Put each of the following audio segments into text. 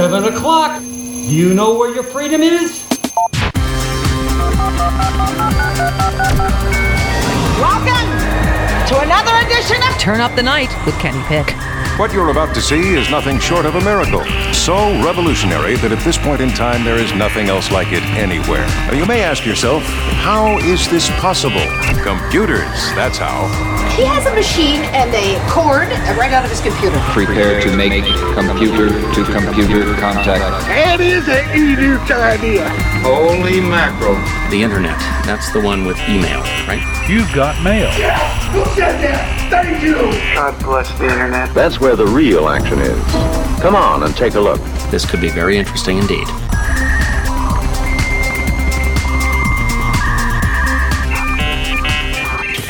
7 o'clock. You know where your freedom is? Welcome to another edition of Turn Up the Night with Kenny Pick. What you're about to see is nothing short of a miracle. So revolutionary that at this point in time there is nothing else like it anywhere. Now, you may ask yourself, how is this possible? Computers, that's how. He has a machine and a cord right out of his computer. Prepare to make computer to computer contact. That is an idiot idea. Holy mackerel. The internet. That's the one with email, right? You've got mail. Yes! Who said that? Thank you. God bless the internet. That's where the real action is. Come on and take a look. This could be very interesting indeed.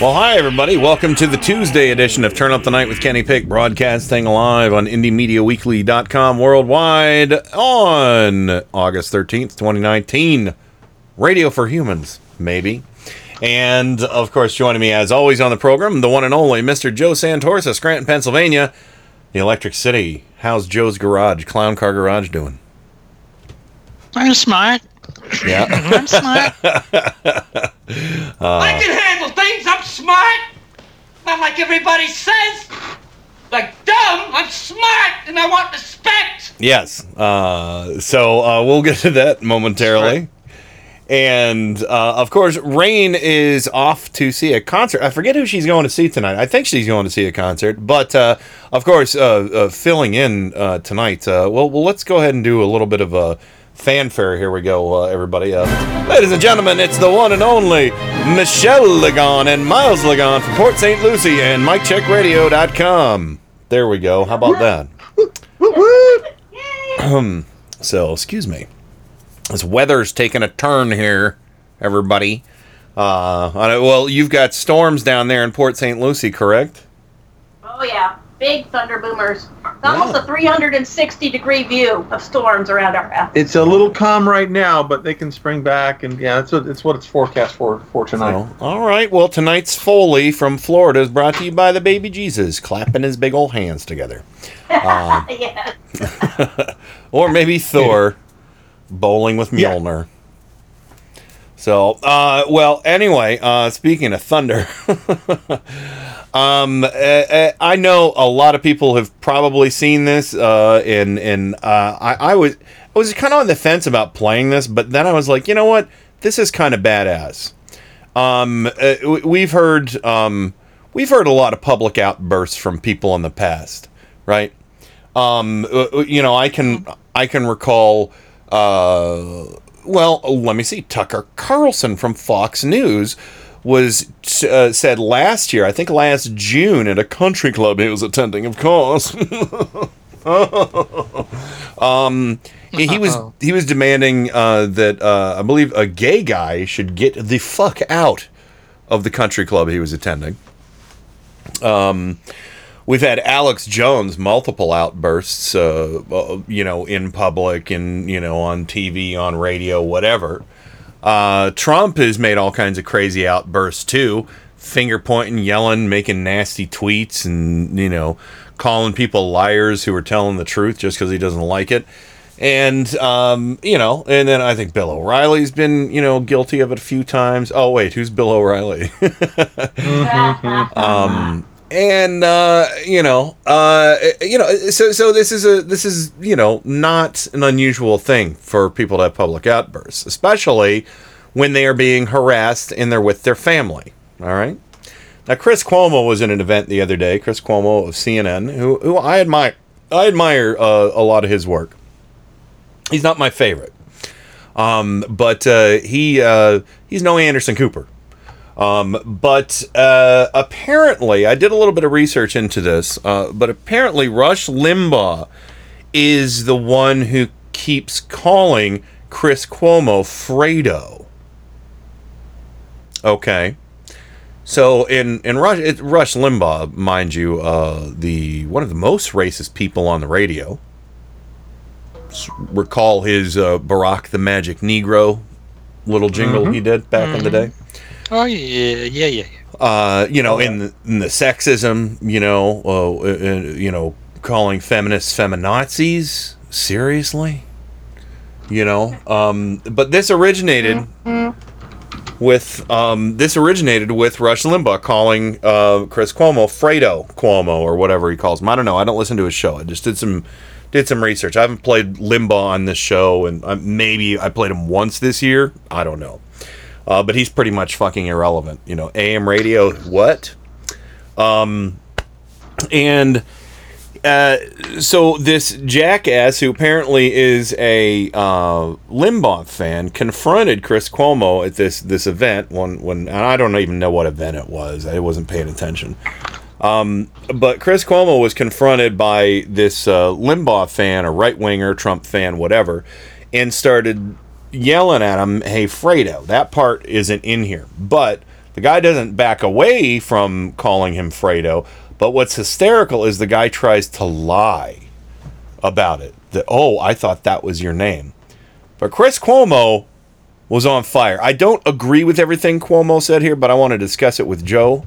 Well, hi, everybody. Welcome to the Tuesday edition of Turn Up the Night with Kenny Pick, broadcasting live on IndieMediaWeekly.com worldwide on August 13th, 2019. Radio for Humans, maybe. And, of course, joining me as always on the program, the one and only Mr. Joe Santorsa, Scranton, Pennsylvania, the Electric City. How's Joe's Garage, Clown Car Garage, doing? I'm smart. Yeah. I'm smart. Uh, I can handle I'm smart. Not like everybody says. Like dumb. I'm smart and I want respect. Yes. Uh, so uh, we'll get to that momentarily. And uh, of course, Rain is off to see a concert. I forget who she's going to see tonight. I think she's going to see a concert. But uh, of course, uh, uh, filling in uh, tonight. Uh, well, well, let's go ahead and do a little bit of a fanfare. Here we go, uh, everybody. Uh, ladies and gentlemen, it's the one and only Michelle Lagon and Miles Lagon from Port St. Lucie and MikeCheckRadio.com. There we go. How about that? So, excuse me. This weather's taking a turn here, everybody. Uh, well, you've got storms down there in Port St. Lucie, correct? Oh yeah, big thunder boomers. It's almost a 360 degree view of storms around our house. It's a little calm right now, but they can spring back, and yeah, that's what it's what it's forecast for for tonight. So, all right. Well, tonight's Foley from Florida is brought to you by the baby Jesus clapping his big old hands together. Uh, yeah. or maybe Thor bowling with Mjolnir. So, uh, well, anyway, uh, speaking of thunder, um, uh, uh, I know a lot of people have probably seen this, uh, and and uh, I, I was I was kind of on the fence about playing this, but then I was like, you know what, this is kind of badass. Um, we- we've heard um, we've heard a lot of public outbursts from people in the past, right? Um, you know, I can I can recall. Uh, well, let me see. Tucker Carlson from Fox News was uh, said last year, I think last June, at a country club he was attending, of course. um, he, he was he was demanding uh, that uh, I believe a gay guy should get the fuck out of the country club he was attending. Um, we've had Alex Jones multiple outbursts, uh, uh, you know, in public and you know on TV, on radio, whatever. Uh, Trump has made all kinds of crazy outbursts too, finger pointing, yelling, making nasty tweets, and you know, calling people liars who are telling the truth just because he doesn't like it. And um, you know, and then I think Bill O'Reilly's been you know guilty of it a few times. Oh wait, who's Bill O'Reilly? um, and uh, you know, uh, you know, so so this is a this is you know not an unusual thing for people to have public outbursts, especially when they are being harassed and they're with their family. All right. Now, Chris Cuomo was in an event the other day. Chris Cuomo of CNN, who who I admire, I admire uh, a lot of his work. He's not my favorite, um, but uh, he uh, he's no Anderson Cooper. Um, but uh, apparently, I did a little bit of research into this. Uh, but apparently, Rush Limbaugh is the one who keeps calling Chris Cuomo Fredo. Okay. So in in Rush it, Rush Limbaugh, mind you, uh, the one of the most racist people on the radio. Recall his uh, Barack the Magic Negro little jingle Mhm. he did back in the Mhm. day. Oh yeah, yeah, yeah. Uh, you know, in the, in the sexism, you know, uh, uh, you know, calling feminists feminazis, seriously? You know, um, but this originated with um, this originated with Rush Limbaugh calling uh, Chris Cuomo Fredo Cuomo or whatever he calls him. I don't know. I don't listen to his show. I just did some did some research. I haven't played Limbaugh on this show, and uh, maybe I played him once this year. I don't know. Uh, but he's pretty much fucking irrelevant. You know, AM radio, what? Um, and uh, so this jackass, who apparently is a uh, Limbaugh fan, confronted Chris Cuomo at this this event. One when I don't even know what event it was. I wasn't paying attention. Um, but Chris Cuomo was confronted by this uh, Limbaugh fan, a right winger, Trump fan, whatever, and started yelling at him, "Hey, Fredo, that part isn't in here." But the guy doesn't back away from calling him Fredo. But what's hysterical is the guy tries to lie about it. That oh, I thought that was your name. But Chris Cuomo was on fire. I don't agree with everything Cuomo said here, but I want to discuss it with Joe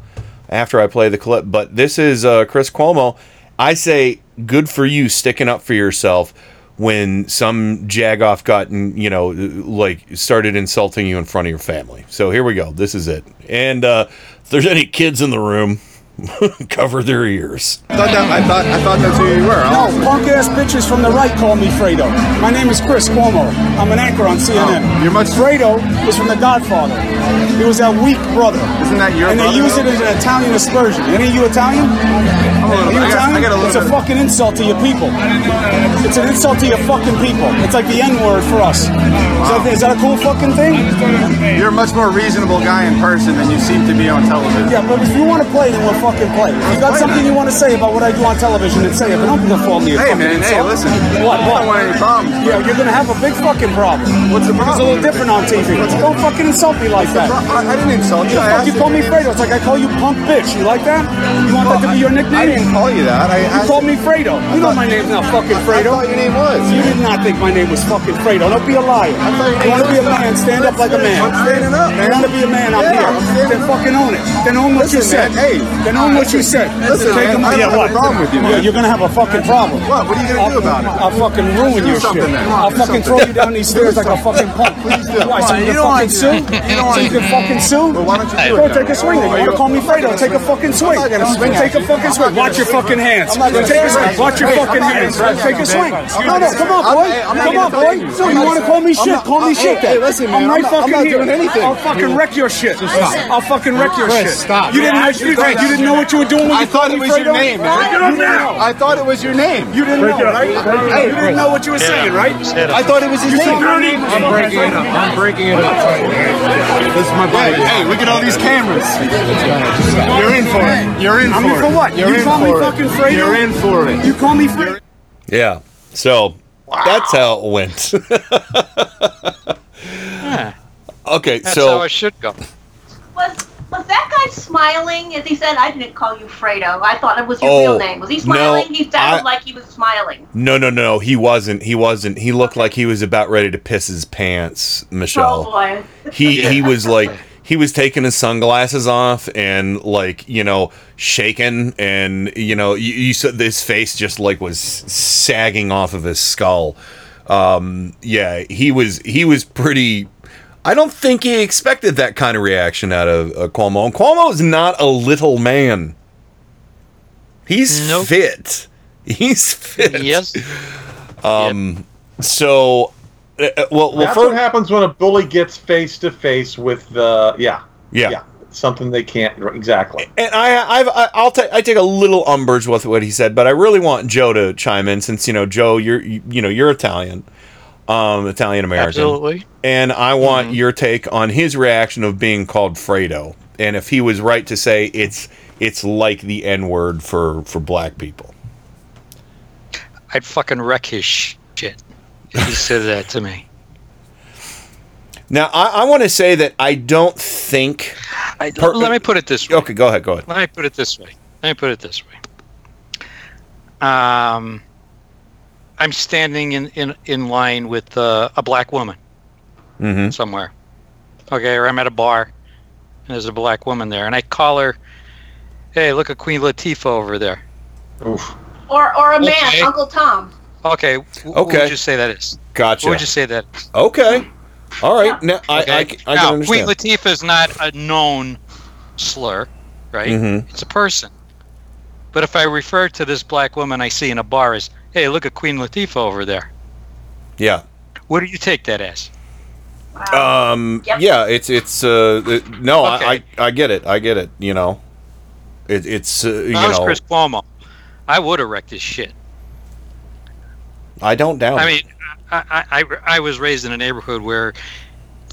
after I play the clip. But this is uh, Chris Cuomo. I say good for you sticking up for yourself when some jagoff got and you know like started insulting you in front of your family. So here we go. This is it. And uh, if there's any kids in the room, cover their ears. I thought, that, I thought I thought that's who you were. No, oh. punk ass bitches from the right call me Fredo. My name is Chris Cuomo. I'm an anchor on CNN. Oh, you're much Fredo is from The Godfather. He was that weak brother. Isn't that your And they use it as an Italian aspersion. Any of you Italian? Are you I got- I Italian? got a little it's a fucking insult to your people. It's an insult to your fucking people. It's like the N word for us. Is, that, is that a cool fucking thing? You're a much more reasonable guy in person than you seem to be on television. Yeah, but if you want to play, then we'll fucking play. If you got something you want to say about what I do on television, then say it. But don't call me a Hey, fucking man, hey, listen. What? I What? don't want any problems. Yeah, you're gonna have a big fucking problem. What's the problem? It's a little different on TV. Don't fucking insult me like that. I, I didn't insult you. The I you call me Fredo? It's like I call you punk bitch. You like that? You want that to be your nickname? I didn't call you that. I You called me Fredo. You know my name's not fucking I Fredo. thought your name was. You did not think my name was fucking Fredo. Don't be a liar. I thought your You want to be a man? Stand up like a man. I'm standing up, man. You want to be a man? I'm Yeah, here. Then fucking own it. Then own what you said. hey. Then own what you said. Listen, Take man, I yeah, have a what? problem with you, Yeah, man. you're gonna have a fucking problem. What? What are you gonna I'll, do about it? I'll fucking ruin your shit. then. I'll do fucking something. throw you down these stairs like a fucking punk. Please do. Why? So you you can don't fucking sue? You don't wanna you can fucking sue? Well, why don't you do Go it take a swing. You to call me Fredo? Take a fucking swing. not gonna swing Take a fucking swing. Watch your fucking hands. I'm not gonna Take a swing. Watch your fucking hands. Take a swing. No, no, come on, boy. I'm- I'm not Come on, boy. you. So you want to call me shit? Call me shit hey, listen, man, I'm right not- fucking here. anything. I'll fucking wreck your shit. I'll fucking wreck your shit. stop. You didn't You you didn't know what you were doing when I you thought it me was your name, man. You didn't know. I thought it was your name. You didn't know, right? You didn't know what you were saying, right? I thought it was his name. your name I'm breaking it up. I'm breaking it up. This is my buddy. Hey, hey, look at all these cameras. You're in for it. You're in I'm for in for what? You're in call me for it. fucking Fredo? You're in for it. You call me Fredo? Yeah. So that's how it went. okay, That's so how it should go. Was that guy smiling as he said, "I didn't call you Fredo. I thought it was your Oh, real name." Was he smiling? no, he sounded I- like he was smiling. no, no, no, he wasn't. He wasn't. He looked like he was about ready to piss his pants, Michelle. Oh boy. he he was like he was taking his sunglasses off and like you know shaking and you know you, you saw this face just like was sagging off of his skull um yeah he was he was pretty i don't think he expected that kind of reaction out of uh, cuomo and cuomo's not a little man he's Nope. fit he's fit Yes. um so uh, uh, well well That's for, what happens when a bully gets face to face with the yeah Yeah. yeah something they can't exactly. and I, I've, I- I'll take, I take a little umbrage with what he said, but I really want Joe to chime in since you know Joe, you're, you, you know, you're Italian, um, Italian American, Absolutely. and I want your take on his reaction of being called Fredo, and if he was right to say it's, it's like the N word for for black people. I'd fucking wreck his shit if he said that to me. Now, I, I want to say that I don't think. I, Per- let me put it this way. Okay, go ahead, go ahead. Let me put it this way. Let me put it this way. Um, I'm standing in, in, in line with uh, a black woman Mm-hmm. somewhere. Okay, or I'm at a bar and there's a black woman there, and I call her, "Hey, look at Queen Latifah over there." Oof. Or or a man, Okay. Uncle Tom. Okay. wh- What Okay. would you say that is? Gotcha. What would you say that is? Okay. All right. Now I, Okay. I, I can now. Queen Latifah is not a known slur, right? Mhm. It's a person. But if I refer to this black woman I see in a bar as, hey, look at Queen Latifah over there, yeah. what do you take that as? Um. Yeah. It's it's uh. it- no. I, Okay. I I get it. I get it. You know. It, it's uh, you If I was know. Chris Cuomo, I would have wrecked his shit. I don't doubt. I it. mean, I, I, I, I was raised in a neighborhood where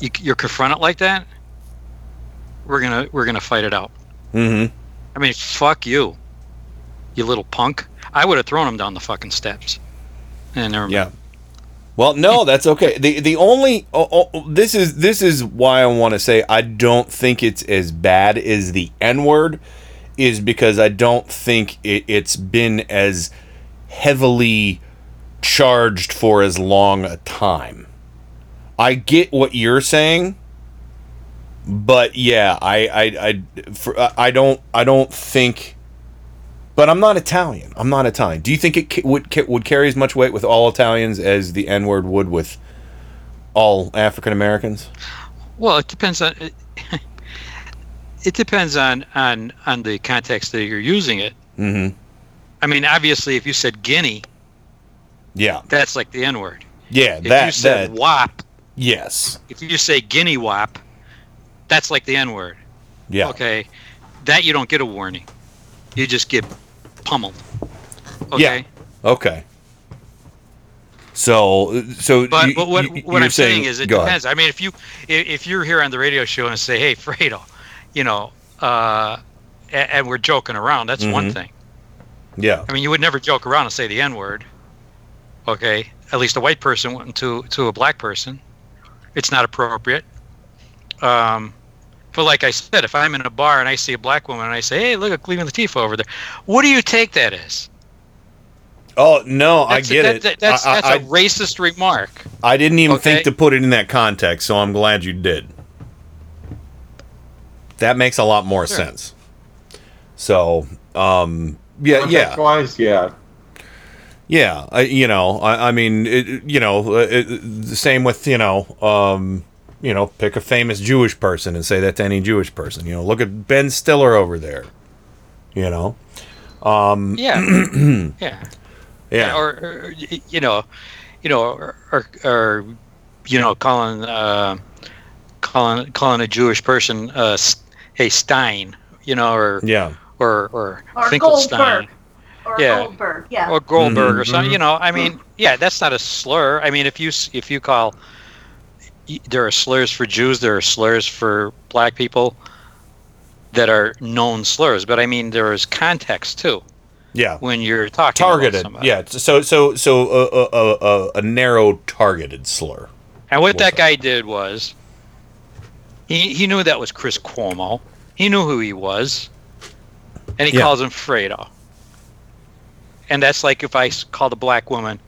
you, you're confronted like that. We're gonna we're gonna fight it out. Mm-hmm. I mean, fuck you, you little punk. I would have thrown him down the fucking steps. And never mind. Yeah. Well, no, that's okay. the The only oh, oh, this is this is why I want to say I don't think it's as bad as the N word, is because I don't think it, it's been as heavily charged for as long a time. I get what you're saying, but yeah, I I I for, I don't I don't think. But I'm not Italian. I'm not Italian. Do you think it ca- would ca- would carry as much weight with all Italians as the N word would with all African Americans? Well, it depends on. It, it depends on on on the context that you're using it. Mm-hmm. I mean, obviously, if you said Guinea, Yeah. that's like the N word. Yeah. If that you said that. wop, Yes. if you say Guinea wop, that's like the N word. Yeah. Okay, that you don't get a warning. You just get pummeled. Okay. Yeah. Okay. So so. But, you- but what, you- what I'm saying, is it ahead. depends. I mean, if you if, you're here on the radio show and say, "Hey, Fredo," you know, uh, and, and we're joking around, that's one Mhm. thing. Yeah. I mean, you would never joke around and say the N word. Okay, at least a white person wouldn't to to a black person. It's not appropriate. Um, but like I said, if I'm in a bar and I see a black woman and I say, "Hey, look at Cleveland Latifah over there," what do you take that as? Oh no, I That's- get that- it. that- that's I, that's I, a racist remark. I didn't even Okay. think to put it in that context, so I'm glad you did. That makes a lot more Sure. sense. So, um, yeah, yeah. Context-wise, yeah. Yeah, I, you know, I, I mean, it, you know, uh, it, the same with you know, um, you know, pick a famous Jewish person and say that to any Jewish person. You know, look at Ben Stiller over there. You know, um, Yeah. yeah. Yeah. Or, or you know, you know, or, or, or you know, calling uh, calling calling a Jewish person, uh, S- hey Stein, you know, or yeah, or or, Or Finkelstein, Goldberg. Or Yeah. Goldberg, yeah. or Goldberg or Mhm, something. You know, I mean, yeah, that's not a slur. I mean, if you if you call, y- there are slurs for Jews, there are slurs for black people that are known slurs, but I mean, there is context too yeah, when you're talking targeted. Yeah, so so so a a, a, a, narrow targeted slur. And what that guy did was, he, he knew that was Chris Cuomo. He knew who he was, and he Yeah. calls him Fredo. And that's like if I called a black woman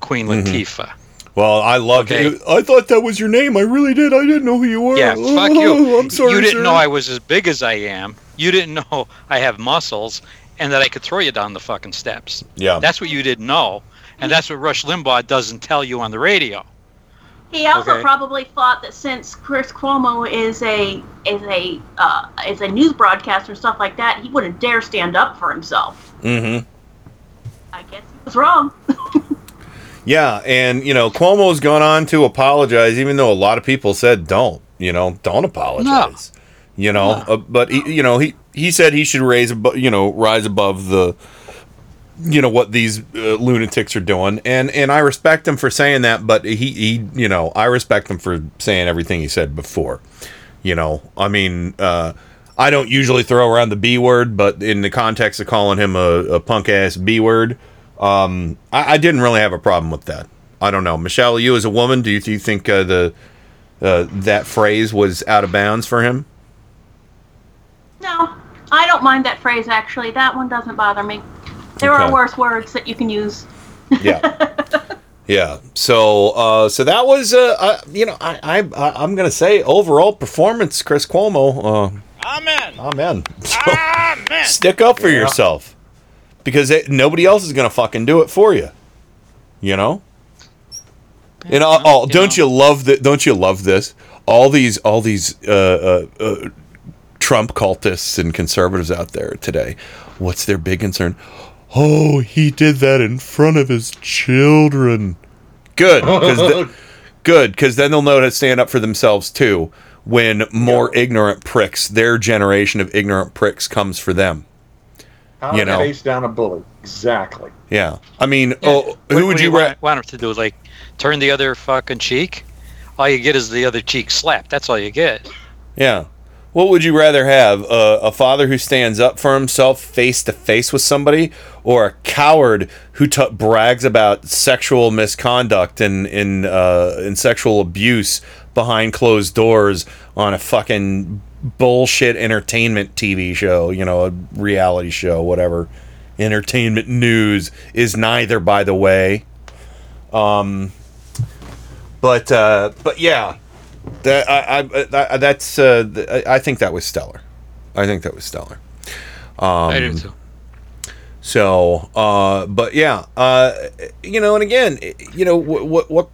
Queen Mhm. Latifah. Well, I loved Okay. it. I thought that was your name. I really did. I didn't know who you were. Yeah, fuck you. I'm sorry. you didn't sir. know I was as big as I am. You didn't know I have muscles and that I could throw you down the fucking steps. Yeah. That's what you didn't know. And that's what Rush Limbaugh doesn't tell you on the radio. He also Okay. probably thought that since Chris Cuomo is a is a uh, is a news broadcaster and stuff like that, he wouldn't dare stand up for himself. Mm-hmm. I guess he was wrong. Yeah, and you know Cuomo's gone on to apologize, even though a lot of people said don't. You know, don't apologize. You know, uh, but he, you know he he said he should raise abo- you know rise above the you know what these uh, lunatics are doing, and and I respect him for saying that. But he he you know I respect him for saying everything he said before. You know, I mean. uh I don't usually throw around the B word, but in the context of calling him a, a punk ass B word, um, I, I didn't really have a problem with that. I don't know, Michelle. You as a woman, do you, do you think uh, the uh, that phrase was out of bounds for him? No, I don't mind that phrase actually. That one doesn't bother me. There Okay. are worse words that you can use. Yeah. Yeah. So, uh, so that was, uh, uh, you know, I, I, I- I'm gonna say overall performance, Chris Cuomo. Uh, Amen. amen. So, Amen. stick up for Yeah. yourself, because it, nobody else is gonna fucking do it for you. You know. And all, oh don't you love that? Don't you love this? All these, all these uh, uh, uh, Trump cultists and conservatives out there today. What's their big concern? Oh, he did that in front of his children. Good, because good, because then they'll know to stand up for themselves too. When more ignorant pricks, their generation of ignorant pricks comes for them. How You know. face down a bully. Exactly. Yeah, I mean, Yeah. oh, who what would do you want, ra- want him to do? Like turn the other fucking cheek? All you get is the other cheek slap. That's all you get. Yeah. What would you rather have? Uh, a father who stands up for himself face to face with somebody, or a coward who t- brags about sexual misconduct and in uh, and sexual abuse behind closed doors on a fucking bullshit entertainment TV show? You know, a reality show, whatever. Entertainment news is neither, by the way. Um, but uh, but yeah, that I, I, I that's uh, I I think that was stellar. I think that was stellar. Um, I do too. So, uh, but yeah, uh, you know, and again, you know, what, what, what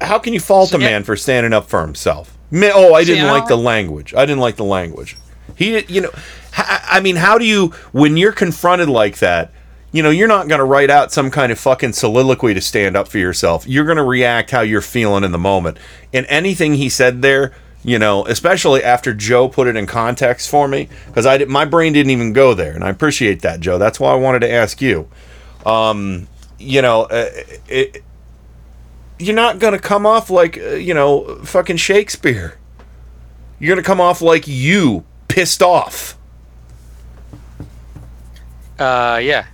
how can you fault a man for standing up for himself? Oh, I didn't like the language. I didn't like the language. He, you know, I mean, how do you when you're confronted like that? You know, you're not going to write out some kind of fucking soliloquy to stand up for yourself. You're going to react how you're feeling in the moment. And anything he said there, you know, especially after Joe put it in context for me, because I did, my brain didn't even go there, and I appreciate that, Joe. That's why I wanted to ask you. Um, you know, uh, it, you're not going to come off like uh, you know fucking Shakespeare. You're going to come off like you pissed off. Uh, yeah,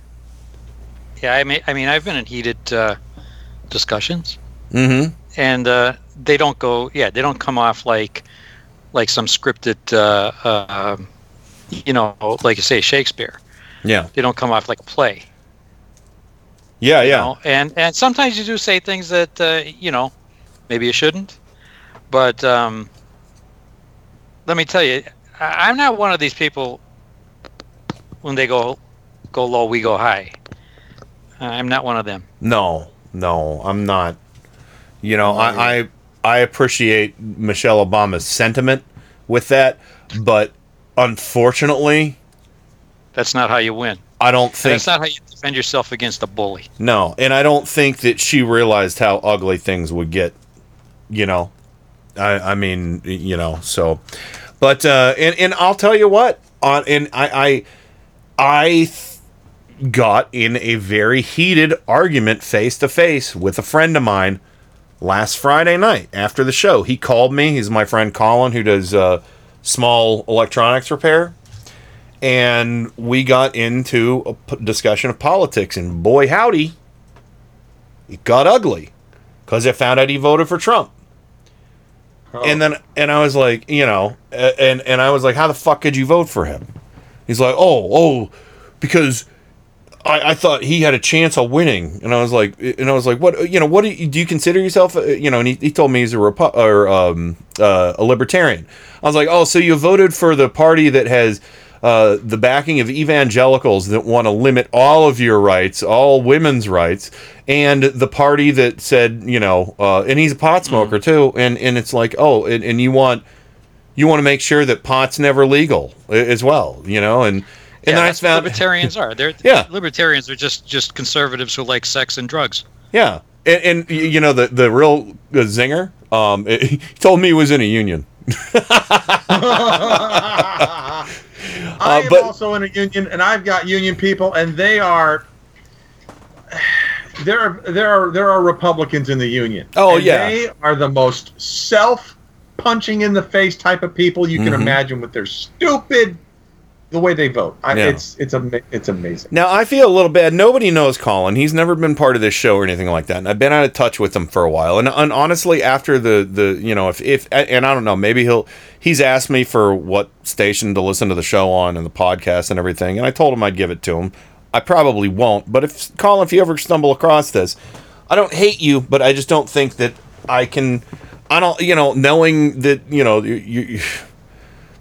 yeah. I mean, I mean, I've been in heated uh, discussions, Mm-hmm. and uh, they don't go. Yeah, they don't come off like like some scripted. Uh, uh, um, you know, like you say, Shakespeare. Yeah. They don't come off like a play. Yeah, yeah. know? and and sometimes you do say things that uh, you know maybe you shouldn't but um, let me tell you I- i'm not one of these people when they go go low we go high i'm not one of them No, no, I'm not. You know, I, I I appreciate Michelle Obama's sentiment with that, but unfortunately, that's not how you win I don't think that's not how you defend yourself against a bully no, and I don't think that she realized how ugly things would get. You know, I I mean, you know, so, but uh, and and I'll tell you what, on and I I I th- got in a very heated argument face to face with a friend of mine last Friday night after the show. He called me. He's my friend Colin who does uh, small electronics repair. And we got into a p- discussion of politics, and boy, howdy, it got ugly because I found out he voted for Trump. And then, and I was like, you know, and and I was like, how the fuck could you vote for him? He's like, oh, oh, because I, I thought he had a chance of winning, and I was like, and I was like, what, you know, what do you, do you consider yourself? uh, You know, and he, he told me he's a Repu- or um, uh, a libertarian. I was like, oh, so you voted for the party that has uh, the backing of evangelicals that want to limit all of your rights, all women's rights, and the party that said, you know, uh, and he's a pot smoker too, and and it's like, oh, and, and you want you want to make sure that pot's never legal as well, you know, and and yeah, that's what found libertarians are they're Yeah. libertarians are just just conservatives who like sex and drugs Yeah, and, and you know the the real zinger. Um, he told me he was in a union. I am but- also in a union, and I've got union people, and they are. There are there are there are Republicans in the union. Oh, and yeah. they are the most self punching in the face type of people you can Mhm. imagine with their stupid the way they vote. I, Yeah. It's it's ama- it's amazing. Now I feel a little bad. Nobody knows Colin. He's never been part of this show or anything like that. And I've been out of touch with him for a while. And, and honestly, after the the you know if if and I don't know, maybe he'll he's asked me for what station to listen to the show on and the podcast and everything. And I told him I'd give it to him. I probably won't. But if Colin, if you ever stumble across this, I don't hate you, but I just don't think that I can. I don't, you know, knowing that you know you. you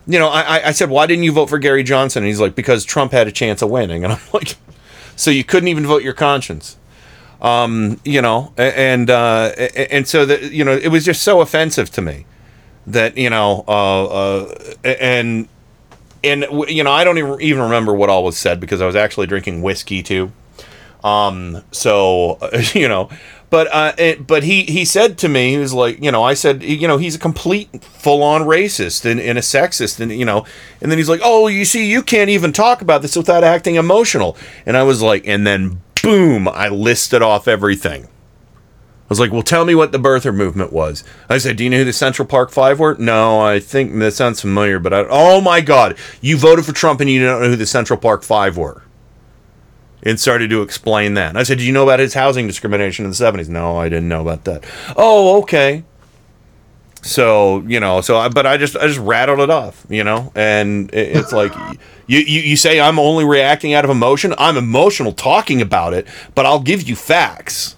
you know, I, I- said, why didn't you vote for Gary Johnson? And he's like, because Trump had a chance of winning. And I'm like, so you couldn't even vote your conscience. Um, you know, and uh, and so that you know, it was just so offensive to me that you know, uh, uh, and and you know, I don't even even remember what all was said because I was actually drinking whiskey too. Um, so you know, but uh, it, but he he said to me, he was like, you know, I said, you know, he's a complete full on racist and, and a sexist, and you know, and then he's like, oh, you see, you can't even talk about this without acting emotional, and I was like, and then boom, I listed off everything. I was like, well, tell me what the birther movement was. I said, do you know who the Central Park Five were? No, I think that sounds familiar, but I, oh my God, you voted for Trump and you don't know who the Central Park Five were. And started to explain that. I said, do you know about his housing discrimination in the 70s? No, I didn't know about that. Oh, okay. So, you know, so I, but I just, I just rattled it off, you know, and it, it's like, you, you, you say I'm only reacting out of emotion. I'm emotional talking about it, but I'll give you facts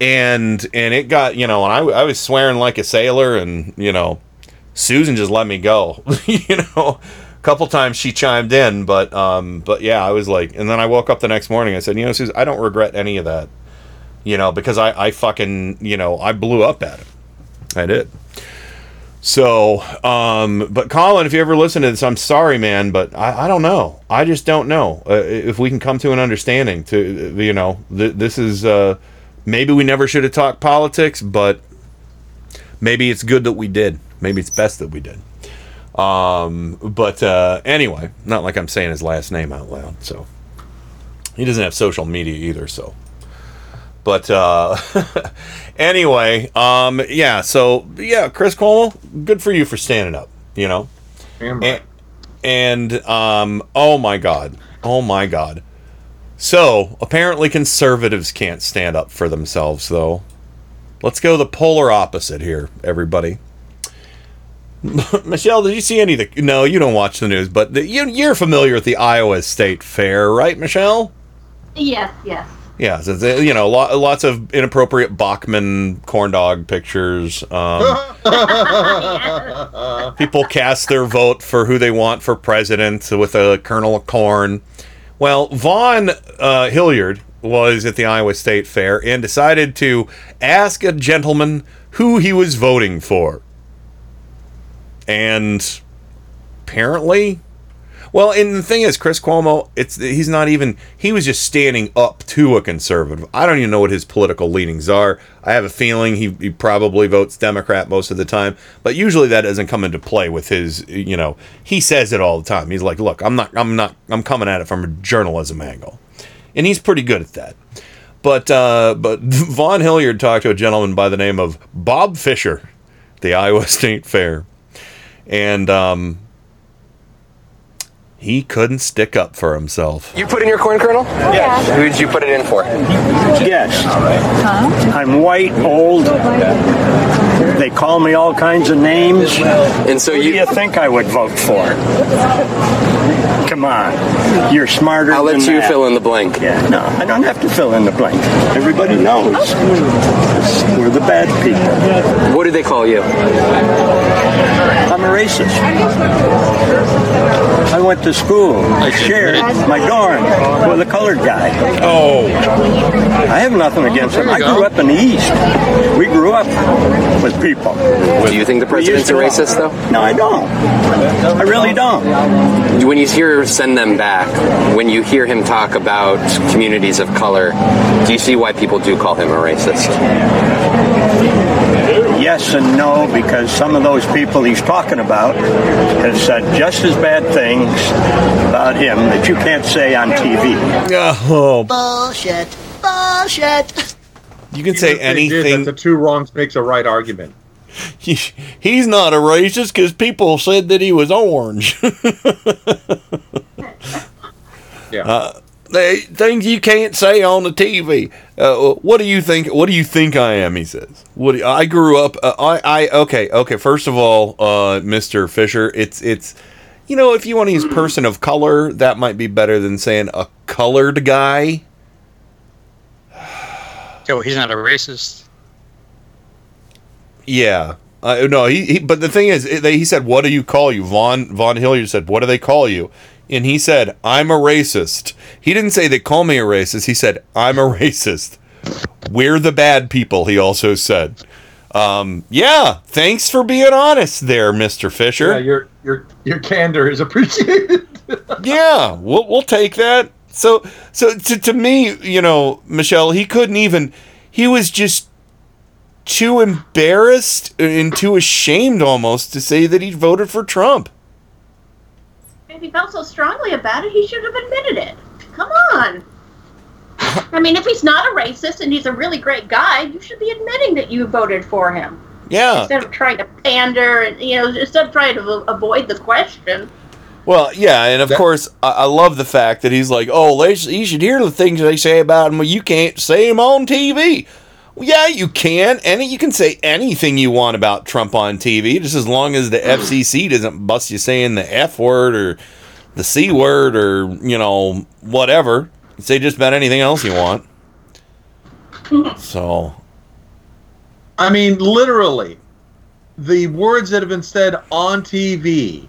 and and it got you know and I, I was swearing like a sailor and you know susan just let me go you know couple times she chimed in but um but yeah i was like and then i woke up the next morning i said you know susan i don't regret any of that you know because i i fucking you know i blew up at it i did so um but colin if you ever listen to this i'm sorry man but i, I don't know i just don't know uh, if we can come to an understanding to you know th- this is uh maybe we never should have talked politics, but maybe it's good that we did. Maybe it's best that we did. Um, but uh, anyway, not like I'm saying his last name out loud. So he doesn't have social media either. So, but uh, anyway, um, yeah. So yeah, Chris Cuomo, good for you for standing up. You know, and, and um, oh my god, oh my god. So, apparently conservatives can't stand up for themselves, though. Let's go the polar opposite here, everybody. Michelle, did you see any of the. No, you don't watch the news, but the, you, you're familiar with the Iowa State Fair, right, Michelle? Yes, yes. Yeah, so you know, lo- lots of inappropriate Bachmann corn dog pictures. Um, people cast their vote for who they want for president with a kernel of corn. Well, Vaughn uh, Hilliard was at the Iowa State Fair and decided to ask a gentleman who he was voting for. And apparently, well, and the thing is, Chris Cuomo, it's he's not even he was just standing up to a conservative. I don't even know what his political leanings are. I have a feeling he, he probably votes Democrat most of the time, but usually that doesn't come into play with his. You know, he says it all the time. He's like, "Look, I'm not, I'm not, I'm coming at it from a journalism angle," and he's pretty good at that. But uh, but Vaughn Hilliard talked to a gentleman by the name of Bob Fisher, the Iowa State Fair, and um, he couldn't stick up for himself. You put in your corn kernel? Yes. Who did you put it in for? Yes. Huh? I'm white, old. They call me all kinds of names. And so Who you, do you think I would vote for? Come on, you're smarter. I'll let than you that. fill in the blank. Yeah, no, I don't have to fill in the blank. Everybody knows we're the bad people. What do they call you? I'm a racist. I went to school. I shared my dorm with a colored guy. Oh. I have nothing against him. I grew up in the East. We grew up with people. Do you think the president's a We used to- racist, though? No, I don't. I really don't. When you hear send them back, when you hear him talk about communities of color, do you see why people do call him a racist? Yes and no, because some of those people he's talking about has said just as bad things about him that you can't say on TV. Oh, Bullshit. Bullshit. you can say Even if they did, anything. That's a two wrongs makes a right argument. He, he's not a racist because people said that he was orange. Yeah. Uh, they, things you can't say on the TV. Uh, what do you think? What do you think I am? He says. What do, I grew up. Uh, I, I okay okay. First of all, uh, Mister Fisher, it's it's you know if you want to use person of color, that might be better than saying a colored guy. Oh, he's not a racist. Yeah. Uh, no, he, he. But the thing is, they, he said, "What do you call you?" Vaughn Vaughn Hilliard said, "What do they call you?" And he said, "I'm a racist." He didn't say they call me a racist. He said, "I'm a racist." We're the bad people. He also said, um, "Yeah, thanks for being honest, there, Mister Fisher." Yeah, your your your candor is appreciated. yeah, we'll we'll take that. So so to to me, you know, Michelle, he couldn't even. He was just too embarrassed and too ashamed almost to say that he voted for Trump. If he felt so strongly about it, he should have admitted it. Come on. I mean, if he's not a racist and he's a really great guy, you should be admitting that you voted for him. Yeah. Instead of trying to pander and, you know, instead of trying to avoid the question. Well, yeah, and of course, I, I love the fact that he's like, "Oh, they, sh- you should hear the things they say about him. Well, you can't say him on TV." Yeah, you can. Any you can say anything you want about Trump on TV, just as long as the hmm. FCC doesn't bust you saying the F word or the C word or you know whatever. Say just about anything else you want. So I mean, literally, the words that have been said on TV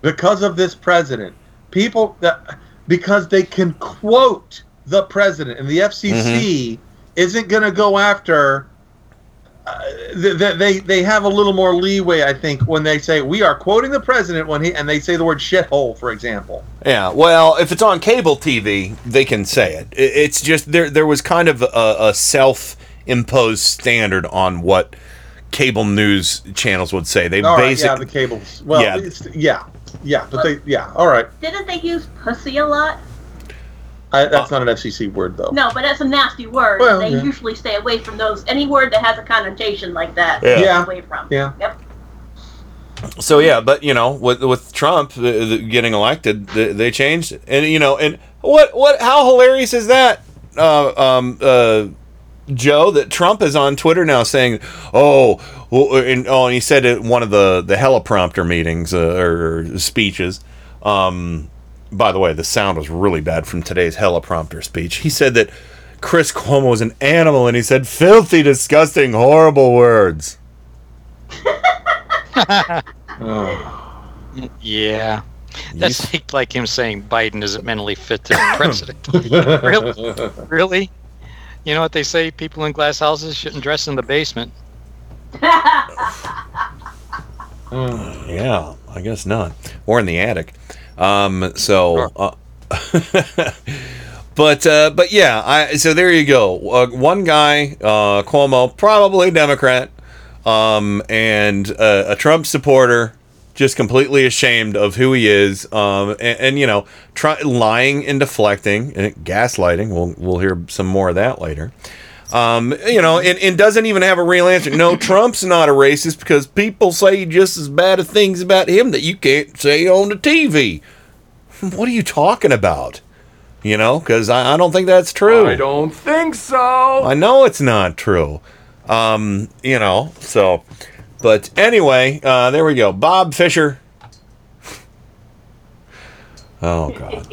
because of this president, people that because they can quote the president, and the FCC isn't going to go after. Uh, they, they they have a little more leeway, I think, when they say we are quoting the president when he and they say the word shithole, for example. Yeah, well, if it's on cable TV, they can say it. It's just there. There was kind of a, a self-imposed standard on what cable news channels would say. They All right, basic, yeah, the cables. Well, Yeah. yeah, yeah, yeah, but they, yeah, all right. Didn't they use pussy a lot? I, that's not an FCC word though. No, but that's a nasty word. Well, they yeah. usually stay away from those. Any word that has a connotation like that, Yeah. Yeah. away from. Yeah. Yep. So yeah, but you know, with with Trump uh, the, getting elected, they, they changed, it. and you know, and what what how hilarious is that, uh, um, uh, Joe? That Trump is on Twitter now saying, "Oh, well, and oh," and he said at one of the the teleprompter meetings uh, or speeches. Um, by the way, the sound was really bad from today's teleprompter speech. He said that Chris Cuomo was an animal, and he said filthy, disgusting, horrible words. Yeah. That's like, like him saying Biden isn't mentally fit to be president. really? Really? You know what they say? People in glass houses shouldn't dress in the basement. Yeah, I guess not. Or in the attic. Um, so, uh, but uh, but yeah, I so there you go. Uh, one guy, uh, Cuomo, probably Democrat, um, and uh, a Trump supporter, just completely ashamed of who he is, um, and, and you know, try, lying and deflecting and gaslighting. We'll we'll hear some more of that later. Um, you know, and, and doesn't even have a real answer. No, Trump's not a racist because people say just as bad of things about him that you can't say on the TV. What are you talking about? You know, because I, I don't think that's true. I don't think so. I know it's not true. Um, you know, so, but anyway, uh, there we go. Bob Fisher. Oh God.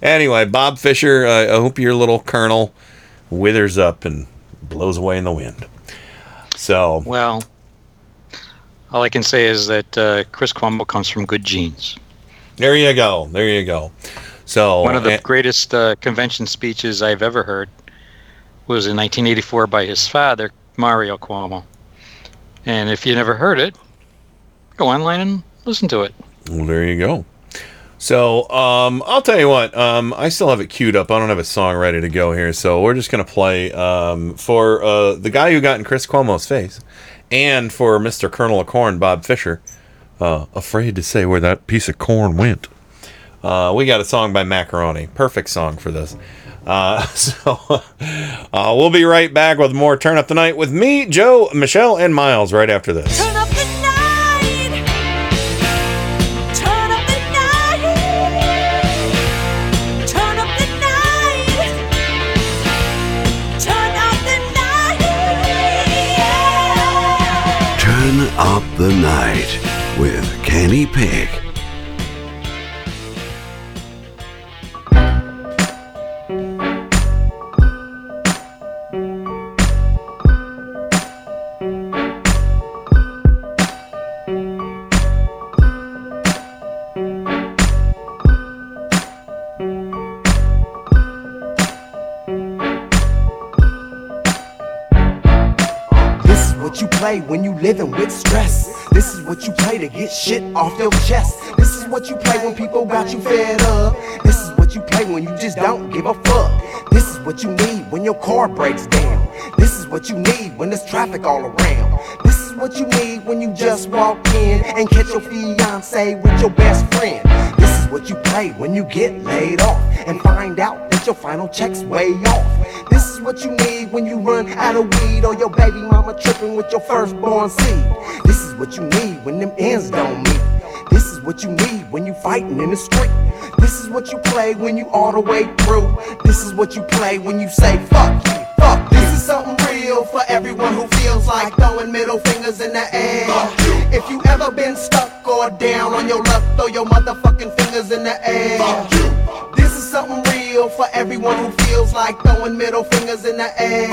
anyway, Bob Fisher. Uh, I hope your little colonel withers up and blows away in the wind. So, Well, all I can say is that uh, Chris Cuomo comes from good genes. there you go. There you go. So One of the eh, greatest uh, convention speeches I've ever heard was in 1984 by his father, Mario Cuomo. And if you never heard it, go online and listen to it. Well, there you go. So, um, I'll tell you what. Um, I still have it queued up. I don't have a song ready to go here, so we're just gonna play um, for uh, the guy who got in Chris Cuomo's face, and for Mr. Kernel of Corn, Bob Fisher. Uh, afraid to say where that piece of corn went. Uh, we got a song by Macaroni. Perfect song for this. Uh, so uh, we'll be right back with more Turn Up the Night with me, Joe, Michelle, and Miles right after this. Up the night with Kenny Pick. Get shit off your chest. This is what you play when people got you fed up. This is what you play when you just don't give a fuck. This is what you need when your car breaks down. This is what you need when there's traffic all around. This is what you need when you just walk in and catch your fiance with your best friend. This is what you play when you get laid off and find out that your final check's way off. This is what you need when you run out of weed or your baby mama tripping with your firstborn seed. This is what you need when them ends don't meet. This is what you need when you fighting in the street. This is what you play when you all the way through. This is what you play when you say fuck you, fuck. This is something real for everyone who feels like throwing middle fingers in the air. If you ever been stuck or down on your luck, throw your motherfucking fingers in the air. This is something real for everyone who feels like throwing middle fingers in the air.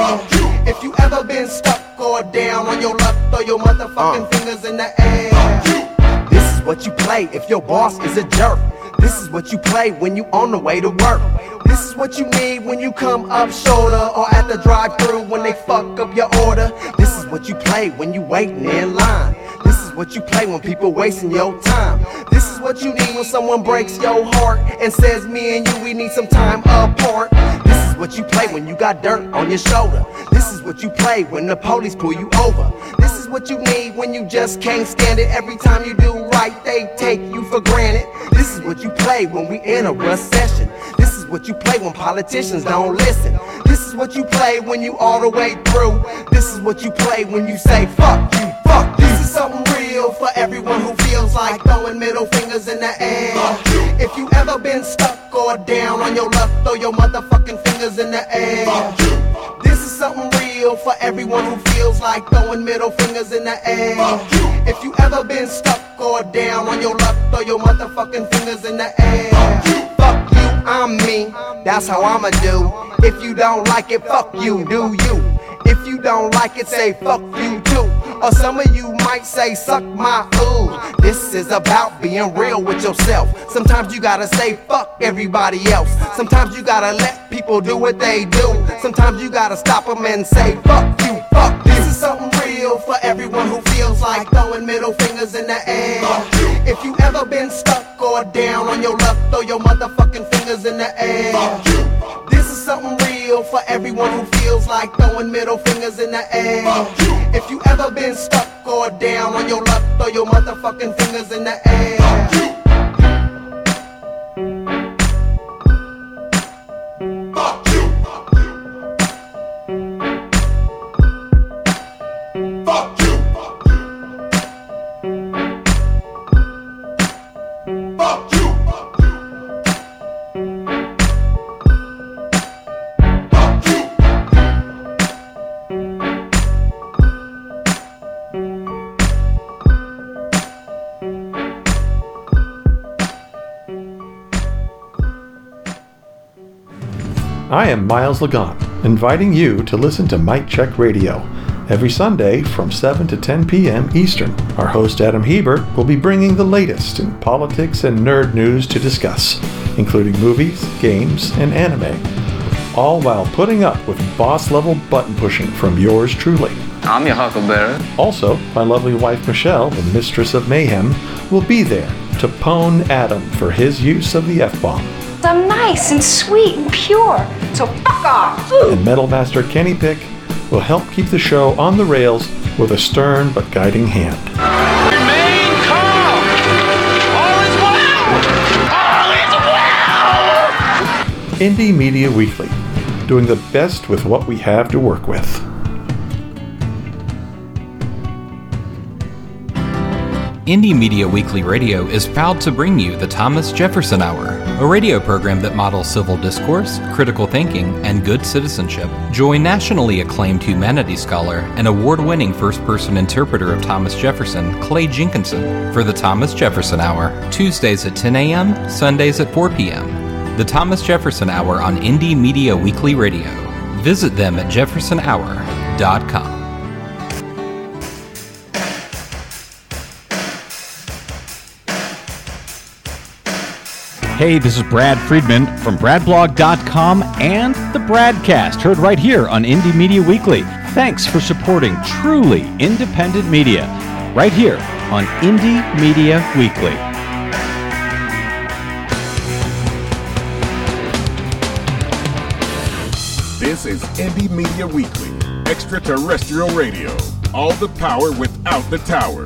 If you ever been stuck or down on your luck, throw your motherfucking uh. fingers in the air. This is what you play if your boss is a jerk. This is what you play when you on the way to work. This is what you need when you come up shorter or at the drive-through when they fuck up your order. This is what you play when you waiting in line. This is what you play when people wasting your time. This is what you need when someone breaks your heart and says me and you we need some time apart. This is what you play when you got dirt on your shoulder. This is what you play when the police pull you over. This is what you need when you just can't stand it. Every time you do right, they take you for granted. This is what you play when we in a recession. This is what you play when politicians don't listen. This is what you play when you all the way through. This is what you play when you say fuck you, something real for everyone who feels like throwing middle fingers in the air. If you ever been stuck or down on your luck, throw your motherfucking fingers in the air. This is something real for everyone who feels like throwing middle fingers in the air. If you ever been stuck or down on your luck, throw your motherfucking fingers in the air. Fuck you, I'm me. That's how I'ma do. If you don't like it, fuck you, do you? If you don't like it, say fuck you too. Or some of you might say suck my ooh. This is about being real with yourself. Sometimes you gotta say fuck everybody else. Sometimes you gotta let people do what they do. Sometimes you gotta stop them and say fuck you, fuck. This is something real for everyone who feels like throwing middle fingers in the air. If you ever been stuck or down on your luck, throw your motherfucking fingers in the air. This is something real for everyone who feels like throwing middle fingers in the air. If you ever been stuck or down on your luck, throw your motherfucking fingers in the air. Am Miles Lagon, inviting you to listen to Mike Check Radio. Every Sunday from 7 to 10 p.m. Eastern, our host Adam Hebert will be bringing the latest in politics and nerd news to discuss, including movies, games, and anime. All while putting up with boss level button pushing from yours truly. I'm your Huckleberry. Also, my lovely wife Michelle, the mistress of mayhem, will be there to pwn Adam for his use of the F bomb. I'm nice and sweet and pure, so fuck off. And Metal Master Kenny Pick will help keep the show on the rails with a stern but guiding hand. Remain calm! All is well! All is well! Indie Media Weekly, doing the best with what we have to work with. Indie Media Weekly Radio is proud to bring you the Thomas Jefferson Hour, a radio program that models civil discourse, critical thinking, and good citizenship. Join nationally acclaimed humanities scholar and award winning first person interpreter of Thomas Jefferson, Clay Jenkinson, for the Thomas Jefferson Hour, Tuesdays at 10 a.m., Sundays at 4 p.m. The Thomas Jefferson Hour on Indie Media Weekly Radio. Visit them at jeffersonhour.com. Hey, this is Brad Friedman from BradBlog.com and the Bradcast, heard right here on Indie Media Weekly. Thanks for supporting truly independent media right here on Indie Media Weekly. This is Indie Media Weekly, extraterrestrial radio. All the power without the tower.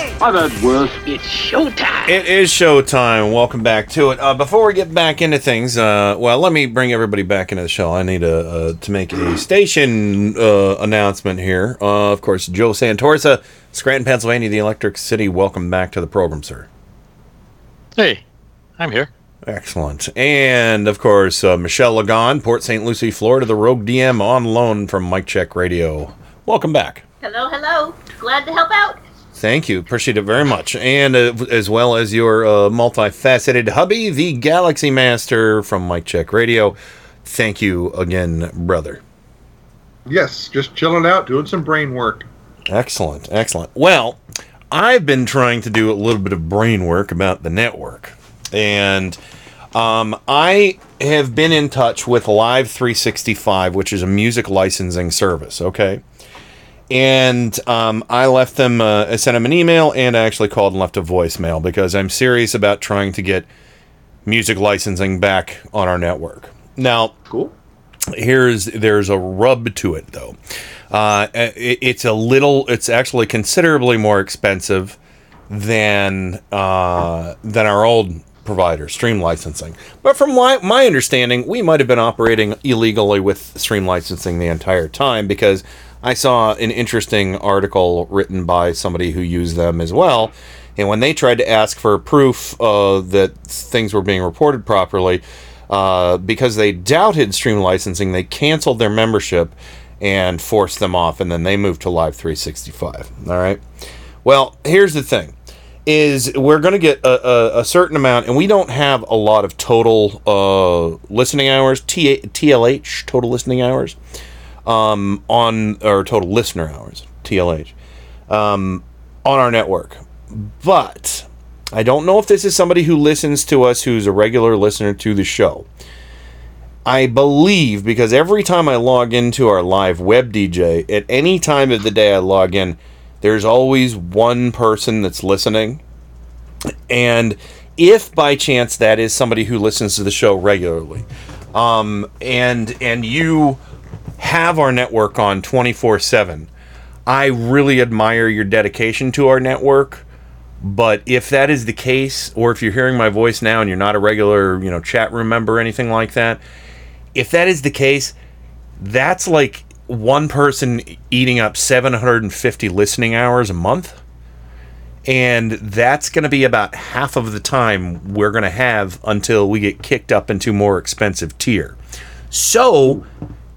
I've had worse. It's showtime! It is showtime. Welcome back to it. Uh, before we get back into things, uh, well, let me bring everybody back into the show. I need a, uh, to make a station uh, announcement here. Uh, of course, Joe Santorsa, Scranton, Pennsylvania, the Electric City. Welcome back to the program, sir. Hey, I'm here. Excellent. And of course, uh, Michelle Lagon, Port St. Lucie, Florida, the Rogue DM on loan from Mike Check Radio. Welcome back. Hello, hello. Glad to help out. Thank you. Appreciate it very much. And uh, as well as your uh, multifaceted hubby, the Galaxy Master from Mike Check Radio. Thank you again, brother. Yes, just chilling out, doing some brain work. Excellent. Excellent. Well, I've been trying to do a little bit of brain work about the network. And um, I have been in touch with Live 365, which is a music licensing service. Okay and um, I left them, uh, I sent them an email, and I actually called and left a voicemail because I'm serious about trying to get music licensing back on our network. Now, cool. Here's there's a rub to it though. Uh, it, it's a little, it's actually considerably more expensive than uh, than our old provider, Stream Licensing. But from my, my understanding, we might have been operating illegally with Stream Licensing the entire time because I saw an interesting article written by somebody who used them as well. And when they tried to ask for proof uh, that things were being reported properly, uh, because they doubted stream licensing, they canceled their membership and forced them off, and then they moved to Live 365. All right. Well, here's the thing: is we're going to get a, a, a, certain amount, and we don't have a lot of total uh, listening hours, TLH, total listening hours um, on our total listener hours TLH um, on our network. But I don't know if this is somebody who listens to us who's a regular listener to the show. I believe because every time I log into our live web DJ, at any time of the day I log in, there's always one person that's listening. And if by chance that is somebody who listens to the show regularly, um, and and you have our network on 24 7. I really admire your dedication to our network. But if that is the case, or if you're hearing my voice now and you're not a regular, you know, chat room member or anything like that, if that is the case, that's like one person eating up 750 listening hours a month. And that's going to be about half of the time we're going to have until we get kicked up into more expensive tier. So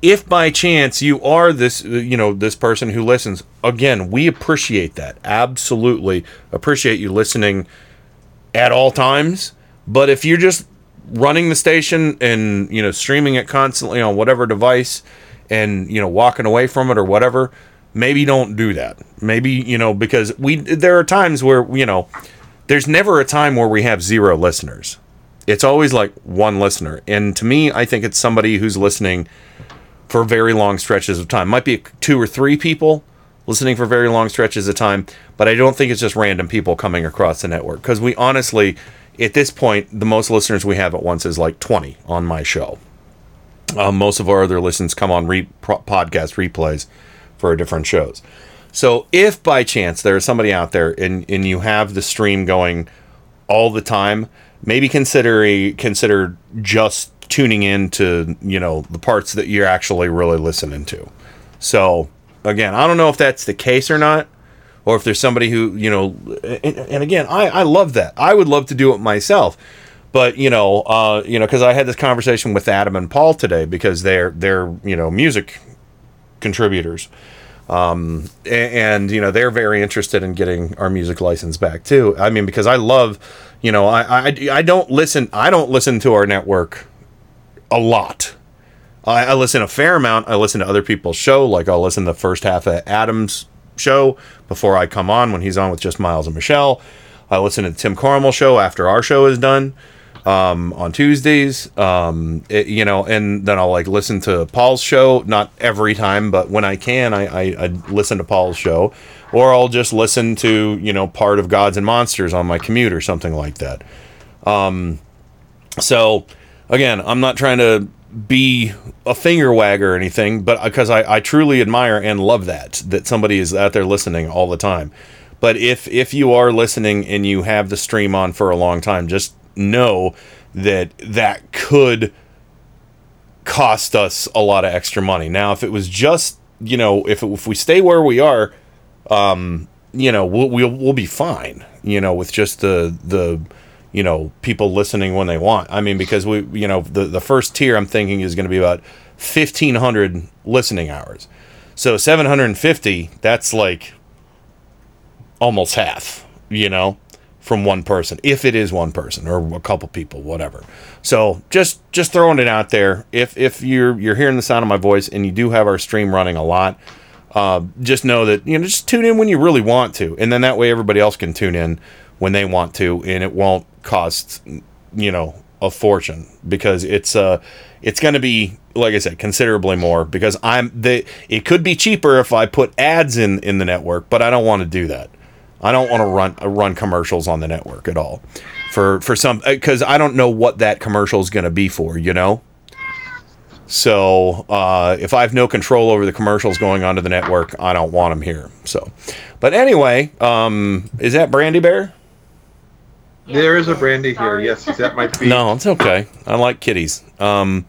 if by chance you are this uh, you know this person who listens again we appreciate that. Absolutely appreciate you listening at all times. But if you're just running the station and you know streaming it constantly on whatever device and you know walking away from it or whatever maybe don't do that. Maybe you know because we there are times where you know there's never a time where we have zero listeners. It's always like one listener. And to me i think it's somebody who's listening for very long stretches of time. Might be two or three people listening for very long stretches of time, but I don't think it's just random people coming across the network because we honestly, at this point, the most listeners we have at once is like 20 on my show. Um, most of our other listens come on re- podcast replays for different shows. So if by chance there is somebody out there and, and you have the stream going all the time, maybe consider a, consider just tuning in to you know the parts that you're actually really listening to. So again, I don't know if that's the case or not, or if there's somebody who you know. And, and again, I I love that. I would love to do it myself, but you know, uh, you know, because I had this conversation with Adam and Paul today because they're they're you know music contributors. Um, a- and, you know, they're very interested in getting our music license back too. I mean, because I love, you know, I, I, I don't listen, I don't listen to our network a lot. I, I listen a fair amount. I listen to other people's show. Like I'll listen to the first half of Adam's show before I come on when he's on with just Miles and Michelle. I listen to the Tim Carmel show after our show is done um, on Tuesdays. Um, it- you know, and then I'll like listen to Paul's show. Not every time, but when I can, I, I, I listen to Paul's show, or I'll just listen to you know part of Gods and Monsters on my commute or something like that. Um, so again, I'm not trying to be a finger wag or anything, but because I, I truly admire and love that that somebody is out there listening all the time. But if if you are listening and you have the stream on for a long time, just know that that could cost us a lot of extra money. Now, if it was just you know if if we stay where we are, um, you know we'll, we'll we'll be fine. You know with just the the you know people listening when they want. I mean because we you know the the first tier I'm thinking is going to be about fifteen hundred listening hours. So seven hundred and fifty. That's like almost half. You know from one person if it is one person or a couple people whatever so just just throwing it out there if if you're you're hearing the sound of my voice and you do have our stream running a lot uh, just know that you know just tune in when you really want to and then that way everybody else can tune in when they want to and it won't cost you know a fortune because it's uh it's going to be like I said considerably more because I'm the it could be cheaper if I put ads in in the network but I don't want to do that I don't want to run uh, run commercials on the network at all for for some because I don't know what that commercial is going to be for, you know. So uh, if I have no control over the commercials going onto the network, I don't want them here. So, but anyway, um, is that Brandy Bear? There is a brandy here. Yes, that might be. No, it's okay. I like kitties. Um,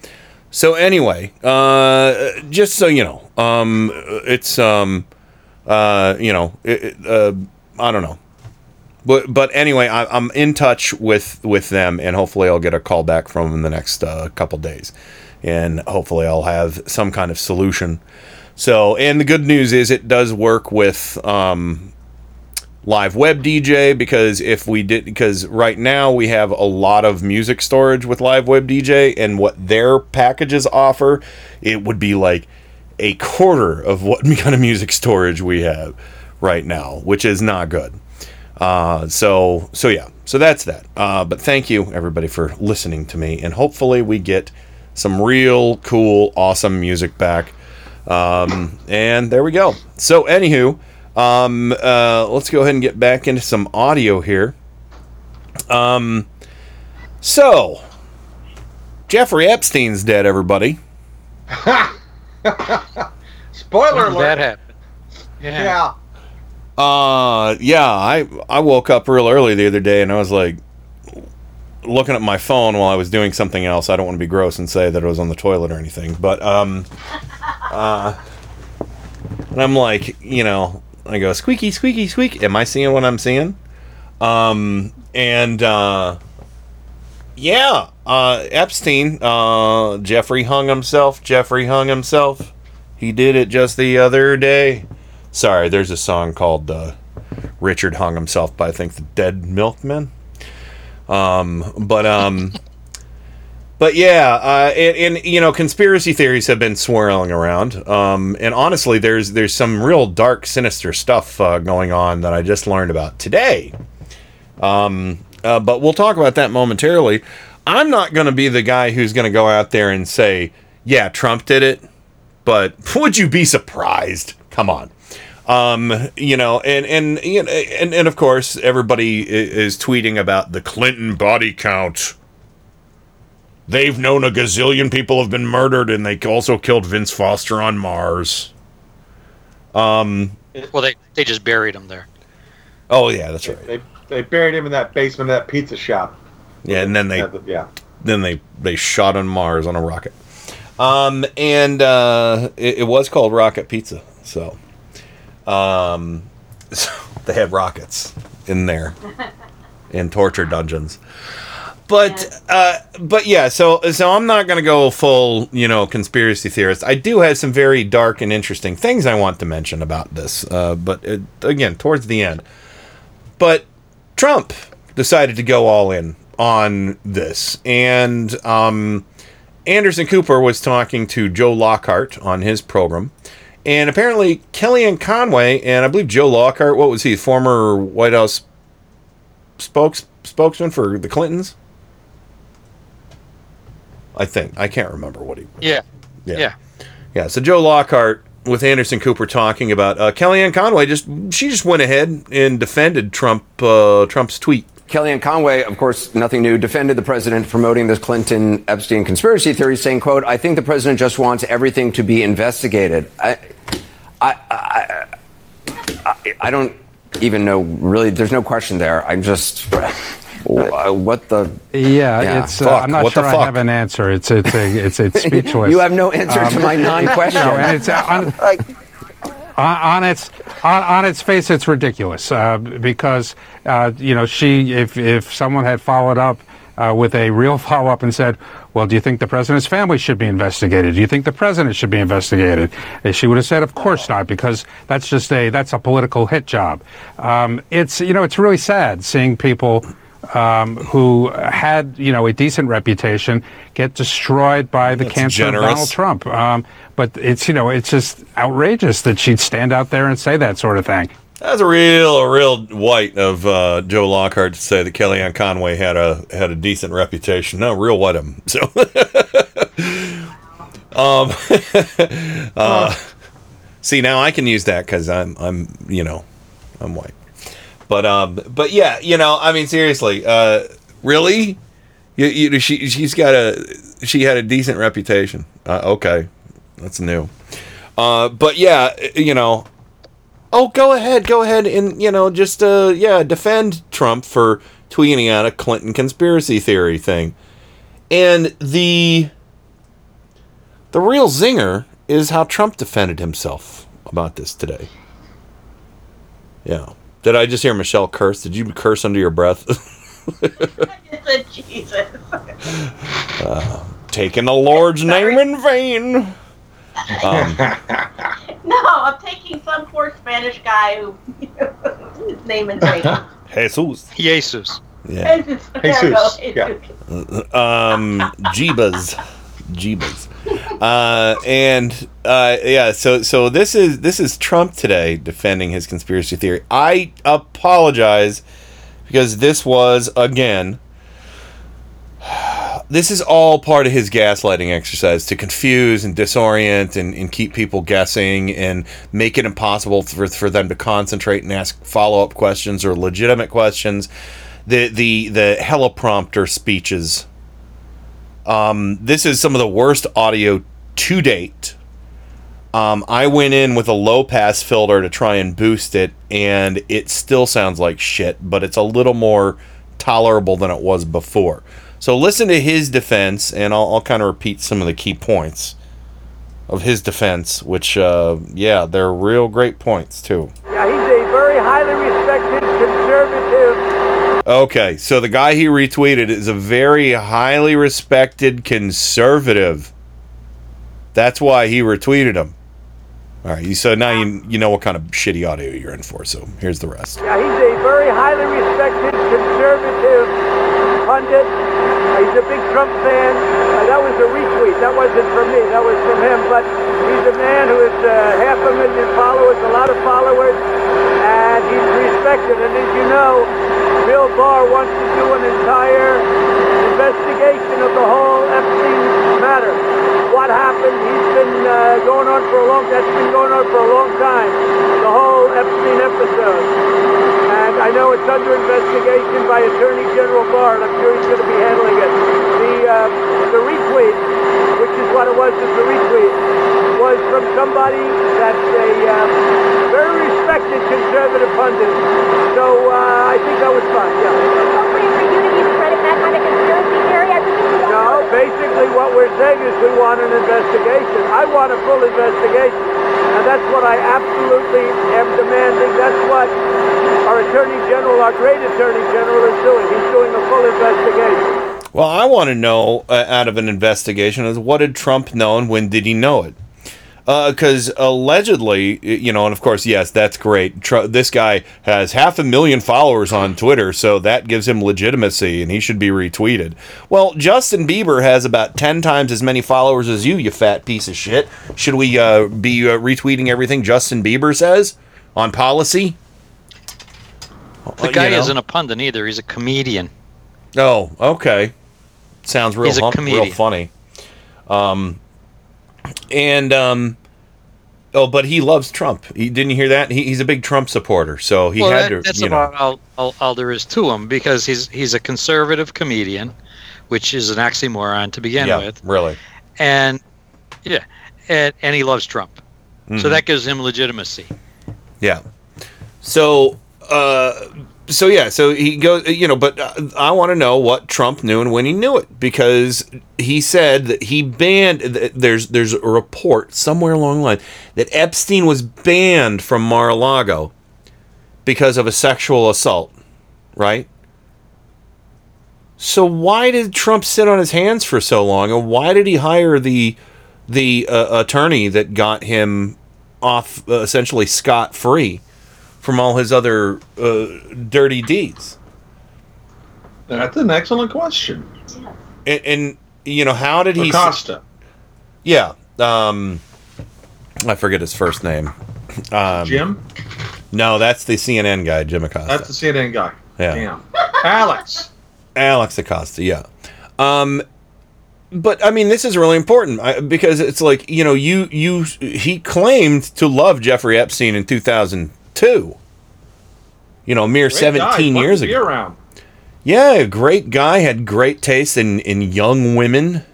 so anyway, uh, just so you know, um, it's um, uh, you know, it, it, uh, I don't know, but but anyway, I, I'm in touch with with them, and hopefully I'll get a call back from them in the next uh, couple days, and hopefully I'll have some kind of solution. So, and the good news is it does work with um, live web DJ because if we did because right now we have a lot of music storage with live web DJ and what their packages offer, it would be like a quarter of what kind of music storage we have right now, which is not good. Uh, so so yeah, so that's that. Uh, but thank you everybody for listening to me, and hopefully we get some real cool, awesome music back. Um, and there we go. So anywho, um, uh, let's go ahead and get back into some audio here. Um, so Jeffrey Epstein's dead. Everybody. Spoiler alert. that happen? Yeah. Uh, yeah, I I woke up real early the other day and I was like looking at my phone while I was doing something else. I don't want to be gross and say that it was on the toilet or anything, but um, uh, and I'm like, you know, I go squeaky, squeaky, squeak. Am I seeing what I'm seeing? Um, and uh, yeah, uh, Epstein, uh, Jeffrey hung himself. Jeffrey hung himself. He did it just the other day. Sorry, there's a song called uh, Richard Hung Himself by I think the Dead Milkmen. Um, but um, but yeah, uh, and, and you know, conspiracy theories have been swirling around. Um, and honestly, there's there's some real dark, sinister stuff uh, going on that I just learned about today. Um, uh, but we'll talk about that momentarily. I'm not going to be the guy who's going to go out there and say, "Yeah, Trump did it," but would you be surprised? Come on um you know and and you know, and, and of course everybody is tweeting about the clinton body count they've known a gazillion people have been murdered and they also killed vince foster on mars um Well, they they just buried him there. oh yeah that's right They they buried him in that basement of that pizza shop. yeah and then they Yeah, the- yeah. then they they shot on mars on a rocket um and uh it, it was called rocket pizza so um so they had rockets in there in torture dungeons but uh, but yeah, so so I'm not gonna go full you know conspiracy theorist. I do have some very dark and interesting things I want to mention about this, uh, but it, again towards the end. But Trump decided to go all in on this, and um, Anderson Cooper was talking to Joe Lockhart on his program. And apparently, Kellyanne Conway and I believe Joe Lockhart, what was he, former White House spokes spokesman for the Clintons? I think I can't remember what he. Yeah. Yeah. Yeah. Yeah. So Joe Lockhart with Anderson Cooper talking about uh, Kellyanne Conway just she just went ahead and defended Trump uh, Trump's tweet. Kellyanne Conway, of course, nothing new, defended the president promoting this Clinton Epstein conspiracy theory, saying, "quote I think the president just wants everything to be investigated." I, I, I, I, I don't even know. Really, there's no question there. I'm just uh, what the Yeah, it's. Uh, I'm not what sure I have an answer. It's it's a, it's it's speechless. You have no answer to my non-question. No, and it's uh, on, on, on its on, on its face, it's ridiculous uh, because uh, you know she if if someone had followed up. Uh, with a real follow up and said, Well, do you think the president's family should be investigated? Do you think the president should be investigated? And she would have said, Of course not, because that's just a that's a political hit job. Um, it's you know it's really sad seeing people um, who had you know a decent reputation get destroyed by the That's cancer of. Donald Trump. Um, but it's you know it's just outrageous that she'd stand out there and say that sort of thing. That's a real, a real white of uh, Joe Lockhart to say that Kellyanne Conway had a had a decent reputation. No, real white of him. So, um, uh, see now I can use that because I'm I'm you know I'm white. But um, but yeah, you know, I mean, seriously, uh, really, you, you she she's got a she had a decent reputation. Uh, okay, that's new. Uh, but yeah, you know, oh, go ahead, go ahead, and you know, just uh, yeah, defend Trump for tweeting out a Clinton conspiracy theory thing, and the the real zinger is how Trump defended himself about this today. Yeah. Did I just hear Michelle curse? Did you curse under your breath? Jesus. uh, taking the Lord's name in vain. Um, No, I'm taking some poor Spanish guy who his name is vain. Jesus. Jesus. Yeah. Jesus. Jesus. we go. Uh, um, Jeebas, Jeebas, uh, and uh, yeah. So so this is this is Trump today defending his conspiracy theory. I apologize because this was again. This is all part of his gaslighting exercise to confuse and disorient and, and keep people guessing and make it impossible for, for them to concentrate and ask follow up questions or legitimate questions. The the the heliprompter speeches um, this is some of the worst audio to date. Um, I went in with a low pass filter to try and boost it, and it still sounds like shit, but it's a little more tolerable than it was before. So listen to his defense, and I'll, I'll kind of repeat some of the key points of his defense, which, uh, yeah, they're real great points, too. Yeah, he's a very highly respected conservative. Okay, so the guy he retweeted is a very highly respected conservative. That's why he retweeted him. All right, so now you you know what kind of shitty audio you're in for. So here's the rest. Yeah, he's a very highly respected conservative pundit. Uh, he's a big Trump fan. Uh, that was a retweet. That wasn't from me. That was from him. But he's a man who has uh, half a million followers, a lot of followers, he's respected. And as you know, Bill Barr wants to do an entire investigation of the whole Epstein matter. What happened? He's been uh, going on for a long. That's been going on for a long time. The whole Epstein episode. And I know it's under investigation by Attorney General Barr, and I'm sure he's going to be handling it. The uh, the retweet, which is what it was, is the retweet, was from somebody that's a uh, very respected conservative pundit. So uh, I think that was fine. Yeah. No, basically what we're saying is we want an investigation. I want a full investigation. And that's what I absolutely am demanding. That's what our Attorney General, our great Attorney General is doing. He's doing a full investigation. Well, I want to know uh, out of an investigation is what did Trump know and when did he know it? Because allegedly, you know, and of course, yes, that's great. Tr- this guy has half a million followers on Twitter, so that gives him legitimacy and he should be retweeted. Well, Justin Bieber has about 10 times as many followers as you, you fat piece of shit. Should we uh, be uh, retweeting everything Justin Bieber says on policy? The Uh, guy you know? isn't a pundit either. He's a comedian. Oh, okay. Sounds real, He's a hum- real funny. Um, and um, oh, but he loves Trump. He didn't you hear that? He, he's a big Trump supporter, so he well, had that- to. that's you know, about all, all, all there is to him because he's he's a conservative comedian, which is an oxymoron to begin yeah, with, really. and yeah, and, and he loves Trump, Mhm. so that gives him legitimacy. Yeah. So, uh, so yeah, so he goes, you know, but uh, I want to know what Trump knew and when he knew it because he said that he banned. th- There's there's a report somewhere along the line that Epstein was banned from Mar-a-Lago because of a sexual assault, right? So why did Trump sit on his hands for so long, and why did he hire the the uh, attorney that got him off uh, essentially scot free from all his other uh, dirty deeds? That's an excellent question. And, and you know how did he? Acosta. Yeah, um, I forget his first name. Um, Jim? No, that's the CNN guy, Jim Acosta. That's the CNN guy. Yeah. Damn. Alex. Alex Acosta, yeah. Um, but I mean, this is really important because it's like you know, you you he claimed to love Jeffrey Epstein in 2002. You know, a mere Great 17 fun years ago. around. Yeah, a great guy, had great taste in in young women.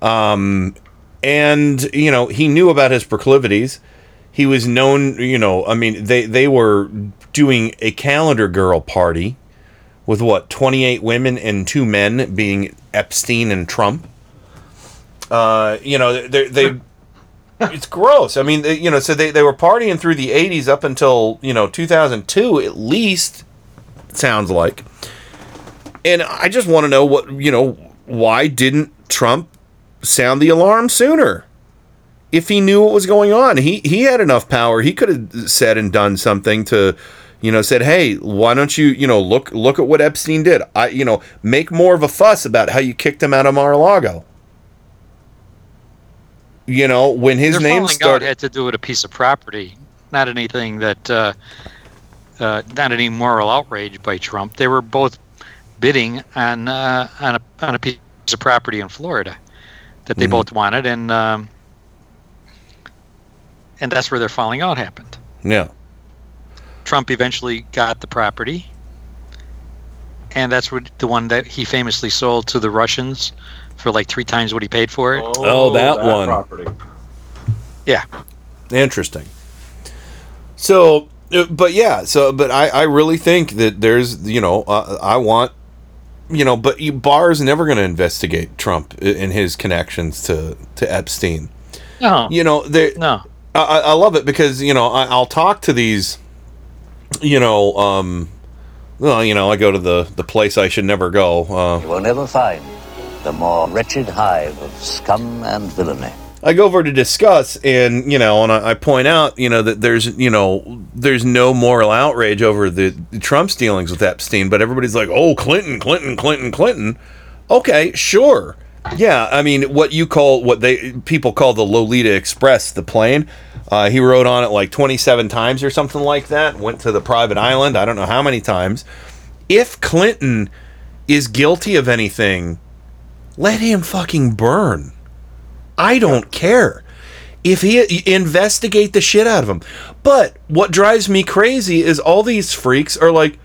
Um, and you know, he knew about his proclivities. He was known, you know, I mean, they they were doing a calendar girl party with what, 28 women and two men being Epstein and Trump. Uh, you know, they they it's gross. I mean, they, you know, so they, they were partying through the 80s up until, you know, 2002 at least sounds like. And I just want to know what, you know, why didn't Trump sound the alarm sooner? If he knew what was going on, he he had enough power. He could have said and done something to, you know, said, "Hey, why don't you, you know, look look at what Epstein did? I, you know, make more of a fuss about how you kicked him out of Mar-a-Lago." You know, when his Their name falling out started had to do with a piece of property, not anything that, uh, uh, not any moral outrage by Trump. They were both bidding on uh, on a on a piece of property in Florida that they Mhm. both wanted, and um, and that's where their falling out happened. Yeah. Trump eventually got the property, and that's what the one that he famously sold to the Russians for like three times what he paid for it. Oh, that one. Property. Yeah. Interesting. So, uh, but yeah, so, but I, I really think that there's, you know, uh, I want, you know, but you, Barr is never going to investigate Trump i- and his connections to, to Epstein. No. You know, they, no. I, I I love it because, you know, I, I'll talk to these, you know, um, well, you know, I go to the, the place I should never go. Uh, You will never find the more wretched hive of scum and villainy. I go over to discuss, and you know, and I, point out, you know, that there's, you know, there's no moral outrage over the, the Trump's dealings with Epstein, but everybody's like, oh, Clinton, Clinton, Clinton, Clinton. Okay, sure, yeah. I mean, what you call what they people call the Lolita Express, the plane. Uh, he rode on it like 27 times or something like that. Went to the private island. I don't know how many times. If Clinton is guilty of anything, let him fucking burn. I don't care. If he investigate the shit out of him. But what drives me crazy is all these freaks are like,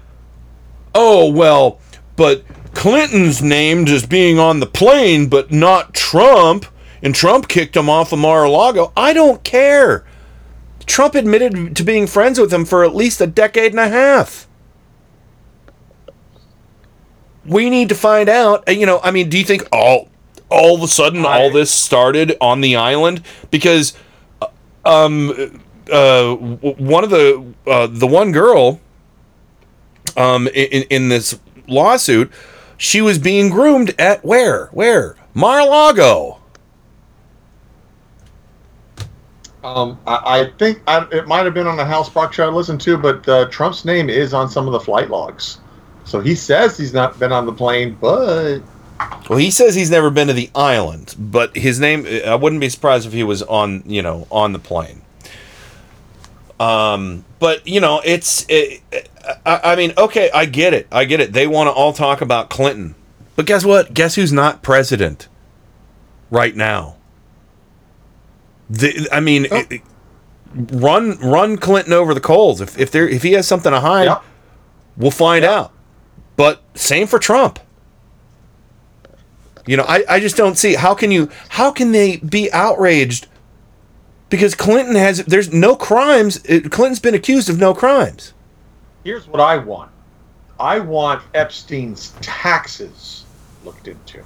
"Oh, well, but Clinton's named as being on the plane, but not Trump, and Trump kicked him off of Mar-a-Lago." I don't care. Trump admitted to being friends with him for at least a decade and a half. We need to find out. uh, You know, I mean, do you think all all of a sudden all this started on the island because uh, um uh one of the uh the one girl um in in this lawsuit she was being groomed at where? Where? Mar-a-Lago. Um, I, I think I, it might have been on the House Buck show I listened to, but uh, Trump's name is on some of the flight logs. So he says he's not been on the plane, but Well, he says he's never been to the island, but his name I wouldn't be surprised if he was on, you know, on the plane. Um, but you know, it's it, I, I mean, okay, I get it. I get it. They want to all talk about Clinton. But guess what? Guess who's not president right now? The, I mean, it- it- run run Clinton over the coals. If if there if he has something to hide, we'll find out. But same for Trump. You know, I, I just don't see how can you how can they be outraged because Clinton has there's no crimes. It, Clinton's been accused of no crimes. here's what I want. I want Epstein's taxes looked into.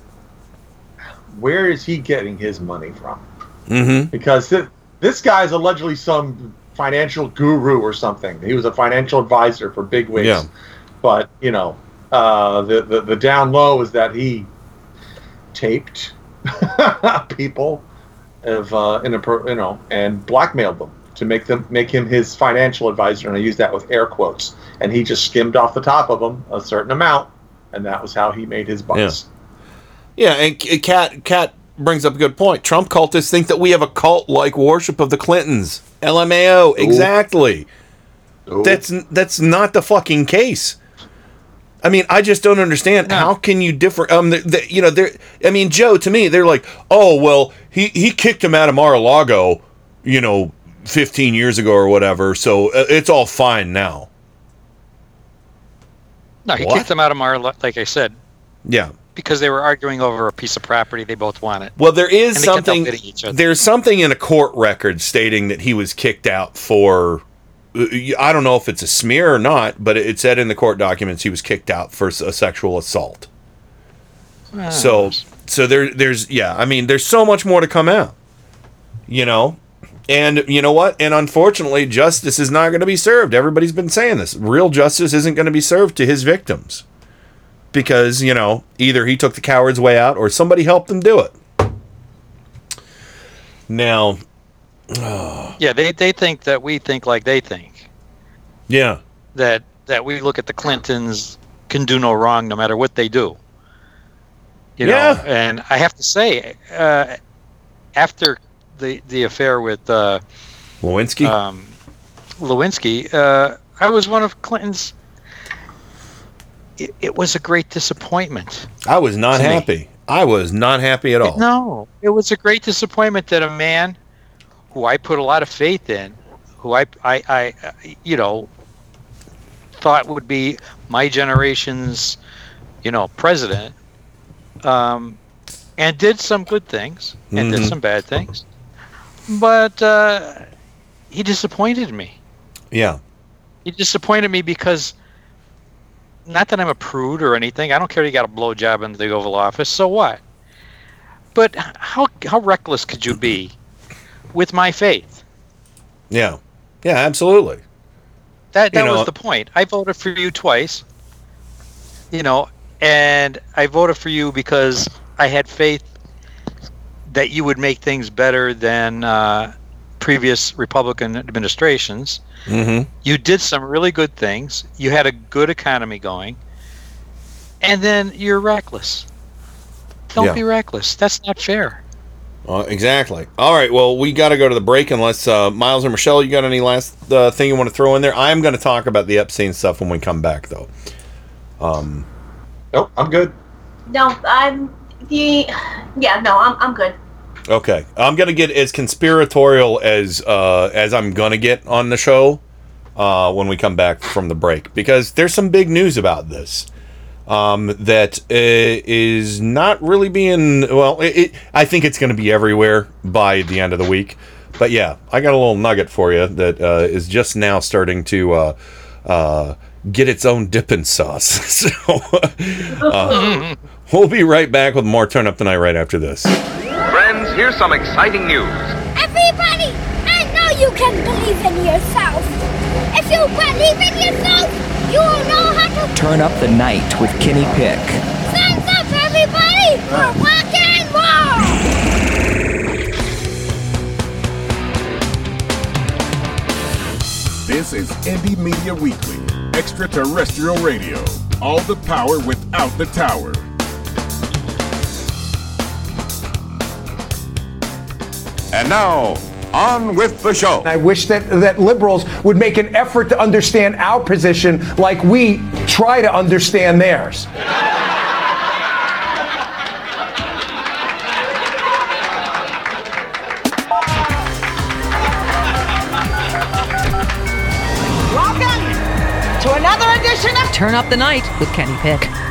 Where is he getting his money from? Mm-hmm. Because thi- this guy is allegedly some financial guru or something. He was a financial advisor for bigwigs. Yeah. But you know, uh, the, the the down low is that he taped people of uh, in a you know and blackmailed them to make them make him his financial advisor, and I use that with air quotes. And he just skimmed off the top of them a certain amount, and that was how he made his bucks. Yeah, and Cat Kat Kat brings up a good point. Trump cultists think that we have a cult like worship of the Clintons. LMAO, exactly. That's that's not the fucking case. I mean, I just don't understand how can you differ. Um, the, the, you know, they're. I mean, Joe. To me, they're like, oh well, he he kicked him out of Mar-a-Lago, you know, 15 years ago or whatever. So uh, it's all fine now. No, he What? kicked them out of Mar, like I said, Yeah. because they were arguing over a piece of property they both wanted. Well, there is something. There's something in a court record stating that he was kicked out for. Uh, I don't know if it's a smear or not, but it said in the court documents he was kicked out for a sexual assault. Ah. So, so there, there's yeah. I mean, there's so much more to come out. You know, and you know what? And unfortunately, justice is not going to be served. Everybody's been saying this. Real justice isn't going to be served to his victims because you know either he took the coward's way out or somebody helped him do it. Now, Yeah, they, they think that we think like they think. yeah, That that we look at the Clintons can do no wrong no matter what they do. You know, Yeah. and I have to say, uh, after the the affair with uh, Lewinsky. um, Lewinsky, uh, I was one of Clinton's. It, it was a great disappointment. I was not To me. happy. I was not happy at all. No, it was a great disappointment that a man who I put a lot of faith in, who I, I, I you know, thought would be my generation's, you know, president, um, and did some good things and Mhm. did some bad things, but uh, he disappointed me. Yeah. He disappointed me because not that I'm a prude or anything. I don't care. You got a blowjob in the Oval Office. So what? But how how reckless could you be with my faith? Yeah. Yeah, absolutely. That You that know- was the point. I voted for you twice. You know, and I voted for you because I had faith that you would make things better than uh, previous Republican administrations. Mm-hmm. You did some really good things. You had a good economy going. And then you're reckless. Don't Yeah. be reckless. That's not fair. Uh, exactly. All right. Well, we got to go to the break unless uh, Miles or Michelle, you got any last uh, thing you want to throw in there? I'm going to talk about the Epstein stuff when we come back, though. Um, Nope, I'm good. No, I'm the. Yeah, no, I'm I'm good. okay. I'm going to get as conspiratorial as uh, as I'm going to get on the show uh, when we come back from the break because there's some big news about this. Um, that uh, is not really being well. It, it, I think it's going to be everywhere by the end of the week. But yeah, I got a little nugget for you that uh, is just now starting to uh, uh, get its own dipping sauce. so uh, we'll be right back with more Turn Up the Night right after this. Friends, here's some exciting news. Everybody, I know you can believe in yourself. If you believe in yourself, you will know how to Turn up the night with Kenny Pick. say rock and roll! This is Indie Media Weekly, extraterrestrial radio. All the power without the tower. And now, on with the show. I wish that, that liberals would make an effort to understand our position like we try to understand theirs. Welcome to another edition of Turn Up the Night with Kenny Pick.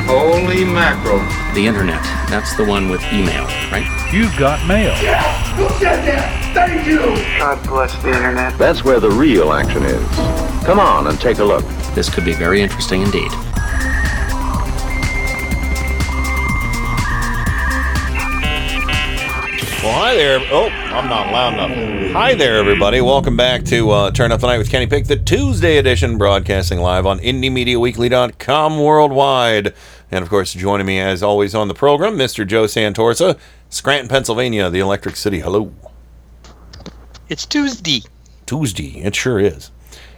Holy mackerel. The internet. That's the one with email, right? You've got mail. Who said that? Thank you! God bless the internet. That's where the real action is. Come on and take a look. This could be very interesting indeed. Well, hi there. Oh, I'm not loud enough. Hi there, everybody. Welcome back to uh, Turn Up the Night with Kenny Pick, the Tuesday edition, broadcasting live on IndieMediaWeekly.com worldwide. And of course, joining me as always on the program, Mr. Joe Santorsa, Scranton, Pennsylvania, the Electric City. Hello. It's Tuesday. Tuesday. It sure is.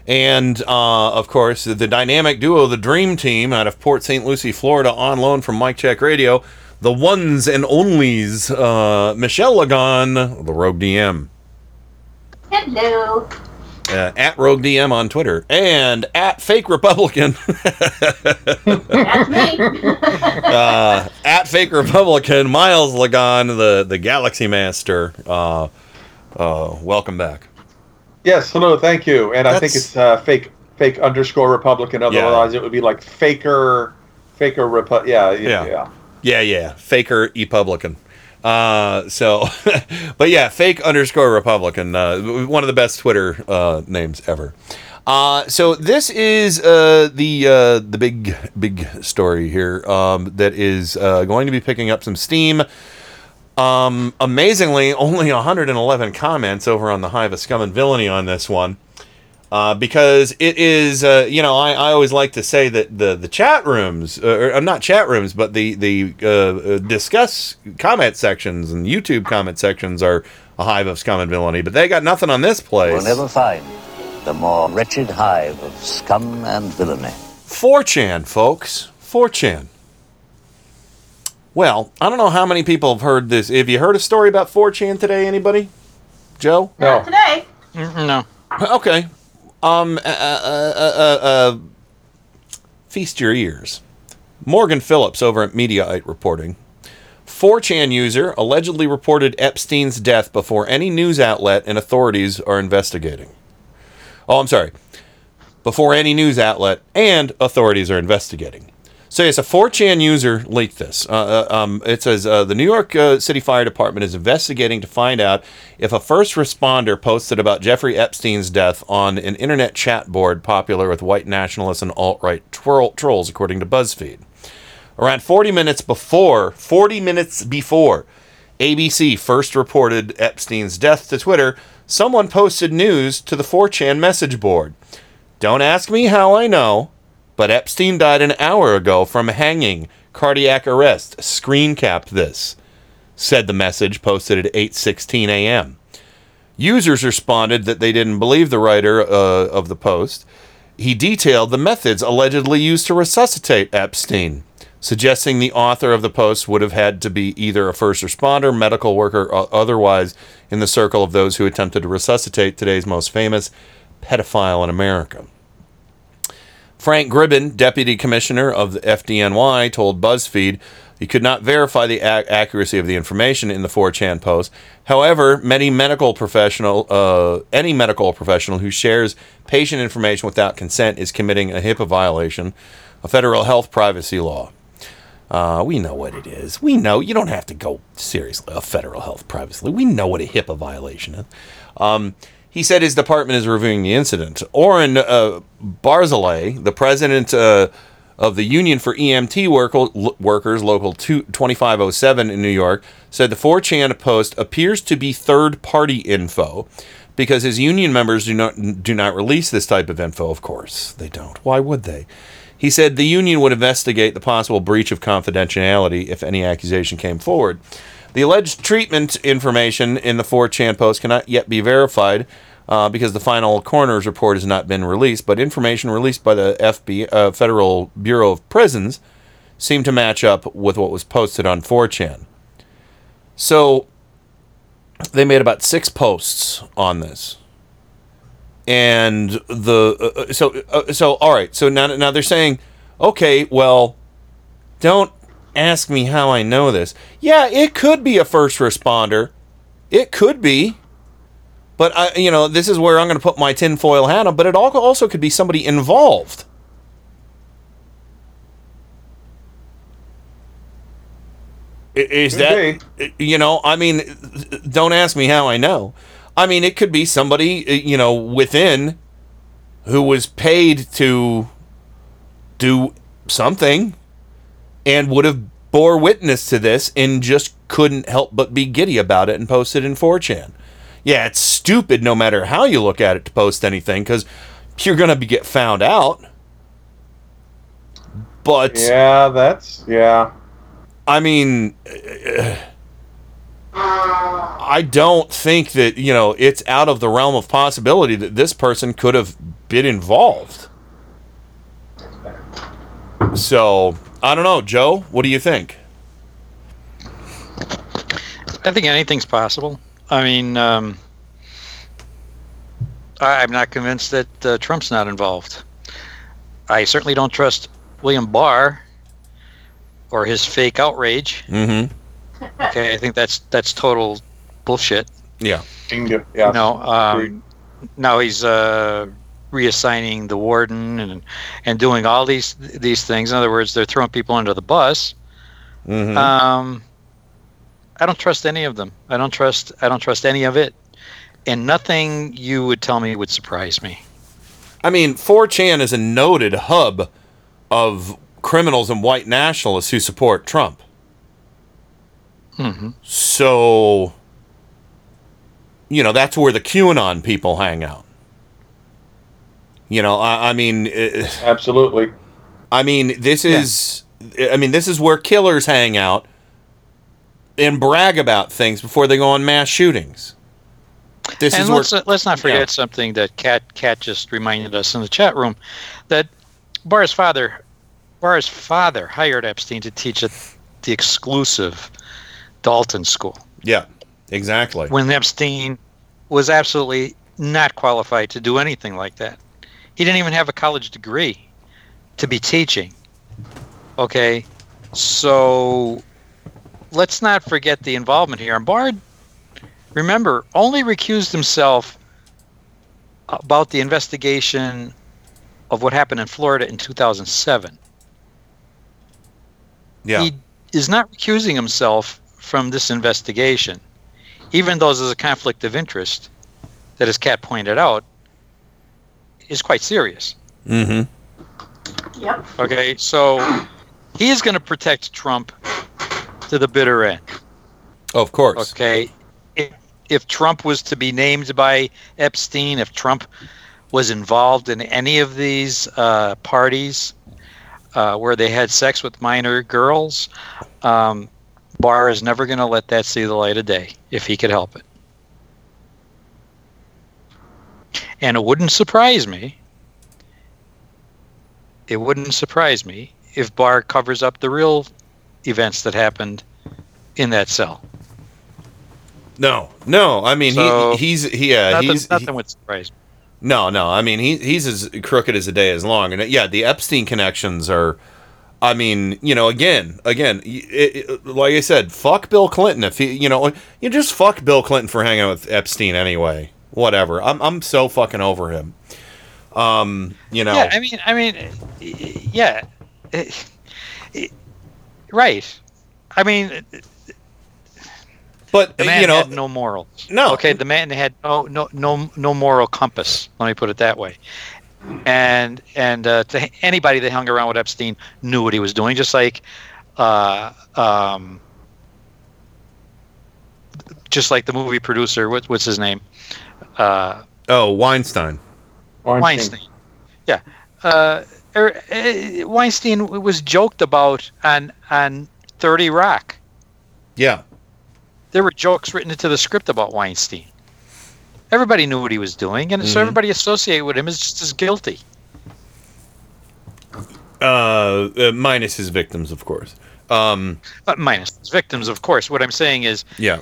And uh, of course, the dynamic duo, the Dream Team, out of Port St. Lucie, Florida, on loan from Mike Check Radio, the ones and onlys, uh, Michelle Lagon, the Rogue DM, Hello. Uh, at Rogue DM on Twitter, and at Fake Republican, That's me. uh, at Fake Republican, Miles Lagon, the the Galaxy Master. Uh, uh, welcome back. Yes, hello, thank you. And I think it's uh, fake fake underscore Republican. Otherwise, it would be like faker faker Repu- yeah, yeah, Yeah. yeah. Yeah, yeah. Faker Republican. Uh, so, but yeah, fake underscore Republican. Uh, one of the best Twitter uh, names ever. Uh, so this is uh, the uh, the big big story here um, that is uh, going to be picking up some steam. Um, amazingly, only 111 comments over on the Hive of Scum and Villainy on this one. Uh, because it is, uh, you know, I, I always like to say that the, the chat rooms, uh, or uh, not chat rooms, but the the uh, uh, Disqus comment sections and YouTube comment sections are a hive of scum and villainy. But they got nothing on this place. You'll never find the more wretched hive of scum and villainy. 4chan, folks. 4chan. Well, I don't know how many people have heard this. Have you heard a story about 4chan today? Anybody? Joe? Not today. No. Okay. Um. Uh, uh, uh, uh, uh, feast your ears. Morgan Phillips over at Mediaite reporting. 4chan user allegedly reported Epstein's death before any news outlet and authorities are investigating. Oh, I'm sorry. Before any news outlet and authorities are investigating. So yes, a 4chan user leaked this. Uh, uh, um, it says uh, the New York uh, City Fire Department is investigating to find out if a first responder posted about Jeffrey Epstein's death on an internet chat board popular with white nationalists and alt-right troll- trolls, according to BuzzFeed. Around 40 minutes before, 40 minutes before ABC first reported Epstein's death to Twitter, someone posted news to the 4chan message board. Don't ask me how I know, but Epstein died an hour ago from hanging, cardiac arrest. Screen cap this, said the message posted at 8:16 a.m. Users responded that they didn't believe the writer uh, of the post. He detailed the methods allegedly used to resuscitate Epstein, suggesting the author of the post would have had to be either a first responder, medical worker, or otherwise in the circle of those who attempted to resuscitate today's most famous pedophile in America. Frank Gribbon, deputy commissioner of the FDNY, told BuzzFeed he could not verify the ac- accuracy of the information in the 4chan post. However, many medical professional, uh, any medical professional who shares patient information without consent is committing a HIPAA violation, a federal health privacy law. Uh, we know what it is. We know you don't have to go seriously. A federal health privacy. We know what a HIPAA violation is. Um, he said his department is reviewing the incident. Oren uh, Barzilay, the president uh, of the Union for EMT work- Workers, Local 2- 2507 in New York, said the 4chan post appears to be third party info because his union members do not do not release this type of info. Of course, they don't. Why would they? He said the union would investigate the possible breach of confidentiality if any accusation came forward. The alleged treatment information in the 4chan post cannot yet be verified uh, because the final coroner's report has not been released, but information released by the FB, uh, Federal Bureau of Prisons seemed to match up with what was posted on 4chan. So they made about six posts on this. And the uh, so uh, so all right so now now they're saying okay well don't ask me how I know this. Yeah it could be a first responder. It could be. But I you know this is where I'm going to put my tinfoil hat on but it al- also could be somebody involved. Is that you know? I mean, don't ask me how I know. I mean, it could be somebody uh, you know within who was paid to do something and would have bore witness to this and just couldn't help but be giddy about it and post it in 4chan. Yeah, it's stupid no matter how you look at it to post anything because you're gonna get found out. But Yeah, that's yeah. I mean, uh, I don't think that, you know, it's out of the realm of possibility that this person could have been involved. So, I don't know, Joe, what do you think? I think anything's possible. I mean, um, I, I'm not convinced that uh, Trump's not involved. I certainly don't trust William Barr or his fake outrage. Mm-hmm. Okay, I think that's that's total bullshit. Yeah. Yeah. You know, um, now he's uh, reassigning the warden and and doing all these these things. In other words, they're throwing people under the bus. Mhm. Um, I don't trust any of them. I don't trust. I don't trust any of it, and nothing you would tell me would surprise me. I mean, 4chan is a noted hub of criminals and white nationalists who support Trump. Mm-hmm. So, you know, that's where the QAnon people hang out. You know, I, I mean, uh, absolutely. I mean, this is, I mean, this is where killers hang out and brag about things before they go on mass shootings. This and is where, let's, uh, let's not forget something that Kat Kat just reminded us in the chat room that Barr's father Barr's father hired Epstein to teach at the exclusive Dalton School yeah, exactly. when Epstein was absolutely not qualified to do anything like that. He didn't even have a college degree to be teaching. Okay, so let's not forget the involvement here. And Barr, remember, only recused himself about the investigation of what happened in Florida in 2007. Yeah. He is not recusing himself from this investigation, even though there's a conflict of interest that, as Kat pointed out, is quite serious. Mm-hmm. Yep. Okay, so he is going to protect Trump to the bitter end. Of course. Okay, if, if Trump was to be named by Epstein, if Trump was involved in any of these uh, parties uh, where they had sex with minor girls, um, Barr is never going to let that see the light of day if he could help it. And it wouldn't surprise me. It wouldn't surprise me if Barr covers up the real events that happened in that cell. No, no. I mean, So, he he's he, yeah nothing, he's nothing would surprise me. no no. I mean, he he's as crooked as a day is long, and uh, yeah, the Epstein connections are. I mean, you know, again, again, it, it- like I said, fuck Bill Clinton. If he, you know, you just fuck Bill Clinton for hanging out with Epstein anyway. Whatever. I'm I'm so fucking over him. Um, you know. Yeah, I mean, I mean, yeah, Eh, eh, right. I mean, But the man you know, had no morals. No. Okay, the man had no no no no moral compass. Let me put it that way. And and uh, to anybody that hung around with Epstein knew what he was doing, just like, uh, um, just like the movie producer. What, what's his name? Uh, oh, Weinstein. Weinstein. Yeah. Uh, er, uh, Weinstein was joked about on on Thirty Rock. Yeah. There were jokes written into the script about Weinstein. Everybody knew what he was doing, and so Mhm. everybody associated with him is just as guilty. Uh, uh, minus his victims, of course. Um, Uh, minus his victims, of course. What I'm saying is yeah.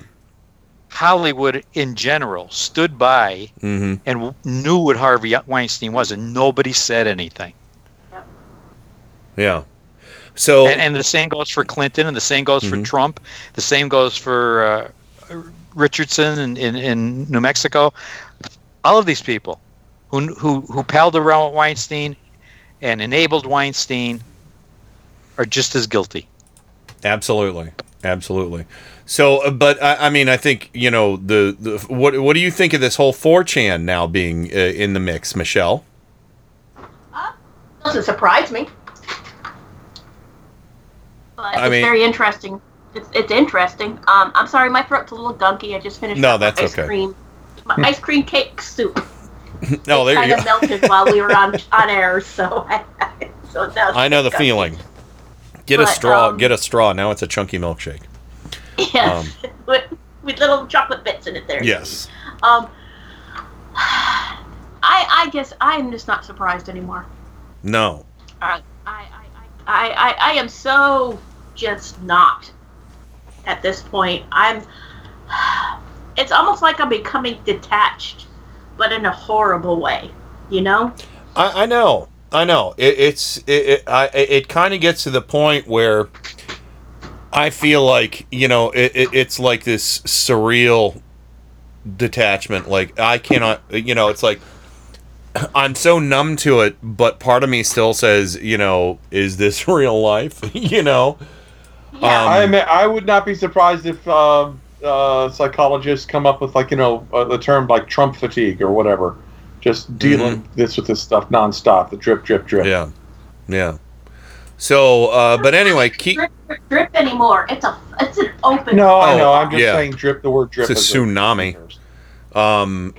Hollywood in general stood by hmm and knew what Harvey Weinstein was, and nobody said anything. Yeah. So and, and the same goes for Clinton, and the same goes for Trump. The same goes for uh, Richardson in, in, in New Mexico. All of these people who who who palled around with Weinstein and enabled Weinstein are just as guilty. Absolutely, absolutely. So, uh, but I, I mean, I think you know the, the what. What do you think of this whole 4chan now being uh, in the mix, Michelle? Doesn't surprise me. But I it's mean- very interesting. It's, it's interesting. Um, I'm sorry, my throat's a little gunky. I just finished No, that's ice okay. cream. My ice cream cake soup Oh, there kind you of go. melted while we were on on air, so I, so I know the gunky. feeling. Get a straw. um, get a straw. Now it's a chunky milkshake. Yes, Um, with, with little chocolate bits in it. There. Yes. Um, I I guess I'm just not surprised anymore. No. I I I I, I am so just not at this point. I'm. It's almost like I'm becoming detached, but in a horrible way. You know? I, I know. I know. It, it's it. It, I, it kind of gets to the point where I feel like you know it, it, it's like this surreal detachment. Like I cannot. You know, it's like I'm so numb to it, but part of me still says, you know, is this real life? you know. Um, I mean, I would not be surprised if uh, uh, psychologists come up with like you know uh, the term like Trump fatigue or whatever, just dealing this with this stuff nonstop, the drip, drip, drip. Yeah, yeah. So, uh, but anyway, keep. Drip, drip, drip anymore. It's a it's an open. No, I Oh, know. I'm just yeah. saying drip. The word drip. It's a is tsunami. Um,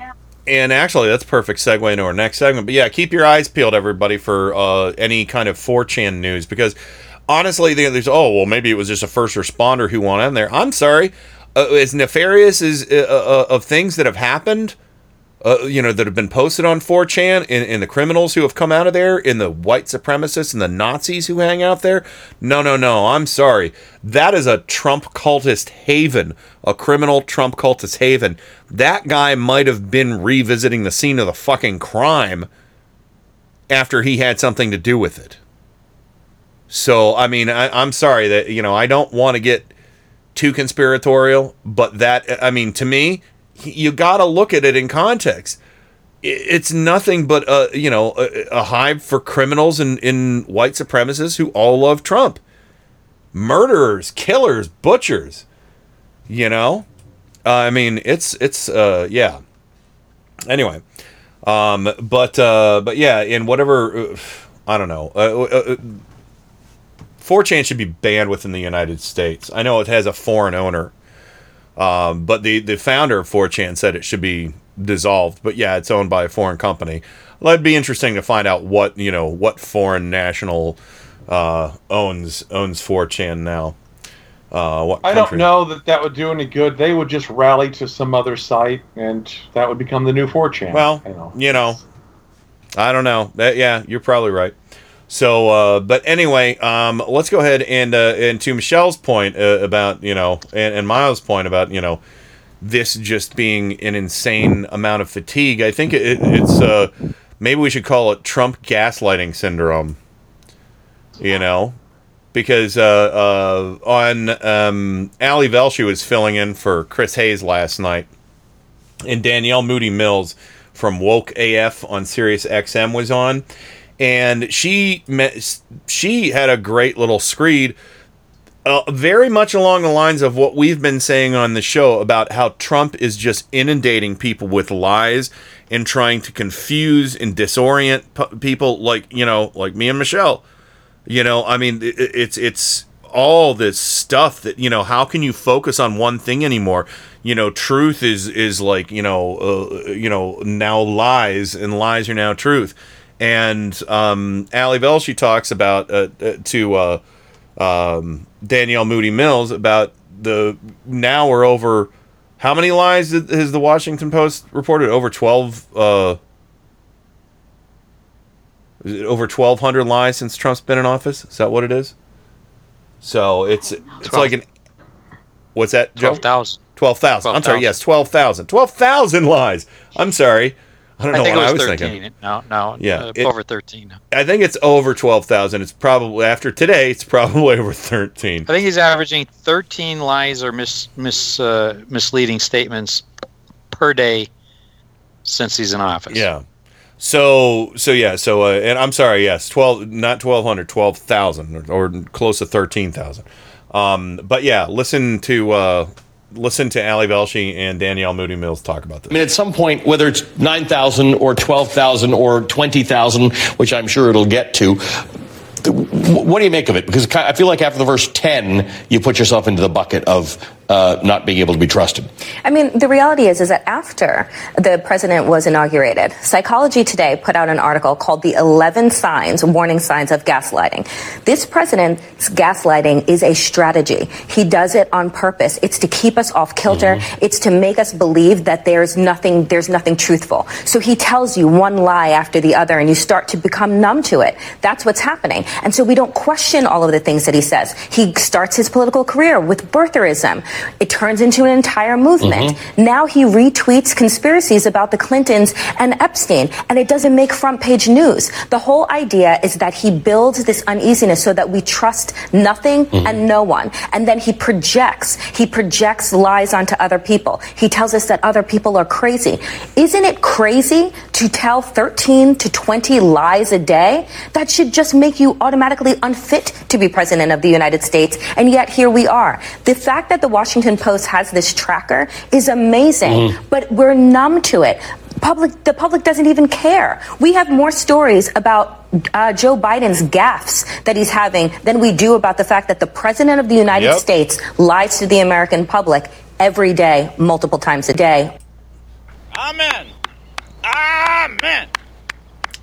and actually, that's a perfect segue into our next segment. But yeah, keep your eyes peeled, everybody, for uh, any kind of 4chan news because honestly, there- there's oh well, maybe it was just a first responder who went in there. I'm sorry, uh, as nefarious as uh, uh, of things that have happened. Uh, you know that have been posted on 4chan, and, and the criminals who have come out of there, in the white supremacists and the Nazis who hang out there. No, no, no. I'm sorry. That is a Trump cultist haven, a criminal Trump cultist haven. That guy might have been revisiting the scene of the fucking crime after he had something to do with it. So, I mean, I, I'm sorry that, you know, I don't want to get too conspiratorial, but that, I mean, to me, you got to look at it in context. It's nothing but a, you know, a, a hive for criminals and, and white supremacists who all love Trump. Murderers, killers, butchers. You know? Uh, I mean, it's, it's, uh, yeah. Anyway. Um, but, uh, but yeah, in whatever, uh, I don't know. Uh, uh, uh, 4chan should be banned within the United States. I know it has a foreign owner, um, but the, the founder of 4chan said it should be dissolved. But yeah, it's owned by a foreign company. Well, it'd be interesting to find out what you know what foreign national uh, owns owns 4chan now. Uh, what I don't know that that would do any good. They would just rally to some other site, and that would become the new 4chan. Well, you know. you know, I don't know. That, yeah, you're probably right. So, uh, but anyway, um, let's go ahead and uh, and to Michelle's point uh, about you know, and, and Miles' point about you know, this just being an insane amount of fatigue. I think it, it's uh, maybe we should call it Trump gaslighting syndrome. You know, because uh, uh, on um, Ali Velshi was filling in for Chris Hayes last night and Danielle Moodie Mills from Woke AF on Sirius XM was on, and she met, she had a great little screed uh, very much along the lines of what we've been saying on the show about how Trump is just inundating people with lies and trying to confuse and disorient p- people like, you know, like me and Michelle. You know, I mean, it, it's it's all this stuff that you know. How can you focus on one thing anymore? You know, truth is is like you know, uh, you know now lies and lies are now truth. And um, Ali Velshi talks about uh, uh, to uh, um, Danielle Moodie Mills about the now we're over. How many lies did- has the Washington Post reported? Over twelve. Uh, is it over 1,200 lies since Trump's been in office? Is that what it is? So it's it's like an what's that? Joe? 12,000. 12,000. I'm sorry. 12,000. Yes, 12,000. 12,000 lies. I'm sorry. I don't I think what it was, I was 13. thinking. No, no. Yeah, uh, it- over 13. I think it's over 12,000. It's probably after today. It's probably over 13. I think he's averaging 13 lies or mis, mis uh, misleading statements per day since he's in office. Yeah. So so yeah. So uh, and I'm sorry. Yes, 12 not 1,200, 12,000 or, or close to 13,000. Um, but yeah, listen to uh, listen to Ali Velshi and Danielle Moodie Mills talk about this. I mean, at some point, whether it's 9,000 or 12,000 or 20,000, which I'm sure it'll get to, what do you make of it? Because I feel like after the first 10, you put yourself into the bucket of uh, not being able to be trusted. I mean, the reality is, is that after the president was inaugurated, Psychology Today put out an article called "The 11 Signs, Warning Signs of Gaslighting." This president's gaslighting is a strategy. He does it on purpose. It's to keep us off kilter. It's to make us believe that there's nothing, there's nothing truthful. So he tells you one lie after the other, and you start to become numb to it. That's what's happening. And so we don't question all of the things that he says. He starts his political career with birtherism. It turns into an entire movement. Mm-hmm. Now he retweets conspiracies about the Clintons and Epstein, and it doesn't make front page news. The whole idea is that he builds this uneasiness so that we trust nothing mm-hmm. and no one. And then he projects, he projects lies onto other people. He tells us that other people are crazy. Isn't it crazy to tell 13 to 20 lies a day? That should just make you automatically unfit to be president of the United States. And yet here we are. The fact that the Washington Post has this tracker is amazing, Mhm. but we're numb to it. Public, the public doesn't even care. We have more stories about uh, Joe Biden's gaffes that he's having than we do about the fact that the president of the United Yep. States lies to the American public every day, multiple times a day. Amen. Amen.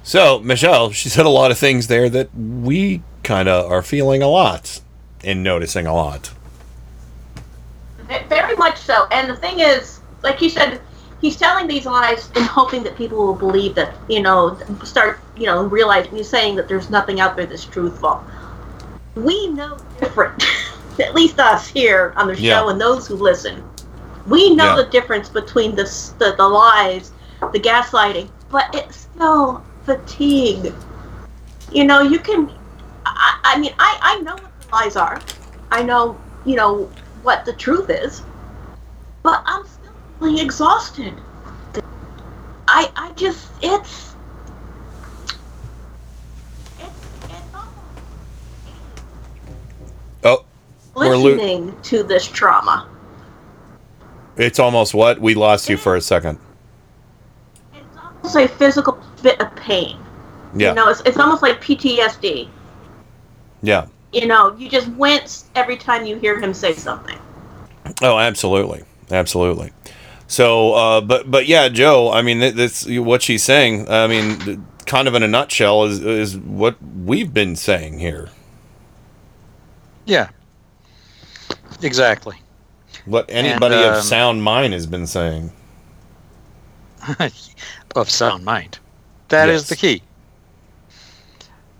So Michelle, she said a lot of things there that we kind of are feeling a lot and noticing a lot. Ve- Very much so. And the thing is, like you said, he's telling these lies in hoping that people will believe that, you know, start, you know, realizing he's saying that there's nothing out there that's truthful. We know different, at least us here on the show Yeah. and those who listen. We know Yeah. the difference between the, the, the lies, the gaslighting, but it's still fatigue. You know, you can, I, I mean, I, I know what the lies are. I know, you know, what the truth is, but I'm still feeling exhausted. I, I just, it's, Oh, we're lo- listening to this trauma. It's almost what we lost you for a second. It's almost a physical bit of pain. Yeah, You know, it's, it's almost like PTSD. yeah. You know, you just wince every time you hear him say something. Oh, absolutely, absolutely. So, uh, but but yeah, Joe. I mean, that's what she's saying. I mean, kind of in a nutshell is is what we've been saying here. Yeah. Exactly. What anybody And, of um, sound mind has been saying. of sound mind. That is Yes. the key.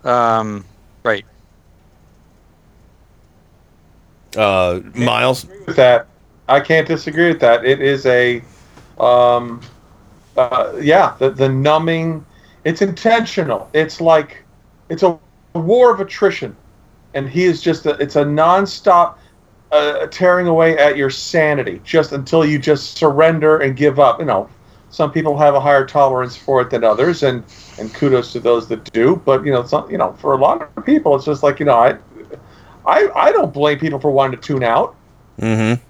Um, right. Uh, Miles. with that. I can't disagree with that. It is a, um, uh, yeah, the, the numbing. It's intentional. It's like, it's a war of attrition, and he is just. A, it's a nonstop uh, tearing away at your sanity, just until you just surrender and give up. You know, some people have a higher tolerance for it than others, and and kudos to those that do. But you know, some, you know, for a lot of people, it's just like you know, I. I I don't blame people for wanting to tune out. Mm-hmm.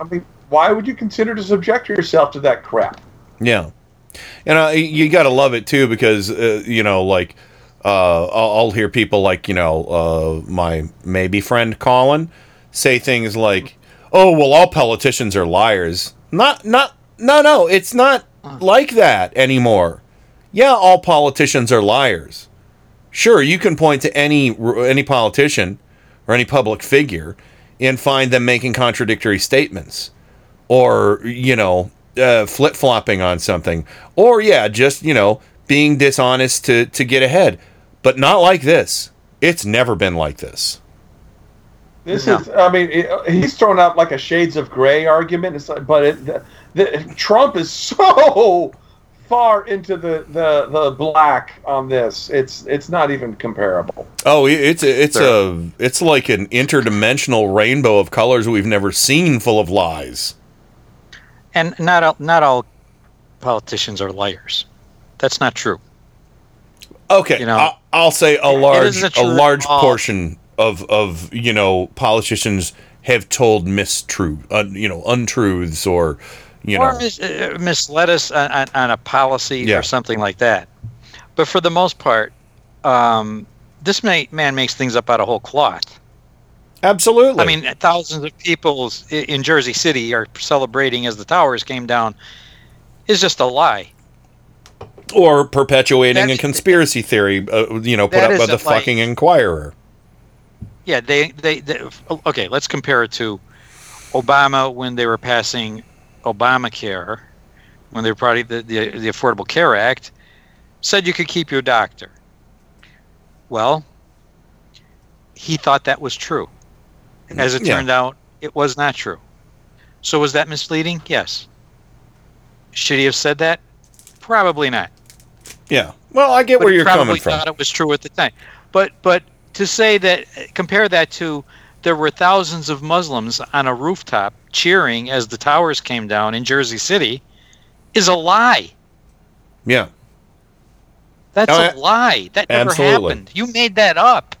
I mean, why would you consider to subject yourself to that crap? Yeah, and uh, you got to love it too because uh, you know, like, uh, I'll, I'll hear people like you know, uh, my maybe friend Colin say things like, "Oh, well, all politicians are liars." Not, not, no, no, it's not like that anymore. Yeah, all politicians are liars. Sure, you can point to any any politician or any public figure and find them making contradictory statements or you know uh, flip flopping on something, or yeah, just you know being dishonest to to get ahead, but not like this. It's never been like this. This is, I mean, it, he's thrown out like a shades of gray argument. It's like, but it, the, the, Trump is so far into the, the the black on this. It's it's not even comparable. Oh, it- it's a, it's a it's like an interdimensional rainbow of colors we've never seen, full of lies. And not all, not all politicians are liars. That's not true. Okay, You know, I, I'll say a large a large portion of of you know politicians have told mistruth, uh, you know, untruths or you or know, mis- uh, misled us on, on, on a policy Yeah. or something like that. But for the most part, um, this ma- man makes things up out of whole cloth. Absolutely. I mean, thousands of people in Jersey City are celebrating as the towers came down. Is just a lie. or perpetuating a That's- conspiracy theory, uh, you know, put up by the isn't like- fucking Inquirer. Yeah, they, they, they okay. Let's compare it to Obama when they were passing Obamacare, when they were probably the, the the Affordable Care Act, said you could keep your doctor. Well, he thought that was true. As it Yeah. turned out, it was not true. So was that misleading? Yes. Should he have said that? Probably not. Yeah. Well, I get But where you're probably coming from. Thought it was true at the time, but but to say that compare that to there were thousands of Muslims on a rooftop cheering as the towers came down in Jersey City is a lie. Yeah. That's Oh, a lie. That never absolutely. happened. You made that up.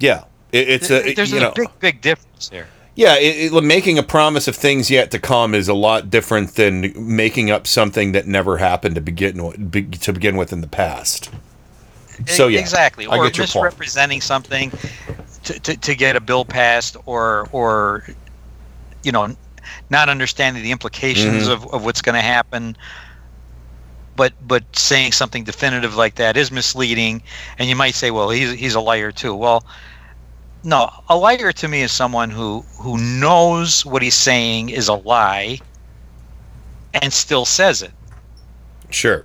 Yeah. It, it's a There's a know, big big difference there. yeah. It, it, making a promise of things yet to come is a lot different than making up something that never happened to begin with, be, to begin with in the past. So yeah, exactly, I or get your point. misrepresenting something to, to, to get a bill passed, or or you know, not understanding the implications Mhm. of, of what's going to happen. But but saying something definitive like that is misleading, and you might say, well, he's he's a liar too. Well, no, a liar to me is someone who who knows what he's saying is a lie, and still says it. Sure.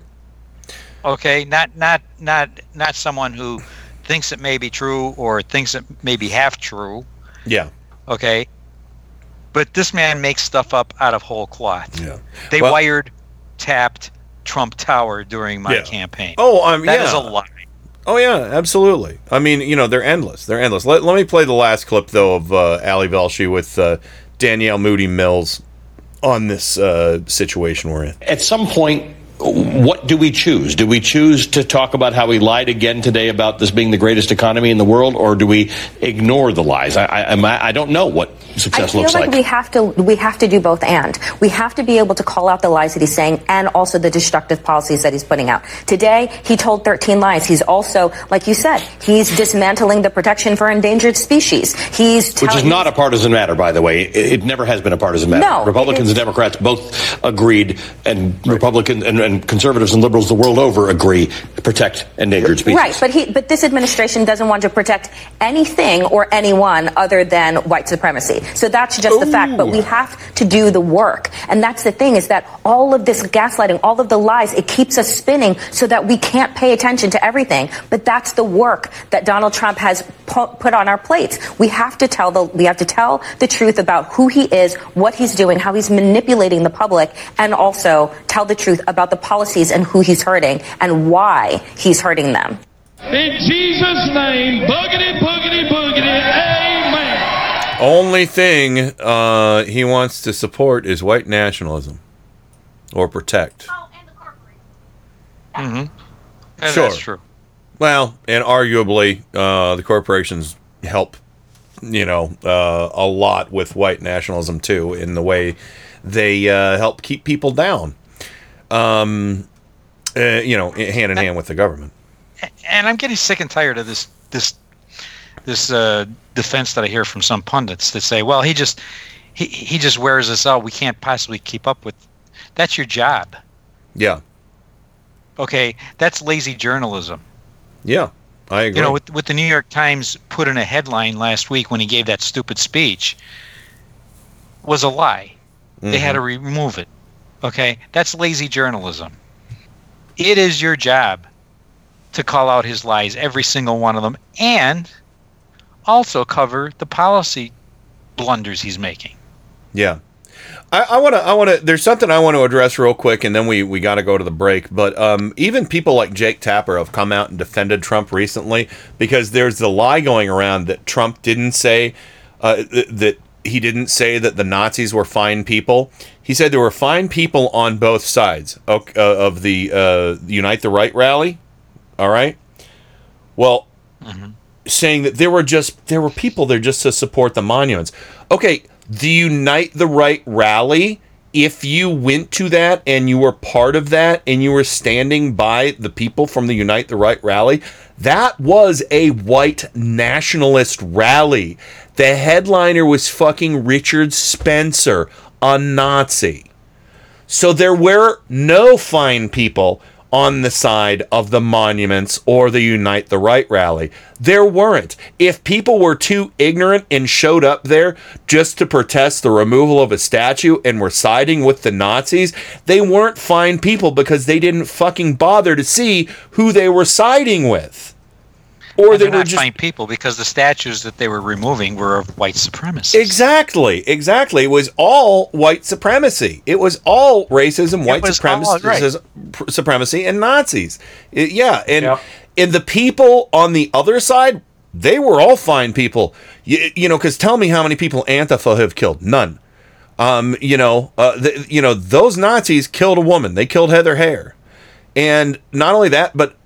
Okay, not not not not someone who thinks it may be true or thinks it may be half true. Yeah. Okay, but this man makes stuff up out of whole cloth. Yeah. They Well- wired tapped Trump Tower during my Yeah. campaign. Oh, um, That is yeah. a lie. Oh yeah, absolutely. I mean, you know, they're endless. They're endless. Let, let me play the last clip though of uh, Ali Velshi with uh, Danielle Moodie Mills on this uh, situation we're in. At some point, what do we choose? Do we choose to talk about how he lied again today about this being the greatest economy in the world, or do we ignore the lies? I, I, I don't know what success feel looks like, like. we have to we have to do both and we have to be able to call out the lies that he's saying and also the destructive policies that he's putting out. Today he told 13 lies. He's also like you said, he's dismantling the protection for endangered species. He's Which is not a partisan matter, by the way. It, it never has been a partisan matter. No, Republicans and Democrats both agreed, and Republicans and, and conservatives and liberals the world over agree to protect endangered species. Right, but he, but this administration doesn't want to protect anything or anyone other than white supremacy. So that's just the fact. But we have to do the work, and that's the thing is that all of this gaslighting, all of the lies, it keeps us spinning so that we can't pay attention to everything. But that's the work that Donald Trump has put on our plates. We have to tell the we have to tell the truth about who he is, what he's doing, how he's manipulating the public, and also tell the truth about the policies and who he's hurting and why he's hurting them. In Jesus' name, boogity, boogity, boogity, amen. Only thing uh, he wants to support is white nationalism or protect. Mm-hmm. And Sure. That's true. Well, and arguably, uh, the corporations help, you know, uh, a lot with white nationalism too, in the way they uh, help keep people down. Um, uh, you know, hand in hand with the government. and I'm getting sick and tired of this this this uh, defense that I hear from some pundits that say, "Well, he just he he just wears us out. We can't possibly keep up with." That's your job. Yeah, Okay, that's lazy journalism. yeah, I agree. You know, with, what the New York Times put in a headline last week when he gave that stupid speech was a lie. They had to remove it. Okay, that's lazy journalism. It is your job to call out his lies, every single one of them, and also cover the policy blunders he's making. Yeah. I want to. I want to. There's something I want to address real quick, and then we we got to go to the break. But um, even people like Jake Tapper have come out and defended Trump recently because there's the lie going around that Trump didn't say uh, th- that he didn't say that the Nazis were fine people. He said there were fine people on both sides uh, of the uh, Unite the Right rally. All right. Well, saying that there were just there were people there just to support the monuments. Okay, the Unite the Right rally, if you went to that and you were part of that and you were standing by the people from the Unite the Right rally, that was a white nationalist rally. The headliner was fucking Richard Spencer, a Nazi. So there were no fine people on the side of the monuments or the Unite the Right rally. There weren't. If people were too ignorant and showed up there just to protest the removal of a statue and were siding with the Nazis, they weren't fine people because they didn't fucking bother to see who they were siding with. Or And they were not just fine people because the statues that they were removing were of white supremacists. Exactly, exactly. It was all white supremacy. It was all racism, white supremacy, right. supremacy, and Nazis. It- yeah, and and the people on the other side, they were all fine people. You, you know, because tell me how many people Antifa have killed? None. Um, you know, uh, the, you know those Nazis killed a woman. They killed Heather Heyer, and not only that, but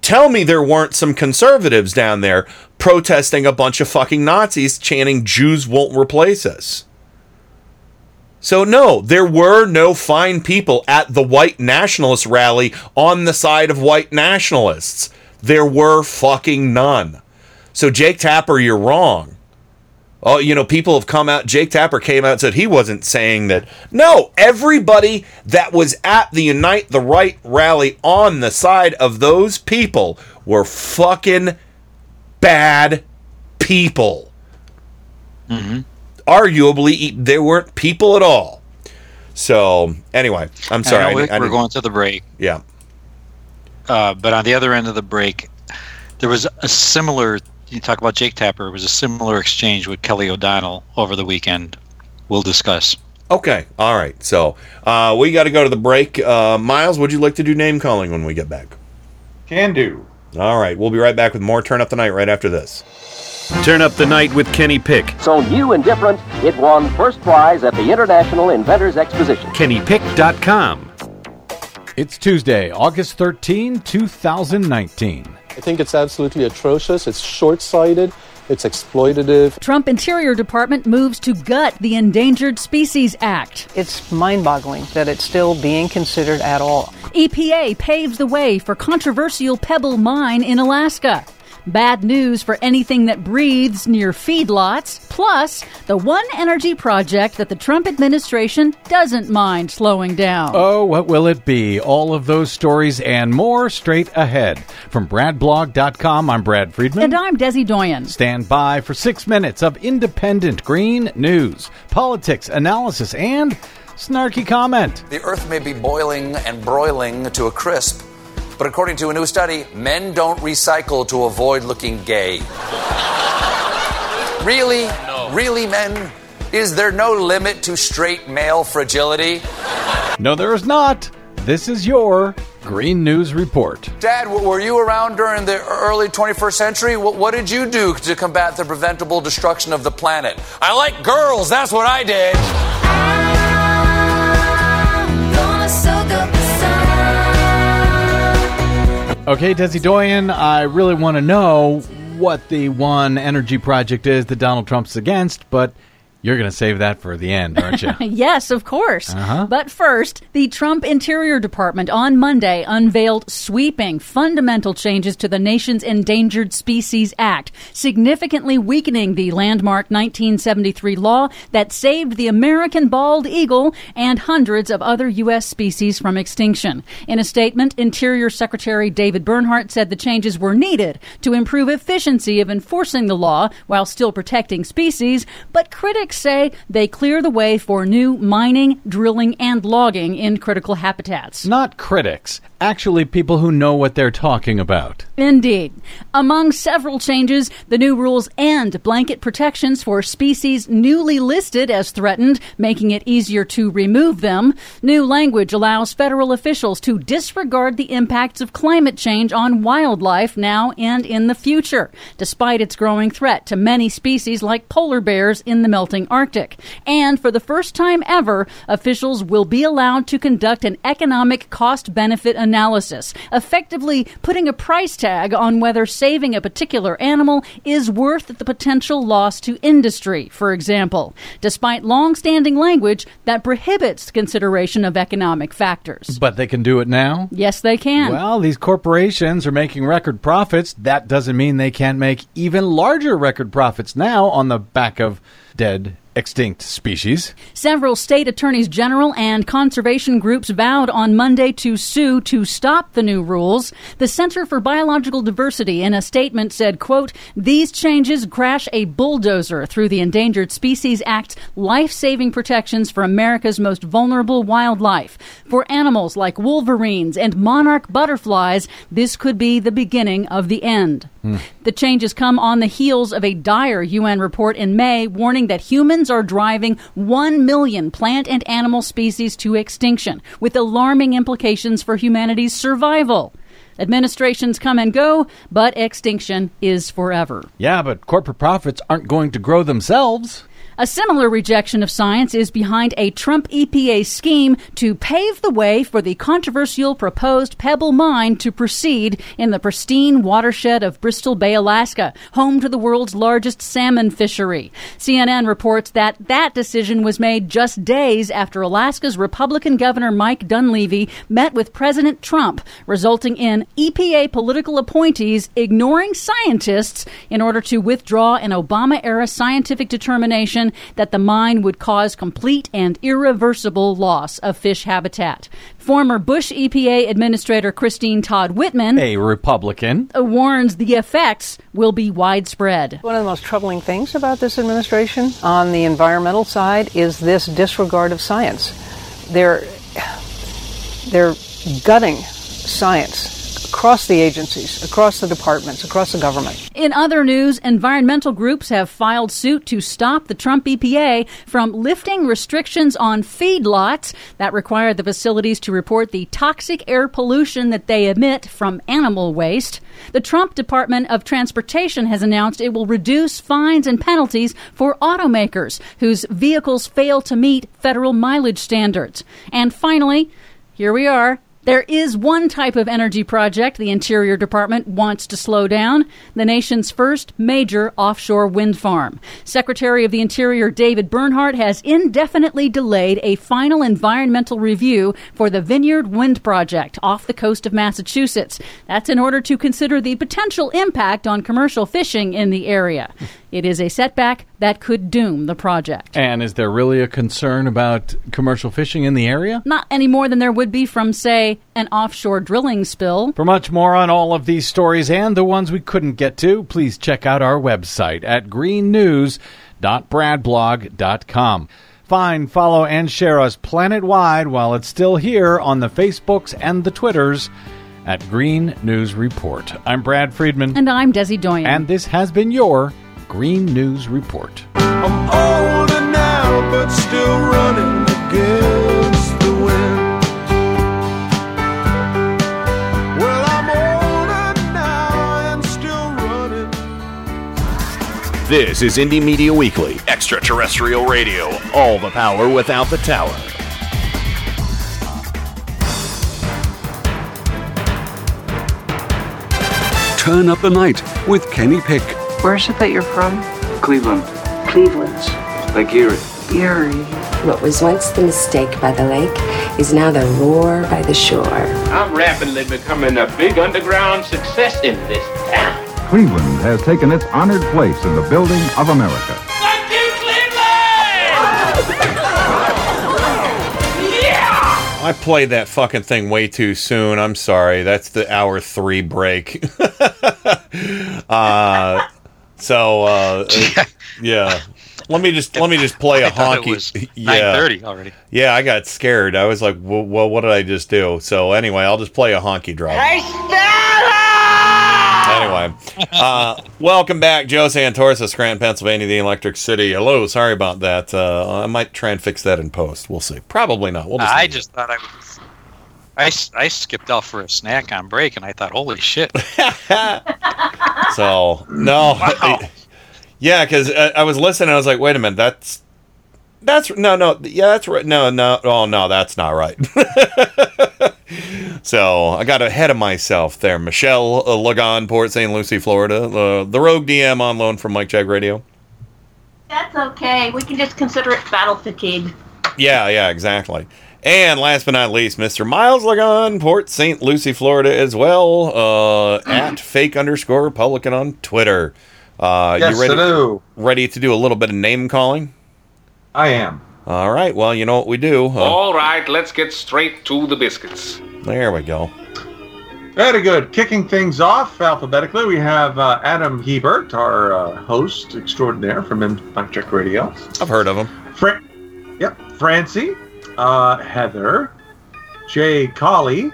tell me there weren't some conservatives down there protesting a bunch of fucking Nazis chanting Jews won't replace us. So no, there were no fine people at the white nationalist rally on the side of white nationalists. There were fucking none. So Jake Tapper, you're wrong. Oh, you know, people have come out. Jake Tapper came out and said he wasn't saying that. No, everybody that was at the Unite the Right rally on the side of those people were fucking bad people. Mm-hmm. Arguably, they weren't people at all. So, anyway, I'm sorry. I I we're going to the break. Yeah. Uh, but on the other end of the break, there was a similar. You talk about Jake Tapper. It was a similar exchange with Kelly O'Donnell over the weekend. We'll discuss. Okay. All right. So, uh, we got to go to the break. Uh, Miles, would you like to do name calling when we get back? Can do. All right. We'll be right back with more Turn Up the Night right after this. Turn up the night with Kenny Pick. So new and different, it won first prize at the International Inventors Exposition. KennyPick.com. It's Tuesday, August 13, 2019. I think it's absolutely atrocious. It's short sighted. It's exploitative. Trump Interior Department moves to gut the Endangered Species Act. It's mind boggling that it's still being considered at all. EPA paves the way for controversial Pebble Mine in Alaska. Bad news for anything that breathes near feedlots. Plus, the one energy project that the Trump administration doesn't mind slowing down. Oh, what will it be? All of those stories and more straight ahead. From BradBlog.com, I'm Brad Friedman. And I'm Desi Doyen. Stand by for six minutes of independent green news, politics, analysis, and snarky comment. The earth may be boiling and broiling to a crisp, but according to a new study, men don't recycle to avoid looking gay. really? Really, men? Is there no limit to straight male fragility? No, there is not. This is your Green News Report. Dad, were you around during the early 21st century? What, what did you do to combat the preventable destruction of the planet? I like girls, that's what I did. Okay, Desi Doyen, I really want to know what the one energy project is that Donald Trump's against, but you're going to save that for the end, aren't you? yes, of course. Uh-huh. But first, the Trump Interior Department on Monday unveiled sweeping, fundamental changes to the nation's Endangered Species Act, significantly weakening the landmark 1973 law that saved the American bald eagle and hundreds of other U.S. species from extinction. In a statement, Interior Secretary David Bernhardt said the changes were needed to improve efficiency of enforcing the law while still protecting species, but critics say they clear the way for new mining, drilling, and logging in critical habitats. Not critics, actually people who know what they're talking about. Indeed. Among several changes, the new rules end blanket protections for species newly listed as threatened, making it easier to remove them. New language allows federal officials to disregard the impacts of climate change on wildlife now and in the future, despite its growing threat to many species like polar bears in the melting Arctic. And for the first time ever, officials will be allowed to conduct an economic cost benefit analysis, effectively putting a price tag on whether saving a particular animal is worth the potential loss to industry, for example, despite long standing language that prohibits consideration of economic factors. But they can do it now? Yes, they can. Well, these corporations are making record profits. That doesn't mean they can't make even larger record profits now on the back of dead, extinct species. Several state attorneys general and conservation groups vowed on Monday to sue to stop the new rules. The Center for Biological Diversity in a statement said, quote, "These changes crash a bulldozer through the Endangered Species Act's life-saving protections for America's most vulnerable wildlife. For animals like wolverines and monarch butterflies, this could be the beginning of the end." The changes come on the heels of a dire UN report in May warning that humans are driving 1 million plant and animal species to extinction, with alarming implications for humanity's survival. Administrations come and go, but extinction is forever. Yeah, but corporate profits aren't going to grow themselves. A similar rejection of science is behind a Trump EPA scheme to pave the way for the controversial proposed Pebble Mine to proceed in the pristine watershed of Bristol Bay, Alaska, home to the world's largest salmon fishery. CNN reports that that decision was made just days after Alaska's Republican Governor Mike Dunleavy met with President Trump, resulting in EPA political appointees ignoring scientists in order to withdraw an Obama era scientific determination that the mine would cause complete and irreversible loss of fish habitat. Former Bush EPA Administrator Christine Todd Whitman A Republican. uh, warns the effects will be widespread. One of the most troubling things about this administration on the environmental side is this disregard of science. They're they're gutting science across the agencies, across the departments, across the government. In other news, environmental groups have filed suit to stop the Trump EPA from lifting restrictions on feedlots that require the facilities to report the toxic air pollution that they emit from animal waste. The Trump Department of Transportation has announced it will reduce fines and penalties for automakers whose vehicles fail to meet federal mileage standards. And finally, here we are. There is one type of energy project the Interior Department wants to slow down the nation's first major offshore wind farm. Secretary of the Interior David Bernhardt has indefinitely delayed a final environmental review for the Vineyard Wind Project off the coast of Massachusetts. That's in order to consider the potential impact on commercial fishing in the area. It is a setback that could doom the project. And is there really a concern about commercial fishing in the area? Not any more than there would be from, say, an offshore drilling spill. For much more on all of these stories and the ones we couldn't get to, please check out our website at greennews.bradblog.com. Find, follow, and share us planet wide while it's still here on the Facebooks and the Twitters at Green News Report. I'm Brad Friedman. And I'm Desi Doyen. And this has been your Green News Report. I'm older now, but still running against the wind. Well, I'm older now and still running. This is Indie Media Weekly, extraterrestrial radio, all the power without the tower. Turn Up the Night with Kenny Pick. Where's it that you're from? Cleveland. Cleveland. Lake Erie. Erie. What was once the mistake by the lake is now the roar by the shore. I'm rapidly becoming a big underground success in this town. Cleveland has taken its honored place in the building of America. Thank you, Cleveland! yeah! I played that fucking thing way too soon. I'm sorry. That's the hour three break. uh, so uh, yeah. Let me just let me just play a honky. yeah, 9:30 already. Yeah, I got scared. I was like, well, well, what did I just do? So anyway, I'll just play a honky drop. Anyway, uh, welcome back, Joe Santorsa, Scranton, Pennsylvania, the Electric City. Hello, sorry about that. Uh, I might try and fix that in post. We'll see. Probably not. We'll just I leave it. just thought I was. I, s- I skipped out for a snack on break, and I thought, holy shit. So no, yeah, because I, I was listening. I was like, wait a minute, that's that's no, no, yeah, that's right. No, no, oh no, that's not right. so I got ahead of myself there. Michelle uh, Lagon, Port St. Lucie, Florida, uh, the Rogue DM on loan from Mike Jag Radio. That's okay. We can just consider it battle fatigue. Yeah, yeah, exactly. And last but not least, Mr. Miles Lagon, Port St. Lucie, Florida, as well, uh, at fake underscore Republican on Twitter. Uh, Yes, you ready, hello. ready to do a little bit of name calling? I am. All right. Well, you know what we do. Uh, All right, let's get straight to the biscuits. there we go. Very good. Kicking things off alphabetically, we have uh, Adam Hebert, our uh, host extraordinaire from Impact Check Radio. I've heard of him. Fra- yep. Francie, uh, Heather, Jay Colley,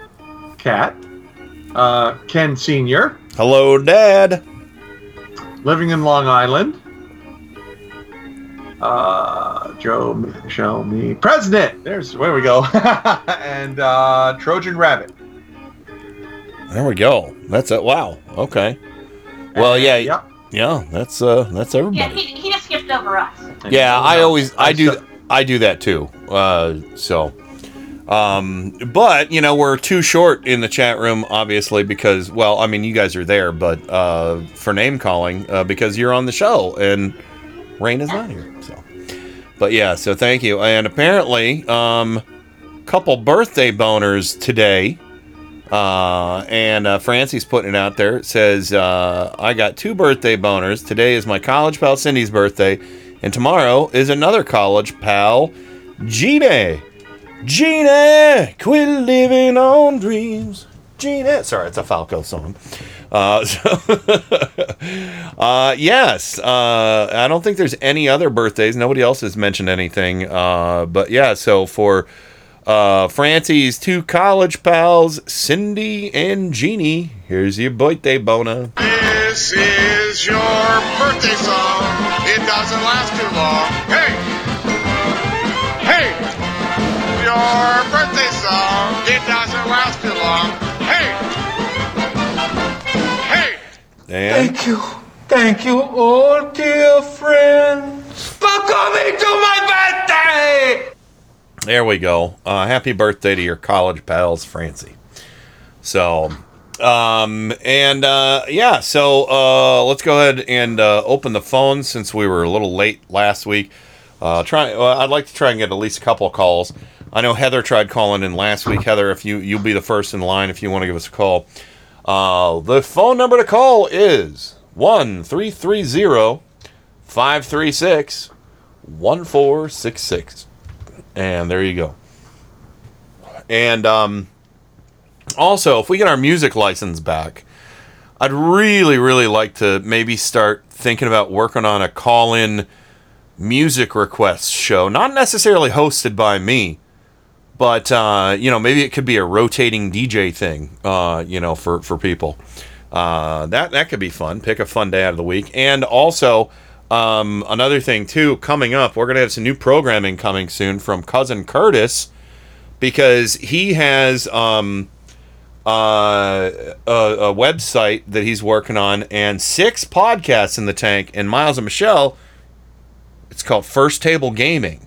Cat, uh, Ken Senior, Hello, Dad. living in Long Island. Uh, Joe, Michelle, me, President. There's where we go, and uh, Trojan Rabbit. There we go. That's it. Wow. Okay. Well, yeah, yeah, yeah. That's uh, that's Yeah, everybody. he, he just skipped over us. Yeah, I always I I do still- I do that too. Uh, so, um, but you know we're too short in the chat room, obviously because well, I mean you guys are there, but uh, for name calling uh, because you're on the show and Rain is not here. So, but yeah, so thank you. And apparently, um, couple birthday boners today. Uh, and uh, Francie's putting it out there. It says, uh, I got two birthday boners. Today is my college pal Cindy's birthday, and tomorrow is another college pal, Gina. Gina, quit living on dreams. Gina. Sorry, it's a Falco song. Uh, so uh, yes, uh, I don't think there's any other birthdays. Nobody else has mentioned anything. Uh, but yeah, so for uh, Francie's two college pals, Cindy and Jeannie, here's your birthday boner. This is your birthday song. It doesn't last too long. Hey! Hey! Your birthday song. It doesn't last too long. Hey! Hey! And you. Thank you, all dear friends, for coming to my birthday! There we go. Uh, happy birthday to your college pals, Francie. So, um, and uh, yeah, so uh, let's go ahead and uh, open the phones since we were a little late last week. Uh, try. Well, I'd like to try and get at least a couple of calls. I know Heather tried calling in last week. Heather, if you you'll be the first in line if you want to give us a call. Uh, the phone number to call is one three three zero five three six one four six six, and there you go. And um, also, if we get our music license back, I'd really, really like to maybe start thinking about working on a call in music requests show. Not necessarily hosted by me, but, uh, you know, maybe it could be a rotating DJ thing, uh, you know, for, for people. Uh, that, that could be fun. Pick a fun day out of the week. And also, um, another thing, too, coming up, we're going to have some new programming coming soon from Cousin Curtis because he has um, uh, a, a website that he's working on and six podcasts in the tank. And Miles and Michelle, it's called First Table Gaming.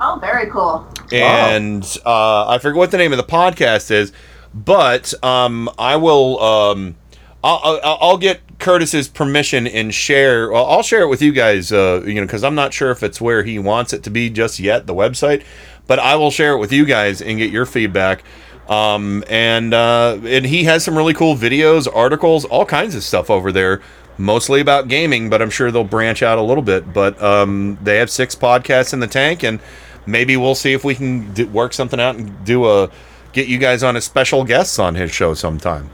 Oh, very cool. And uh, I forget what the name of the podcast is, but um, I will um, I'll, I'll, I'll get Curtis's permission and share. Well, I'll share it with you guys. Uh, you know, because I'm not sure if it's where he wants it to be just yet, the website. But I will share it with you guys and get your feedback. Um, and uh, and he has some really cool videos, articles, all kinds of stuff over there. Mostly about gaming, but I'm sure they'll branch out a little bit. But um, they have six podcasts in the tank, and maybe we'll see if we can work something out and do a get you guys on as special guests on his show sometime.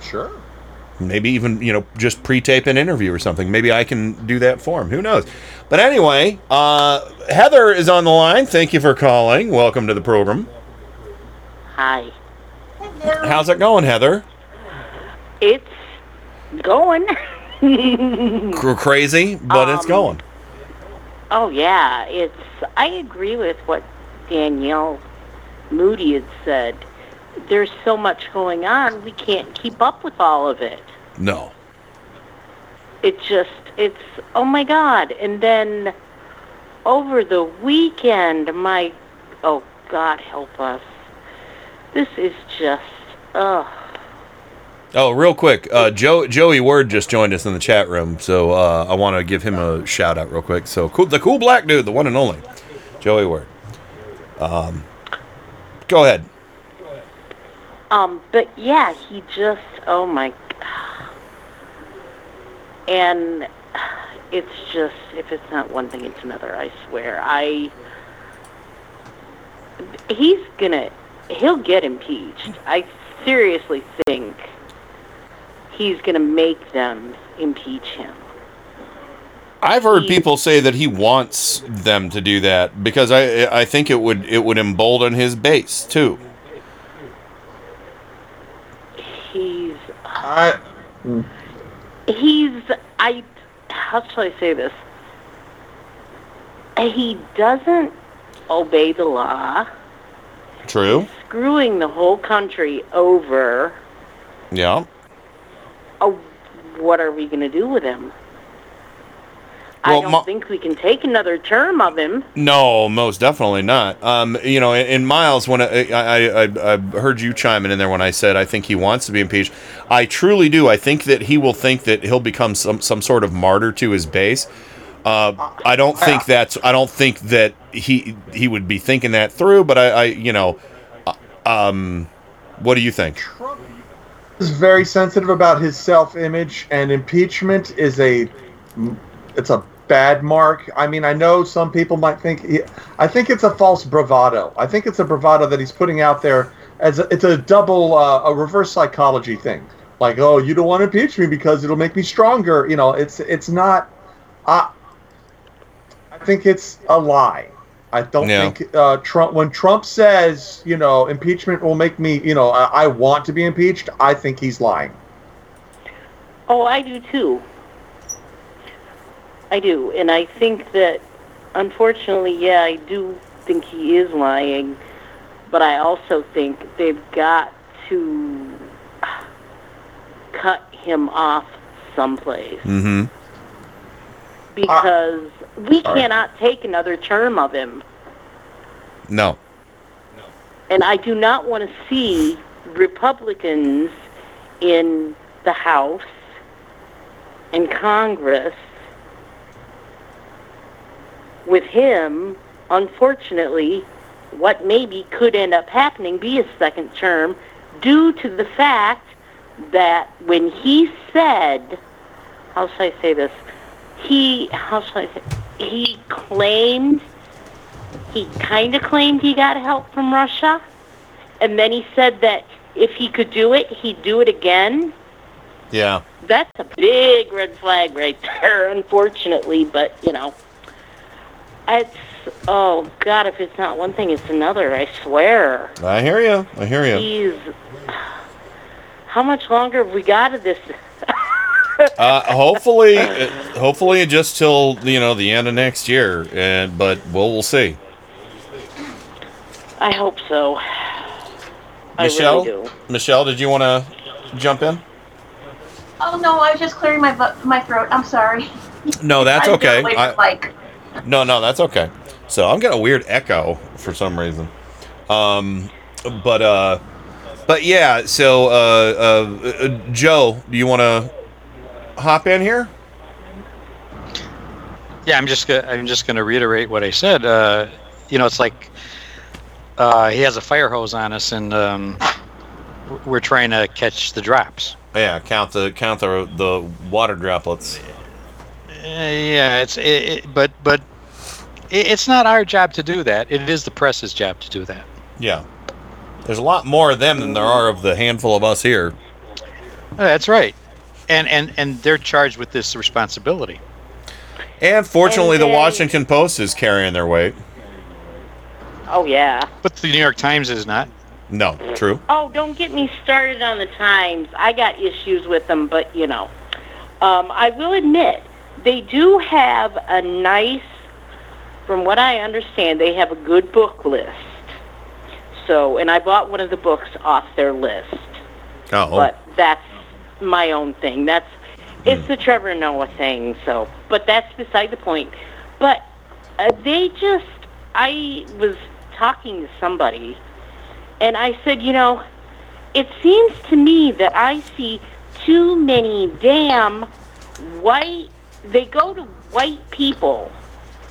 Sure. Maybe even you know just pre-tape an interview or something. Maybe I can do that for him. Who knows? But anyway, uh, Heather is on the line. Thank you for calling. Welcome to the program. Hi. How's it going, Heather? It's going. Cr- Crazy, but it's Um, going. oh yeah, it's. I agree with what Danielle Moodie had said. There's so much going on, we can't keep up with all of it. No. It just, it's, oh my God. And then over the weekend, my, oh God help us. This is just, ugh. Oh, real quick, uh, Joe Joey Word just joined us in the chat room, so uh, I want to give him a shout out real quick. So cool, the cool black dude, the one and only, Joey Word. Um, go ahead. Um, but yeah, he just, oh my, and it's just, if it's not one thing, it's another, I swear. I, he's gonna, he'll get impeached. I seriously think he's gonna make them impeach him. I've heard people say that he wants them to do that because I I think it would it would embolden his base too. He's, I, hmm. he's, I, how shall I say this? He doesn't obey the law. True. He's screwing the whole country over. Yeah. Oh, what are we going to do with him? I don't Ma- think we can take another term of him. No, most definitely not. Um, you know, in, in Miles, when I, I, I, I heard you chiming in there when I said I think he wants to be impeached, I truly do. I think that he will think that he'll become some some sort of martyr to his base. Uh, I don't think that's. I don't think that he he would be thinking that through. But I, I you know, uh, um, what do you think? Trump is very sensitive about his self-image, and impeachment is a it's a bad mark. I mean, I know some people might think he, I think it's a false bravado. I think it's a bravado that he's putting out there as a, it's a double uh, a reverse psychology thing. Like, oh, you don't want to impeach me because it'll make me stronger. You know, it's it's not. I I think it's a lie. I don't Yeah. think uh, Trump. When Trump says, you know, impeachment will make me, you know, I, I want to be impeached. I think he's lying. Oh, I do too. I do, and I think that, unfortunately, yeah, I do think he is lying, but I also think they've got to cut him off someplace Mm-hmm. because we All right. cannot take another term of him. No. And I do not want to see Republicans in the House and Congress with him, unfortunately, what maybe could end up happening be a second term due to the fact that when he said, how should I say this? He, how should I say, he claimed, he kind of claimed he got help from Russia, and then he said that if he could do it, he'd do it again. Yeah. That's a big red flag right there, unfortunately, but, you know, it's, oh, God, if it's not one thing, it's another, I swear. I hear you. I hear you. He's, how much longer have we got of this? Uh, hopefully, uh, hopefully just till you know the end of next year, and but we'll we'll see. I hope so. I Michelle, really do. Michelle, did you want to jump in? Oh no, I was just clearing my bu- my throat. I'm sorry. No, that's I'm okay. away I- from Mike. No, no, that's okay. So I'm getting a weird echo for some reason. Um, but uh, But yeah, so uh, uh, uh, Joe, do you want to hop in here? Yeah, I'm just gonna, I'm just going to reiterate what I said. Uh, you know, it's like uh, he has a fire hose on us, and um, we're trying to catch the drops. Yeah, count the count the the water droplets. Uh, yeah, it's it, it, but but it, it's not our job to do that. It is the press's job to do that. Yeah, there's a lot more of them than there are of the handful of us here. Uh, That's right, and and and they're charged with this responsibility. And fortunately, And the Washington Post is carrying their weight. Oh yeah. But the New York Times is not. No, true. Oh, don't get me started on the Times. I got issues with them, but you know, um, I will admit they do have a nice. From what I understand, they have a good book list. So, and I bought one of the books off their list. Oh, But that's my own thing. That's it's the Trevor Noah thing. So, but that's beside the point. But uh, they just, I was talking to somebody, and I said, you know, it seems to me that I see too many damn white. They go to white people.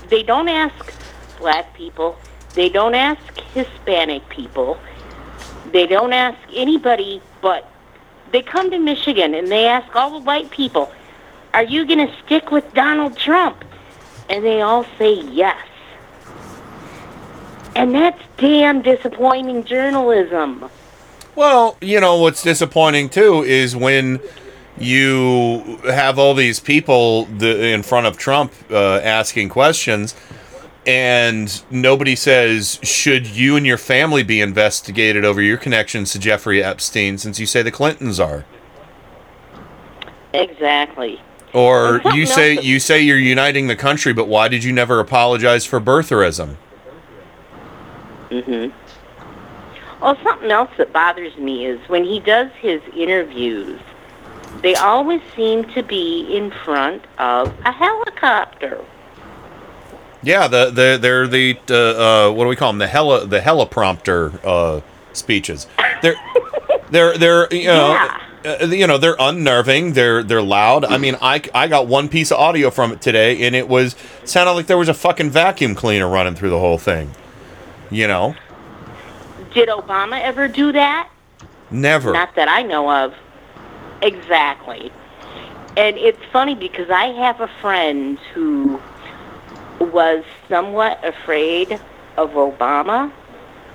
They don't ask black people. They don't ask Hispanic people. They don't ask anybody but they come to Michigan and they ask all the white people, "Are you going to stick with Donald Trump?" And they all say yes. And that's damn disappointing journalism. Well, you know what's disappointing too is when you have all these people the, in front of Trump uh, asking questions, and nobody says, "Should you and your family be investigated over your connections to Jeffrey Epstein?" Since you say the Clintons are, Exactly. or you say you say you're uniting the country, but why did you never apologize for birtherism? Mhm. Well, something else that bothers me is when he does his interviews, they always seem to be in front of a helicopter. Yeah, the the they're the uh, uh, what do we call them? The hella the heliprompter uh, speeches. They're they're they're you know uh, you know they're unnerving. They're they're loud. I mean, I I got one piece of audio from it today, and it was sounded like there was a fucking vacuum cleaner running through the whole thing. You know, Did Obama ever do that? never. Not that I know of. Exactly. And it's funny because I have a friend who was somewhat afraid of Obama,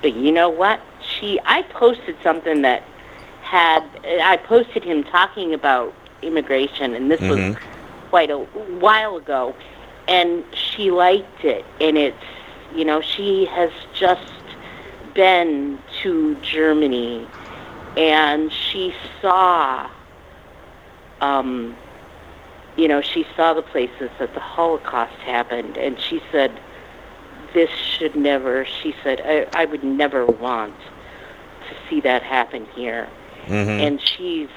but you know what? She I posted something that had I posted him talking about immigration and this was Mhm. quite a while ago and she liked it and it's you know she has just been to Germany and she saw um you know she saw the places that the holocaust happened and she said this should never she said I, I would never want to see that happen here. Mhm. and she's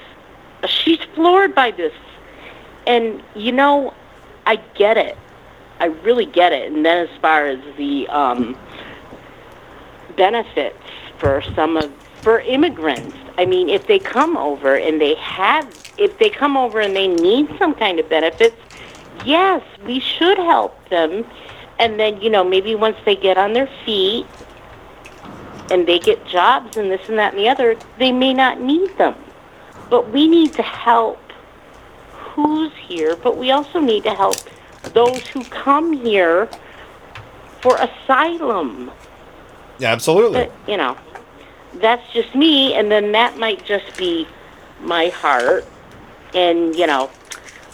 she's floored by this. And you know i get it. I really get it. And then as far as the um benefits for some of for immigrants i mean if they come over and they have if they come over and they need some kind of benefits yes we should help them and then you know maybe once they get on their feet and they get jobs and this and that and the other, they may not need them. But we need to help who's here, but we also need to help those who come here for asylum. Yeah, absolutely. But, you know, that's just me, and then that might just be my heart. And, you know,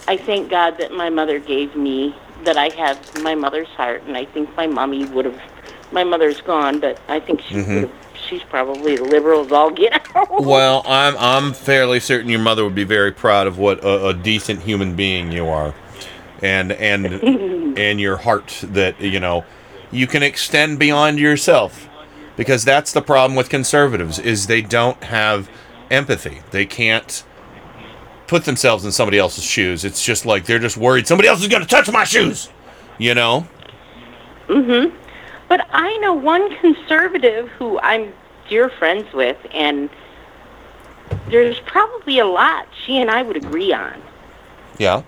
I thank God that my mother gave me, that I have my mother's heart, and I think my mommy would have, my mother's gone, but I think she Mhm. would have, she's probably liberal as all get out. Well, I'm I'm fairly certain your mother would be very proud of what a, a decent human being you are, and and and your heart that you know you can extend beyond yourself, because that's the problem with conservatives is they don't have empathy. They can't put themselves in somebody else's shoes. It's just like they're just worried somebody else is going to touch my shoes, you know. hmm But I know one conservative who I'm dear friends with, and there's probably a lot she and I would agree on. Yeah.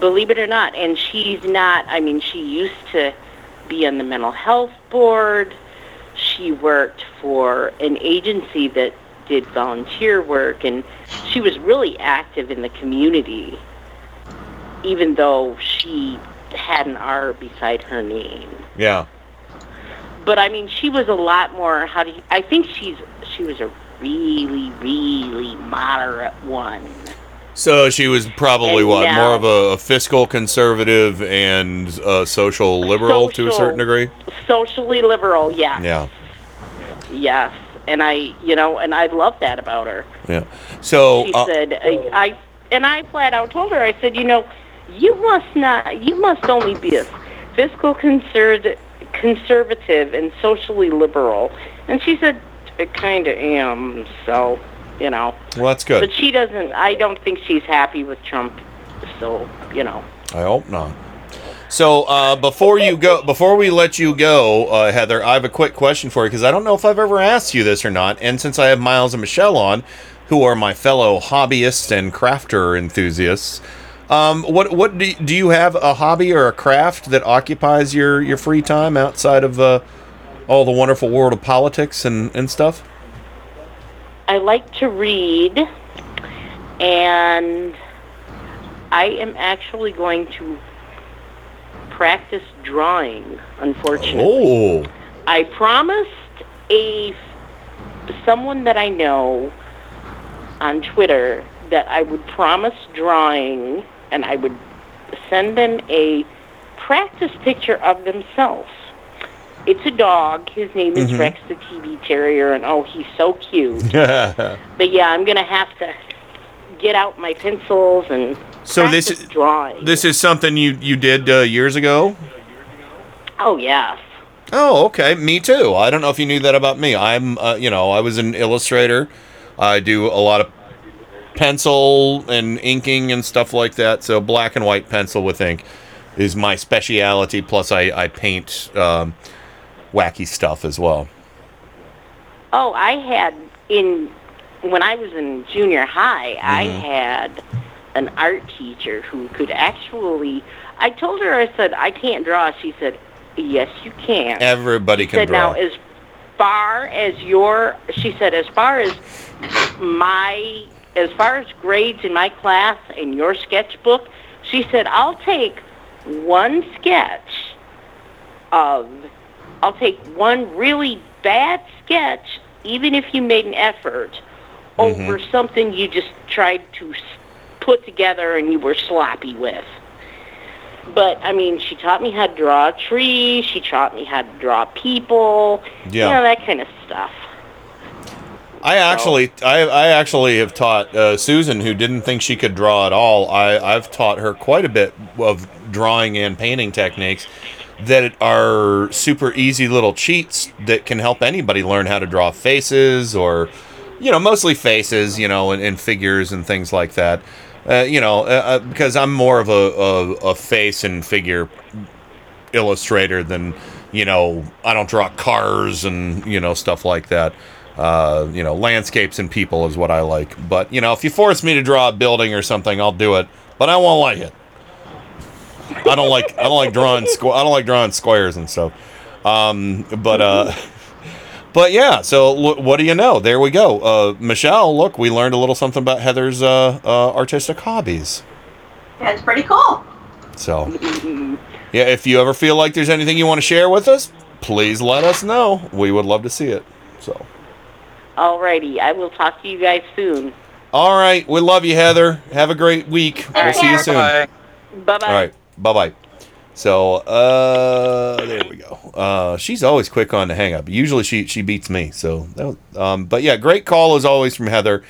believe it or not. And she's not, I mean, she used to be on the mental health board. She worked for an agency that did volunteer work, and she was really active in the community, even though she had an R beside her name. Yeah. But I mean, she was a lot more. How do you, I think she's she was a really, really moderate one. So she was probably And what more of a, a fiscal conservative and a social liberal to a certain degree. Socially liberal, yeah. Yeah. Yes, and I, you know, and I love that about her. Yeah. So She uh, said, I, I, and I flat out told her, I said, you know, you must not, you must only be a fiscal conserv- conservative and socially liberal. And she said, I kind of am, so, you know. well, that's good. But she doesn't, I don't think she's happy with Trump, so, you know. I hope not. So uh, before you go, before we let you go, uh, Heather, I have a quick question for you because I don't know if I've ever asked you this or not. And since I have Miles and Michelle on, who are my fellow hobbyists and crafter enthusiasts, um, what what do, do you have a hobby or a craft that occupies your your free time outside of uh, all the wonderful world of politics and and stuff? I like to read, and I am actually going to practice drawing, unfortunately. Oh, I promised a someone that I know on Twitter that I would promise drawing and I would send them a practice picture of themselves. It's a dog. His name is Mhm. Rex the TV Terrier, and oh, he's so cute. so But yeah, I'm gonna have to get out my pencils and this is drawing. this is something you you did uh, years ago. Oh yes. Oh, okay. Me too. I don't know if you knew that about me. I'm, uh, you know, I was an illustrator. I do a lot of pencil and inking and stuff like that. So black and white pencil with ink is my speciality. Plus, I I paint um, wacky stuff as well. Oh, I had in when I was in junior high, I Mhm. had an art teacher who could actually. I told her, I said, I can't draw. She said, Yes, you can. Everybody She can said, draw. Now, as far as your, she said, as far as my, as far as grades in my class and your sketchbook, she said, I'll take one sketch of, I'll take one really bad sketch, even if you made an effort, over something you just tried to put together and you were sloppy with. But I mean, she taught me how to draw a tree. She taught me how to draw people. Yeah. You know that kind of stuff. I actually, I, I actually have taught uh, Susan, who didn't think she could draw at all. I, I've taught her quite a bit of drawing and painting techniques that are super easy little cheats that can help anybody learn how to draw faces or, you know, mostly faces, you know, and, and figures and things like that. Uh, you know, uh, uh, because I'm more of a, a, a face and figure illustrator than you know i don't draw cars and you know stuff like that. Uh, you know landscapes and people is what i like. But you know if you force me to draw a building or something i'll do it but i won't like it i don't like i don't like drawing squ- i don't like drawing squares and stuff um, but uh but yeah so l- what do you know there we go uh, michelle look we learned a little something about heather's uh, uh, artistic hobbies That's pretty cool. so, yeah, if you ever feel like there's anything you want to share with us, please let us know. We would love to see it. So, Alrighty, I will talk to you guys soon. all right, we love you, Heather. Have a great week. We'll see you soon. Bye bye. All right, bye bye. So, uh, there we go. Uh, she's always quick on the hang up. Usually she she beats me. So, that was, um, but yeah, great call as always from Heather.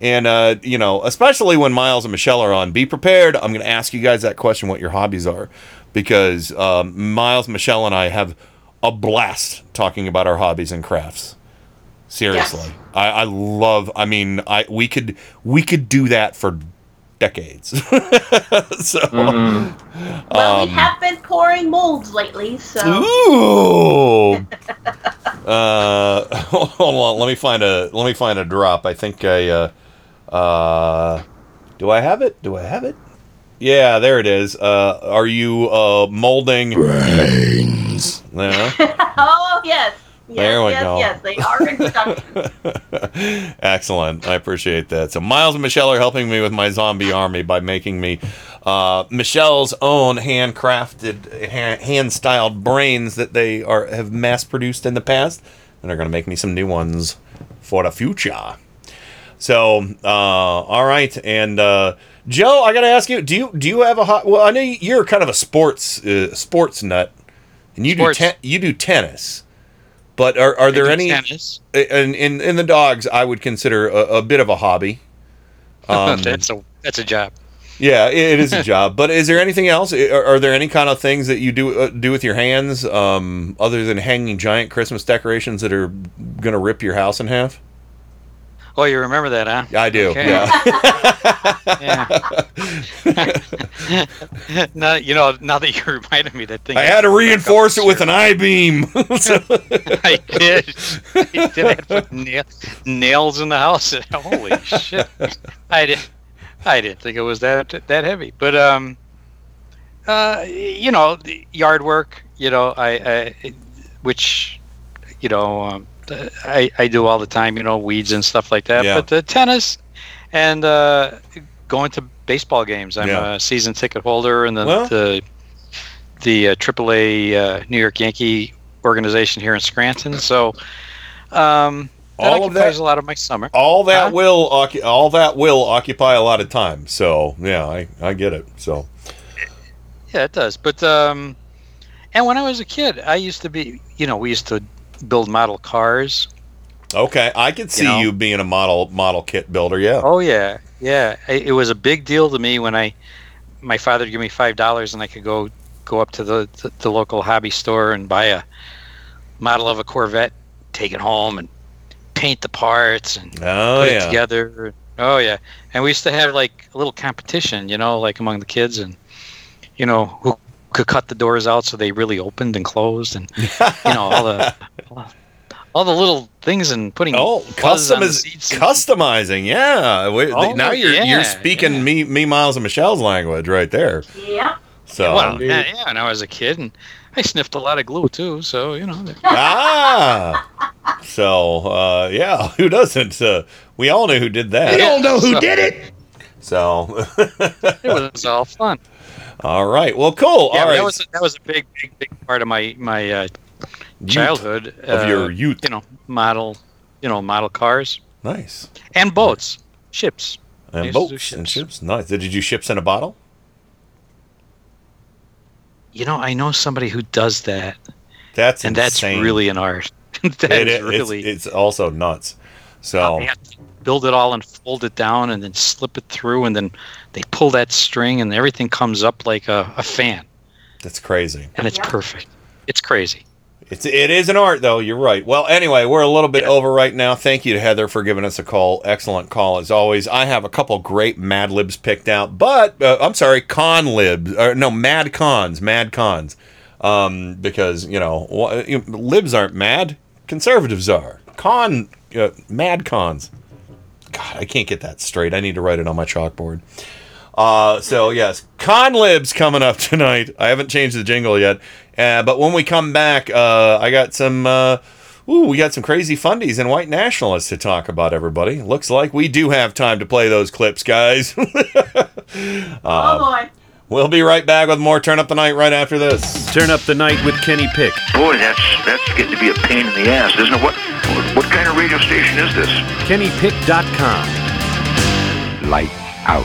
And uh, you know, especially when Miles and Michelle are on, be prepared. I'm going to ask you guys that question: what your hobbies are, because um, Miles, Michelle, and I have a blast talking about our hobbies and crafts. Seriously, I, I love. I mean, I we could we could do that for decades. so, Well, um, we have been pouring molds lately, so Ooh. Uh, hold on. Let me find a. Let me find a drop. I think I. Uh, uh, do I have it? Do I have it? Yeah, there it is. Uh, are you uh molding brains? No. oh yes. Yes, There we yes, go. yes, they are in production. Excellent. I appreciate that. So Miles and Michelle are helping me with my zombie army by making me uh, Michelle's own handcrafted, hand, hand-styled brains that they are have mass-produced in the past, and they're going to make me some new ones for the future. So, uh, all right, and uh, Joe, I got to ask you: do you do you have a hot? Well, I know you're kind of a sports uh, sports nut, and you Sports. do ten, you do tennis. But are, are there any tennis. in, in in the dogs? I would consider a, a bit of a hobby. Um, that's a that's a job. yeah, it, is a job. But is there anything else? Are, are there any kind of things that you do uh, do with your hands, um, other than hanging giant Christmas decorations that are gonna rip your house in half? Oh, you remember that, huh? I do. Okay. Yeah. now you know. Now that you reminded me that thing. I had to reinforce it with an I beam. So- I did. I did. I had to put nail, nails in the house. Holy shit! I did. I didn't think it was that that heavy, but um, uh, you know, yard work. You know, I, I which, you know, um, I I do all the time. You know, weeds and stuff like that. Yeah. But the tennis and uh, going to baseball games. I'm Yeah. a season ticket holder, and the Well- the the uh, AAA uh, New York Yankee organization here in Scranton. So, um, that All of occupies that- a lot of my summer. all that Huh? will all that will occupy a lot of time. So yeah, I, I get it. So Yeah, it does. But um, and when I was a kid, I used to be, you know, we used to build model cars. okay, I could see know? you being a model model kit builder. Yeah. Oh yeah, yeah. I, it was a big deal to me when I, my father would give me five dollars and I could go go up to the, the the local hobby store and buy a model of a Corvette, take it home and paint the parts and Oh put it together. Oh yeah, and we used to have like a little competition, you know, like among the kids, and you know who could cut the doors out so they really opened and closed, and you know all the all the little things and putting Oh, buzz on the customiz- seats and- customizing. Yeah. Wait, Oh, now you're yeah, you're speaking me me Miles and Michelle's language right there. yeah. So well, yeah, yeah, and I was a kid, and I sniffed a lot of glue too, so you know. ah. So uh, yeah, who doesn't? Uh, we all know who did that. We all know who So- did it. So it was all fun. all right. Well, cool. Yeah, all but right. that was that was a big, big, big part of my my uh, Youth. Childhood Of your uh, youth. You know, model, you know, model cars nice. and boats, ships. And used to do boats and ships. Nice. Did you do ships in a bottle? You know, I know somebody who does that, That's and that's really an art. that It is is- really. It's, it's also nuts. So to build it all and fold it down, and then slip it through, and then they pull that string, and everything comes up like a, a fan, that's crazy. and it's perfect. It's crazy. It's it is an art though. You're right. Well, anyway, we're a little bit over right now. Thank you to Heather for giving us a call. Excellent call as always. I have a couple great Mad Libs picked out, but uh, I'm sorry, Con Libs or no Mad Cons, Mad Cons, um, because you know, you libs aren't mad, conservatives are. Con uh, Mad Cons. God, I can't get that straight. I need to write it on my chalkboard. Uh, so yes, con libs coming up tonight. I haven't changed the jingle yet, uh, but when we come back, uh, I got some. Uh, ooh, we got some crazy fundies and white nationalists to talk about. Everybody, looks like we do have time to play those clips, guys. oh Uh, boy. we'll be right back with more Turn Up the Night right after this. Turn up the night with Kenny Pick. Boy, that's that's getting to be a pain in the ass, isn't it? What what, what kind of radio station is this? KennyPick.com. Light out,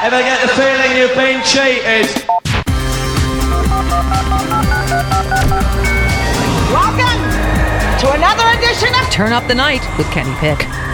Ever get the feeling you've been cheated? Welcome to another edition of Turn up the night with Kenny Pick.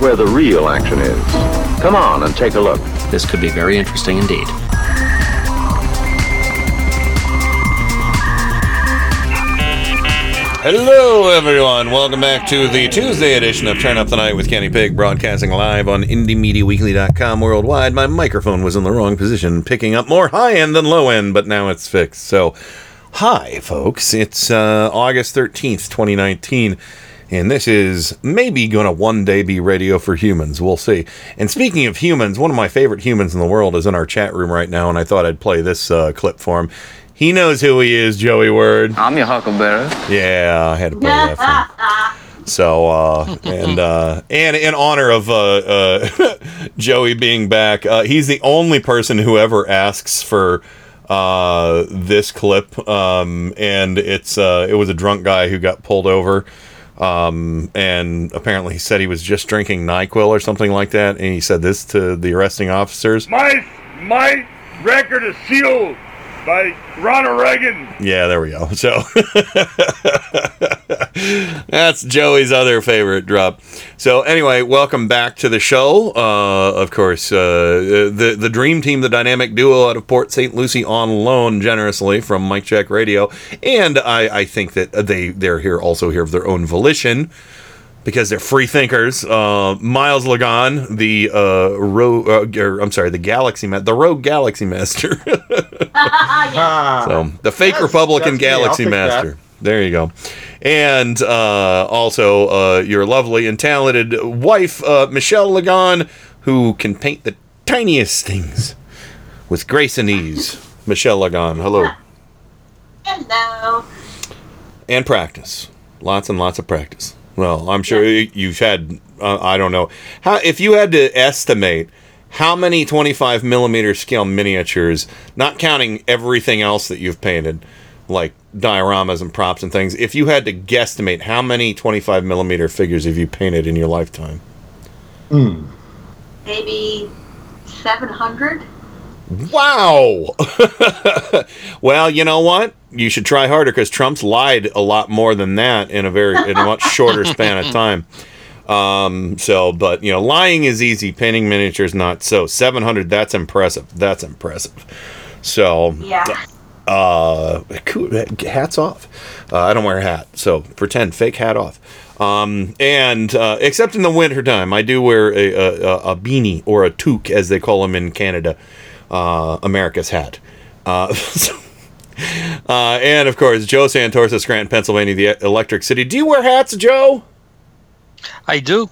where the real action is. Come on and take a look. This could be very interesting indeed. Hello, everyone. Welcome back to the Tuesday edition of Turn Up the Night with Kenny Pig, broadcasting live on IndieMediaWeekly.com worldwide. My microphone was in the wrong position, picking up more high end than low end, but now it's fixed. So, hi, folks. It's uh, August 13th, 2019. And this is maybe going to one day be radio for humans. We'll see. And speaking of humans, one of my favorite humans in the world is in our chat room right now, and I thought I'd play this uh, clip for him. He knows who he is, Joey Word. I'm your huckleberry. Yeah, I had to play that for him. So, uh, and uh, and in honor of uh, uh, Joey being back, uh, he's the only person who ever asks for uh, this clip, um, and it's uh, it was a drunk guy who got pulled over, um, and apparently he said he was just drinking Nyquil or something like that, and he said this to the arresting officers. My my record is sealed by Ronald Reagan. Yeah, there we go. So that's Joey's other favorite drop. So anyway, welcome back to the show. Uh, of course, uh, the the dream team, the dynamic duo out of Port St. Lucie on loan generously from Mike Check Radio, and I, I think that they they're here also here of their own volition. Because they're free thinkers. Uh, Miles Lagan, the uh, ro- uh, or, I'm sorry, the Galaxy Ma- the Rogue Galaxy Master. So the fake Yes, Republican that's me. I'll Galaxy Master. that. There you go. And uh, also uh, your lovely and talented wife, uh, Michelle Lagan, who can paint the tiniest things with grace and ease. Michelle Lagan, hello. Hello. And practice. Lots and lots of practice. Well, I'm sure you've had, uh, I don't know. how If you had to estimate how many 25 millimeter scale miniatures, not counting everything else that you've painted, like dioramas and props and things, if you had to guesstimate how many 25 millimeter figures have you painted in your lifetime? Maybe 700? Wow! well, you know what? You should try harder because Trump's lied a lot more than that in a very in a much shorter span of time. Um, so, but you know, lying is easy. Painting miniatures not so. Seven hundred. That's impressive. That's impressive. So, Yeah. Uh, hats off. Uh, I don't wear a hat, so pretend fake hat off. Um, and uh, except in the wintertime, I do wear a, a, a- a beanie or a toque, as they call them in Canada, uh, America's hat. Uh, so- uh, and of course, Joe Santorsa, Scranton, Pennsylvania, the Electric City. Do you wear hats, Joe? I do.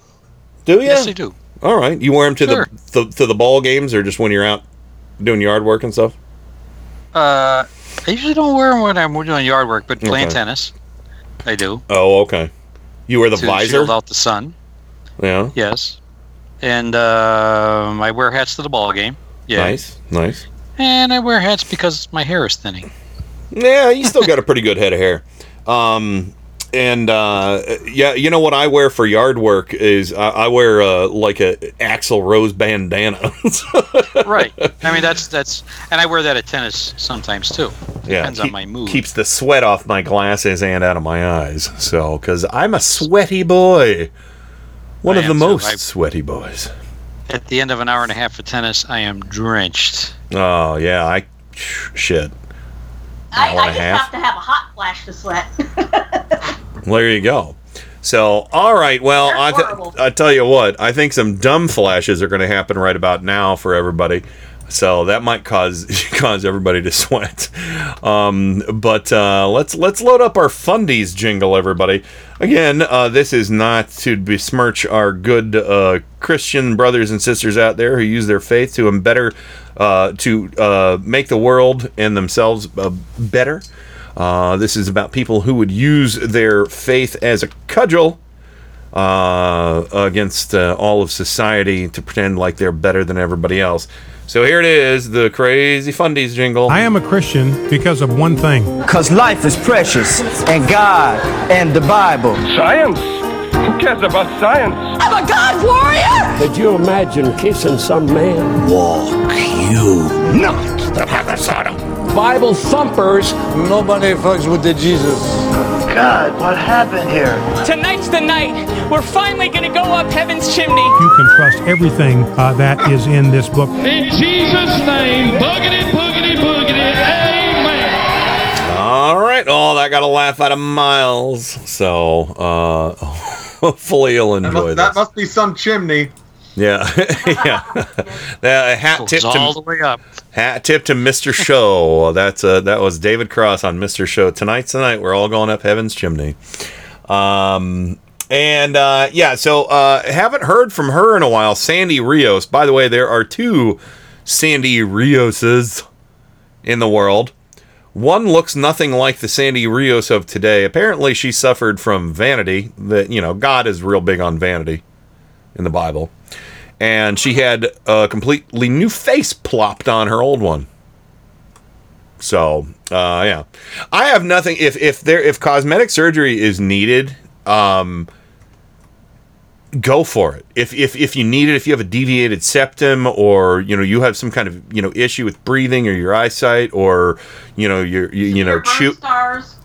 Do you? Yes, I do. All right. You wear them to Sure. the, the to the ball games, or just when you're out doing yard work and stuff? Uh, I usually don't wear them when I'm doing yard work, but playing Okay. tennis, I do. Oh, okay. You wear the to visor? shield out the sun. Yeah. Yes. And um, I wear hats to the ball game. Yeah. Nice. Nice. And I wear hats because my hair is thinning. Yeah, you still got a pretty good head of hair. Um, and uh, yeah, you know what I wear for yard work is I, I wear uh, like a Axl Rose bandana. right. I mean that's that's, and I wear that at tennis sometimes too. yeah, Depends on my mood. Keeps the sweat off my glasses and out of my eyes. So, because I'm a sweaty boy, one I of the most I- sweaty boys. At the end of an hour and a half of tennis, I am drenched. Oh yeah, I shit. I, I just half? have to have a hot flash to sweat. Well, there you go. So, all right. Well, I, th- I tell you what, I think some dumb flashes are going to happen right about now for everybody. So that might cause cause everybody to sweat. Um, but uh, let's let's load up our fundies jingle, everybody. Again, uh, this is not to besmirch our good uh, Christian brothers and sisters out there who use their faith to better uh, to uh, make the world and themselves uh, better. Uh, this is about people who would use their faith as a cudgel uh, against uh, all of society to pretend like they're better than everybody else. So here it is, the crazy fundies jingle. I am a Christian because of one thing. Because life is precious, and God, and the Bible. Science? Who cares about science? I'm a God warrior! Could you imagine kissing some man? Walk you not the path of Sodom. Bible thumpers. Nobody fucks with the Jesus. God, what happened here? Tonight's the night. We're finally going to go up heaven's chimney. You can trust everything uh, that is in this book. In Jesus' name, boogity, boogity, boogity, amen. All right. Oh, that got a laugh out of Miles. So uh, hopefully you'll That enjoy must, that must be some chimney. Yeah, yeah. That hat tip Goes to all the way up. hat tip to Mr. Show. That's uh, that was David Cross on Mr. Show. Tonight's the night. We're all going up Heaven's chimney. Um, and uh, yeah, so uh, haven't heard from her in a while. Sandy Rios. By the way, there are two Sandy Rioses in the world. One looks nothing like the Sandy Rios of today. Apparently, she suffered from vanity. That you know, God is real big on vanity in the Bible, and she had a completely new face plopped on her old one. So, uh, yeah, I have nothing. If if there if cosmetic surgery is needed, um, go for it. If if if you need it, if you have a deviated septum, or you know you have some kind of you know issue with breathing or your eyesight, or you know you're you, you know chew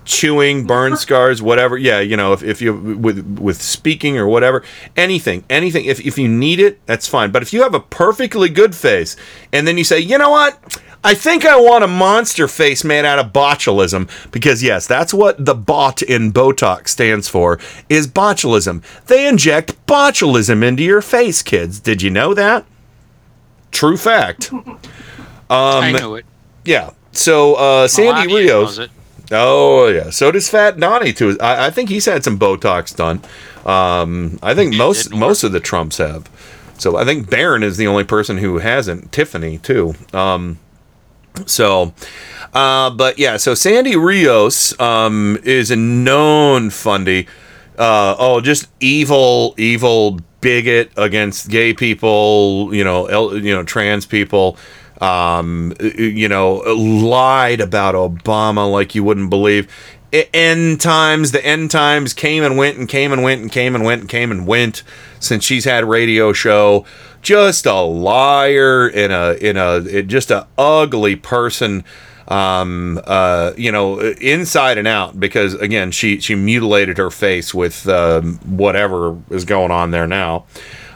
chewing, burn scars, whatever. Yeah, you know, if, if you with with speaking or whatever, anything, anything. If if you need it, that's fine. But if you have a perfectly good face, and then you say, you know what, I think I want a monster face made out of botulism, because yes, that's what the bot in Botox stands for, is botulism. They inject botulism into your face, kids. Did you know that? True fact. Um, I knew it. Yeah. So uh, Sandy Melania Rios. knows it. Oh yeah. So does Fat Donnie too. I, I think he's had some Botox done. Um, I think most most of the Trumps have. So I think Barron is the only person who hasn't. Tiffany too. Um, so, uh, but yeah. So Sandy Rios um, is a known fundy. Uh, oh, just evil, evil bigot against gay people. You know, L, you know, trans people um, you know, lied about Obama like you wouldn't believe. End times, the end times came and went and came and went and came and went and came and went since she's had radio show. Just a liar in a in a just a ugly person. Um, uh, you know, inside and out because again, she she mutilated her face with um, whatever is going on there now.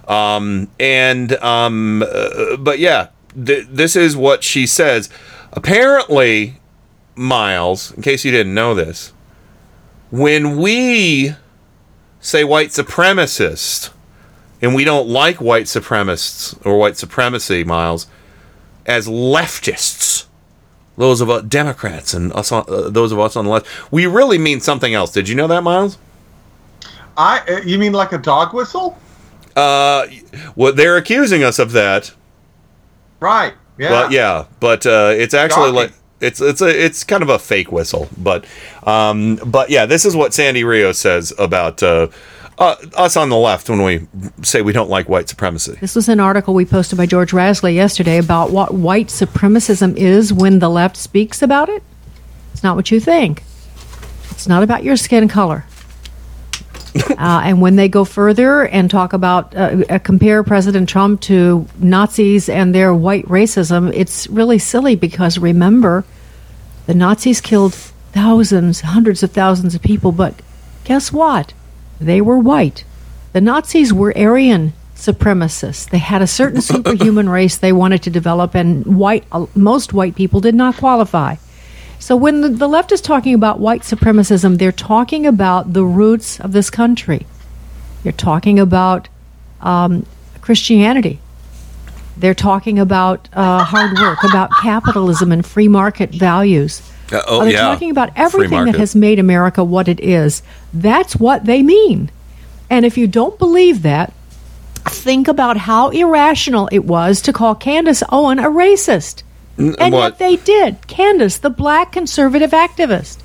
Um, and um, uh, but yeah, th- this is what she says. Apparently, Miles, in case you didn't know this, when we say white supremacist, and we don't like white supremacists or white supremacy, Miles, as leftists, those of us Democrats and us, on, uh, those of us on the left, we really mean something else. Did you know that, Miles? I uh, you mean like a dog whistle? Uh, well, they're accusing us of that. Right. Yeah. But yeah, but uh, it's actually Shocking. like it's it's a it's kind of a fake whistle. But um, but yeah, this is what Sandy Rio says about uh, uh, us on the left when we say we don't like white supremacy. This was an article we posted by George Rasley yesterday about what white supremacism is when the left speaks about it. It's not what you think. It's not about your skin color. uh, and when they go further and talk about uh, uh, compare President Trump to Nazis and their white racism, it's really silly because remember, the Nazis killed thousands, hundreds of thousands of people, but guess what? They were white. The Nazis were Aryan supremacists. They had a certain superhuman race they wanted to develop, and white uh, most white people did not qualify. So when the, the left is talking about white supremacism, they're talking about the roots of this country. They're talking about um, Christianity. They're talking about uh, hard work, about capitalism and free market values. Uh, oh, they're yeah. talking about everything that has made America what it is. That's what they mean. And if you don't believe that, think about how irrational it was to call Candace Owen a racist. N- And what? yet they did. Candace, the black conservative activist.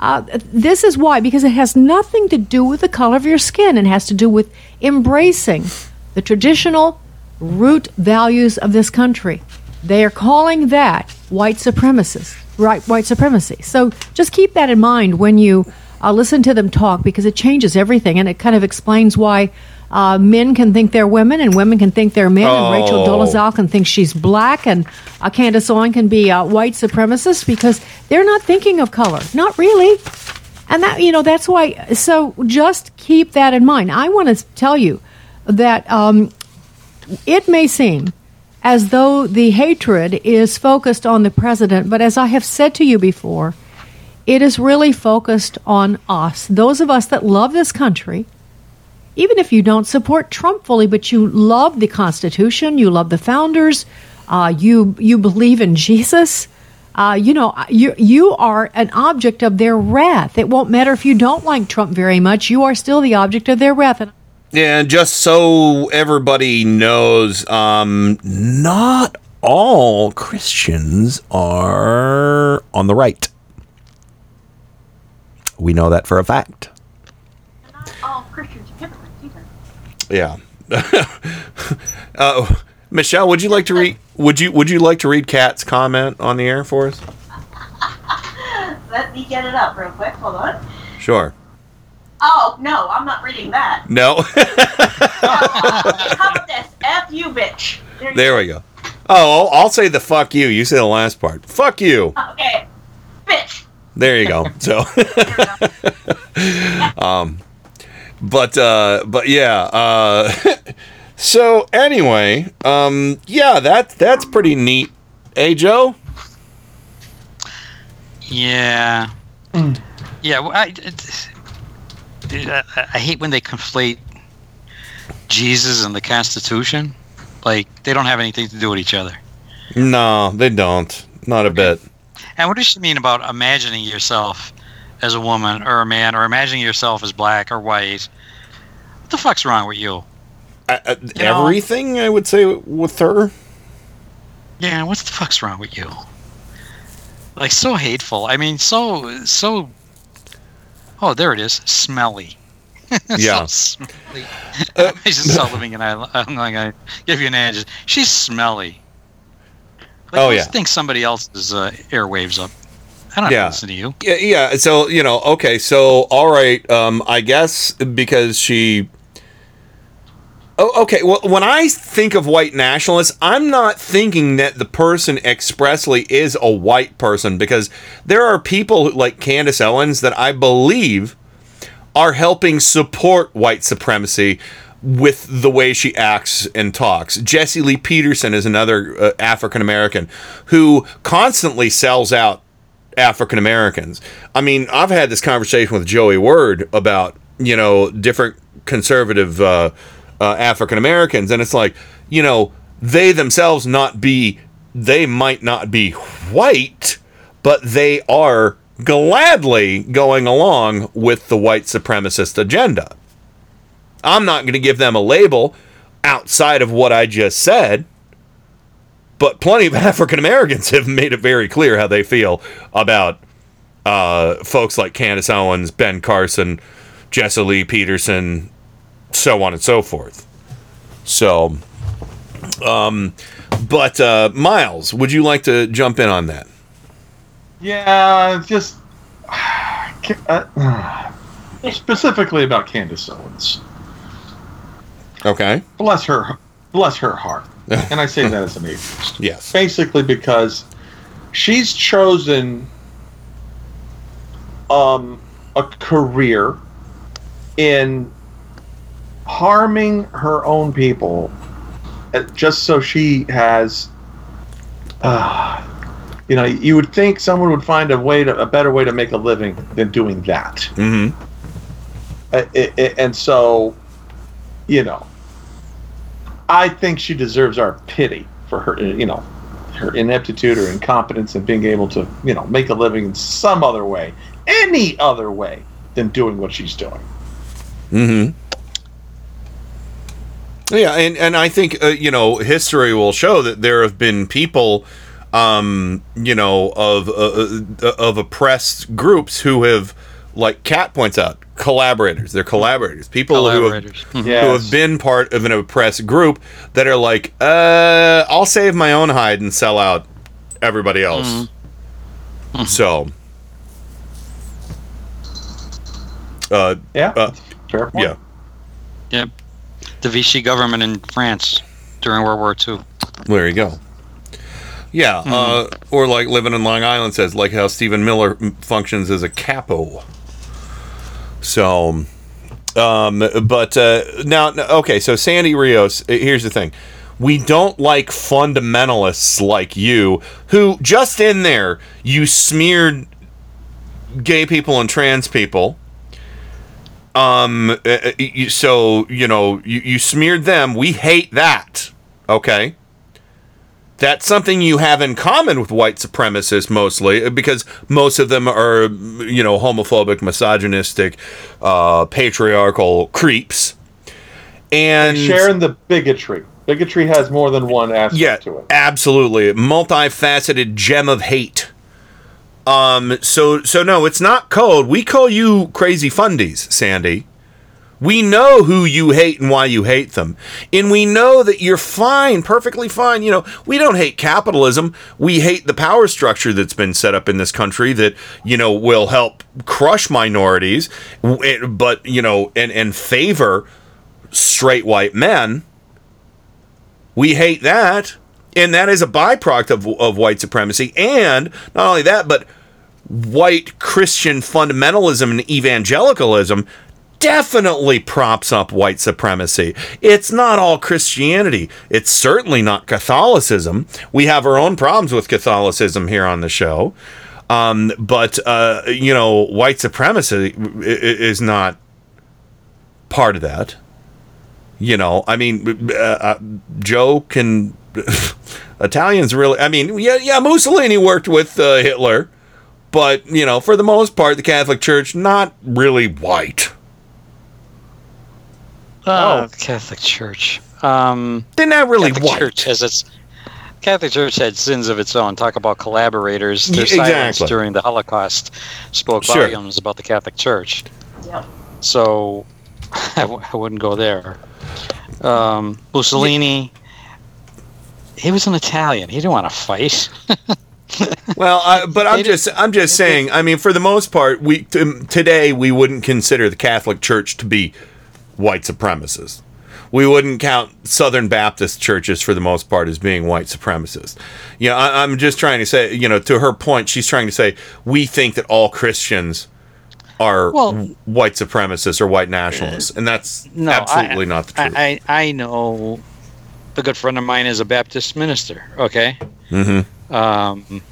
Uh, this is why, because it has nothing to do with the color of your skin. It has to do with embracing the traditional root values of this country. They are calling that white supremacist, right? White supremacy. So just keep that in mind when you uh, listen to them talk, because it changes everything, and it kind of explains why uh, men can think they're women and women can think they're men, and Rachel Oh. Dolezal can think she's black, and uh, Candace Owen can be uh, white supremacist because they're not thinking of color. Not really. And that, you know, that's why. So just keep that in mind. I want to tell you that um, it may seem as though the hatred is focused on the president, but as I have said to you before, it is really focused on us, those of us that love this country. Even if you don't support Trump fully, but you love the Constitution, you love the founders, uh, you you believe in Jesus, uh, you know you you are an object of their wrath. It won't matter if you don't like Trump very much; you are still the object of their wrath. And just so everybody knows, um, not all Christians are on the right. We know that for a fact. Not all Christians are hypocrites either. Yeah. uh, Michelle, would you like to read? Would you Would you like to read Kat's comment on the air for us? Let me get it up real quick. Hold on. Sure. Oh no, I'm not reading that. No. How about this? F you, bitch. There you there we go. Oh, I'll, I'll say the fuck you. You say the last part. Fuck you. Okay, bitch. There you go. So, um, but uh, but yeah. Uh, so anyway, um, yeah, that that's pretty neat. Hey, Joe. Yeah. Yeah. Well, I, it, I, I hate when they conflate Jesus and the Constitution. Like they don't have anything to do with each other. No, they don't. Not a bit. And what does she mean about imagining yourself as a woman or a man, or imagining yourself as black or white? What the fuck's wrong with you? Uh, uh, You know- everything I would say with her. Yeah, what the fuck's wrong with you? Like so hateful. I mean, so so. Oh, there it is. Smelly. Yeah. so smelly. I just saw living in Ireland. I'm like, I give you an edge. She's smelly. Like, Oh, let's yeah. Think somebody else's uh, airwaves up. I don't Yeah. listen to you. Yeah, yeah. So you know, okay. So all right. Um, I guess because she. Oh, okay. Well, when I think of white nationalists, I'm not thinking that the person expressly is a white person because there are people like Candace Owens that I believe are helping support white supremacy with the way she acts and talks. Jesse Lee Peterson is another uh, African American who constantly sells out African Americans. I mean, I've had this conversation with Joey Word about you know different conservative uh, uh, African Americans, and it's like you know they themselves not be they might not be white, but they are gladly going along with the white supremacist agenda. I'm not going to give them a label outside of what I just said but plenty of African Americans have made it very clear how they feel about uh, folks like Candace Owens, Ben Carson, Jesse Lee Peterson, so on and so forth. So, um, but uh, Miles, would you like to jump in on that? Yeah, just uh, specifically about Candace Owens. Okay. Bless her, bless her heart, and I say that as an atheist. Yes. Basically, because she's chosen um, a career in harming her own people, uh, just so she has. Uh, you know, you would think someone would find a way to a better way to make a living than doing that. Mm-hmm. Uh, i- i- and so, you know, I think she deserves our pity for her, uh, you know, her ineptitude or incompetence in being able to, you know, make a living in some other way, any other way than doing what she's doing. Mm-hmm. Yeah, and, and I think uh, you know history will show that there have been people um, you know, of uh, uh, of oppressed groups who have, like Kat points out, collaborators. They're collaborators. People Collaborators. who have, Mhm. who have been part of an oppressed group that are like, uh, I'll save my own hide and sell out everybody else. So, uh, yeah, uh, fair point. yeah. Yep. The Vichy government in France during World War II. There you go. Yeah, uh, or like living in Long Island says, like how Stephen Miller functions as a capo. So, um, but uh, now, okay, so Sandy Rios, uh, here's the thing. We don't like fundamentalists like you who, just in there, you smeared gay people and trans people. Um, uh, uh, so, you know, you, you smeared them. We hate that. Okay that's something you have in common with white supremacists mostly because most of them are you know homophobic misogynistic uh, patriarchal creeps and sharing the bigotry. Bigotry has more than one aspect yeah to it. absolutely multifaceted gem of hate um so so no it's not code we call you crazy fundies sandy we know who you hate and why you hate them. And we know that you're fine, perfectly fine. You know, we don't hate capitalism. We hate the power structure that's been set up in this country that, you know, will help crush minorities, but, you know, and, and favor straight white men. We hate that. And that is a byproduct of, of white supremacy. And not only that, but white Christian fundamentalism and evangelicalism definitely props up white supremacy. It's not all Christianity. It's certainly not Catholicism. We have our own problems with Catholicism here on the show. Um, but, uh, you know, white supremacy is not part of that. You know, I mean, uh, uh, Joe can. Italians really. I mean, yeah, yeah. Mussolini worked with uh, Hitler, but you know, for the most part, the Catholic Church not really white. Oh, Catholic Church. Um, They're not really Catholic white. Church has its Catholic Church had sins of its own. Talk about collaborators. Their Yeah, silence exactly. during the Holocaust spoke Sure. volumes about the Catholic Church. Yeah. So I, w- I wouldn't go there. Um, Mussolini. He was an Italian. He didn't want to fight. Well, I, but I'm just I'm just saying. I mean, for the most part, we t- today we wouldn't consider the Catholic Church to be white supremacists. We wouldn't count Southern Baptist churches for the most part as being white supremacists. You know, I, I'm just trying to say. You know, to her point, she's trying to say we think that all Christians are Well- white supremacists or white nationalists, and that's No, I- absolutely not the truth. I, I, I know a good friend of mine is a Baptist minister. Okay. mm-hmm. Um,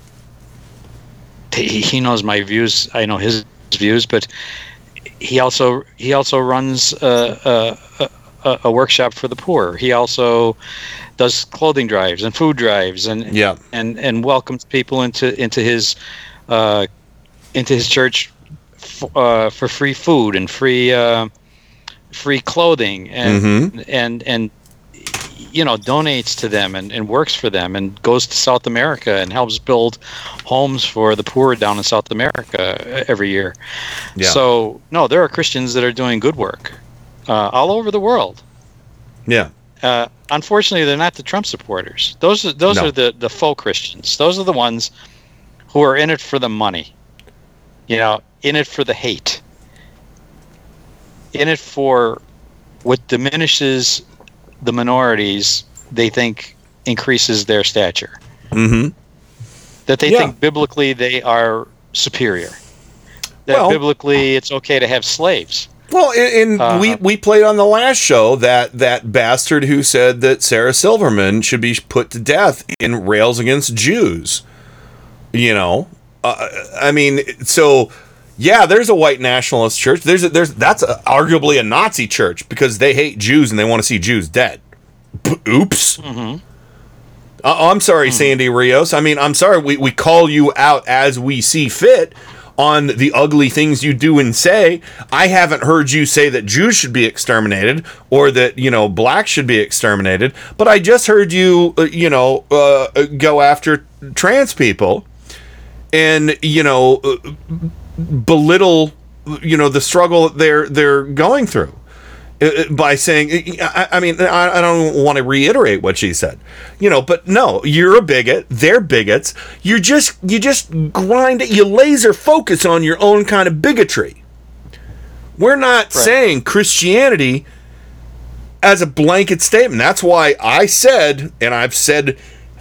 he, he knows my views. I know his views, but he also he also runs a, a, a, a workshop for the poor. He also does clothing drives and food drives and Yeah. and and welcomes people into into his uh, into his church f- uh, for free food and free uh, free clothing and Mhm. and and you know donates to them and, and works for them and goes to South America and helps build homes for the poor down in South America every year. Yeah. So no, there are Christians that are doing good work uh, all over the world. Yeah. Uh, unfortunately, they're not the Trump supporters. Those are those No. are the the faux Christians. Those are the ones who are in it for the money. You know, in it for the hate. In it for what diminishes the minorities. They think increases their stature. Mm-hmm. That they Yeah. think biblically they are superior. That Well- biblically it's okay to have slaves. Well, and, and Uh, we we played on the last show that that bastard who said that Sarah Silverman should be put to death in rails against Jews. You know, uh, I mean, so yeah, there's a white nationalist church. There's a, there's that's a, arguably a Nazi church because they hate Jews and they want to see Jews dead. P- oops. Mm-hmm. Uh, I'm sorry, Sandy Rios. I mean, I'm sorry. We, we call you out as we see fit on the ugly things you do and say. I haven't heard you say that Jews should be exterminated or that, you know, blacks should be exterminated, but I just heard you, uh, you know, uh, go after trans people and, you know, uh, belittle, you know, the struggle they're they're going through. By saying I, I mean I, I don't want to reiterate what she said. You know but no you're a bigot. They're bigots. You're just you just grind it you laser focus on your own kind of bigotry. We're not saying christianity as a blanket statement. That's why i said and i've said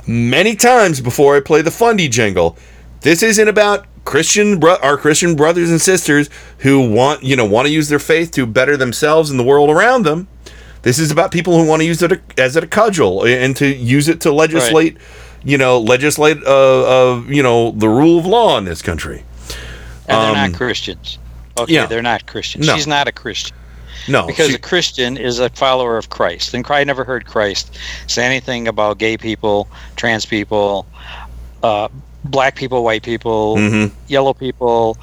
many times before i play the fundy jingle this isn't about Christian bro- our Christian brothers and sisters who want you know want to use their faith to better themselves and the world around them. This is about people who want to use it as a cudgel and to use it to legislate, you know, legislate uh, uh, you know the rule of law in this country. And they're Um, not Christians. Okay, yeah. they're not Christians. No. She's not a Christian. No, because she- a Christian is a follower of Christ. And I never heard Christ say anything about gay people, trans people, uh, black people, white people, Mhm. yellow people,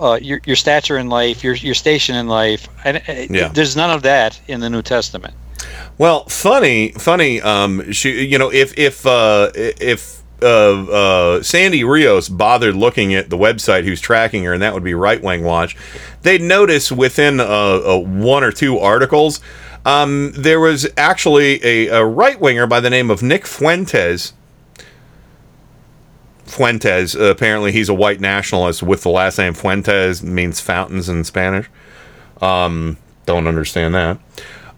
uh, your, your stature in life, your, your station in life. And uh, Yeah. there's none of that in the New Testament. Well, funny, funny. Um, she, you know, if if uh, if uh, uh, Sandy Rios bothered looking at the website who's tracking her, and that would be Right Wing Watch, they'd notice within uh, uh, one or two articles, um, there was actually a, a right winger by the name of Nick Fuentes. Fuentes. Uh, apparently, he's a white nationalist with the last name Fuentes, means fountains in Spanish. Um, don't understand that.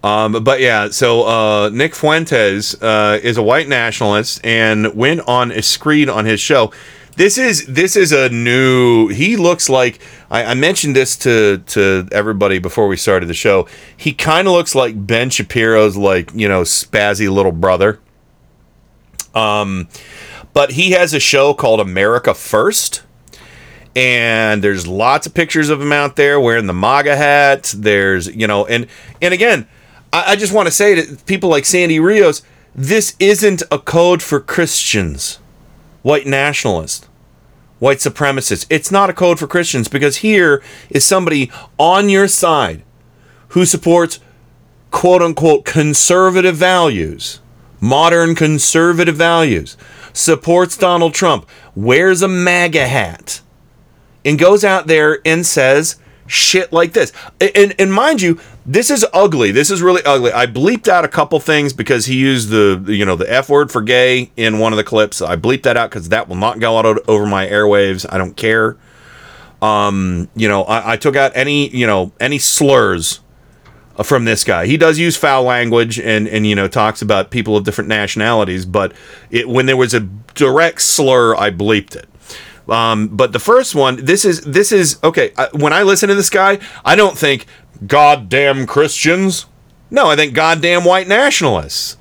Um, but yeah, so uh, Nick Fuentes uh, is a white nationalist and went on a screed on his show. This is this is a new. He looks like I, I mentioned this to to everybody before we started the show. He kind of looks like Ben Shapiro's like you know spazzy little brother. Um, but he has a show called America First and there's lots of pictures of him out there wearing the MAGA hat. There's, you know, and and again, I, I just want to say to people like Sandy Rios, this isn't a code for Christians, white nationalists, white supremacists. It's not a code for Christians because here is somebody on your side who supports quote unquote conservative values, modern conservative values, supports Donald Trump, wears a MAGA hat and goes out there and says shit like this. And, and mind you, this is ugly. This is really ugly. I bleeped out a couple things because he used the you know the f word for gay in one of the clips. I bleeped that out because that will not go out over my airwaves. I don't care. Um, you know, I, I took out any you know any slurs from this guy. He does use foul language and and you know talks about people of different nationalities, but it when there was a direct slur, I bleeped it. Um, but the first one, this is this is okay. I, when I listen to this guy, I don't think goddamn Christians. No, I think goddamn white nationalists.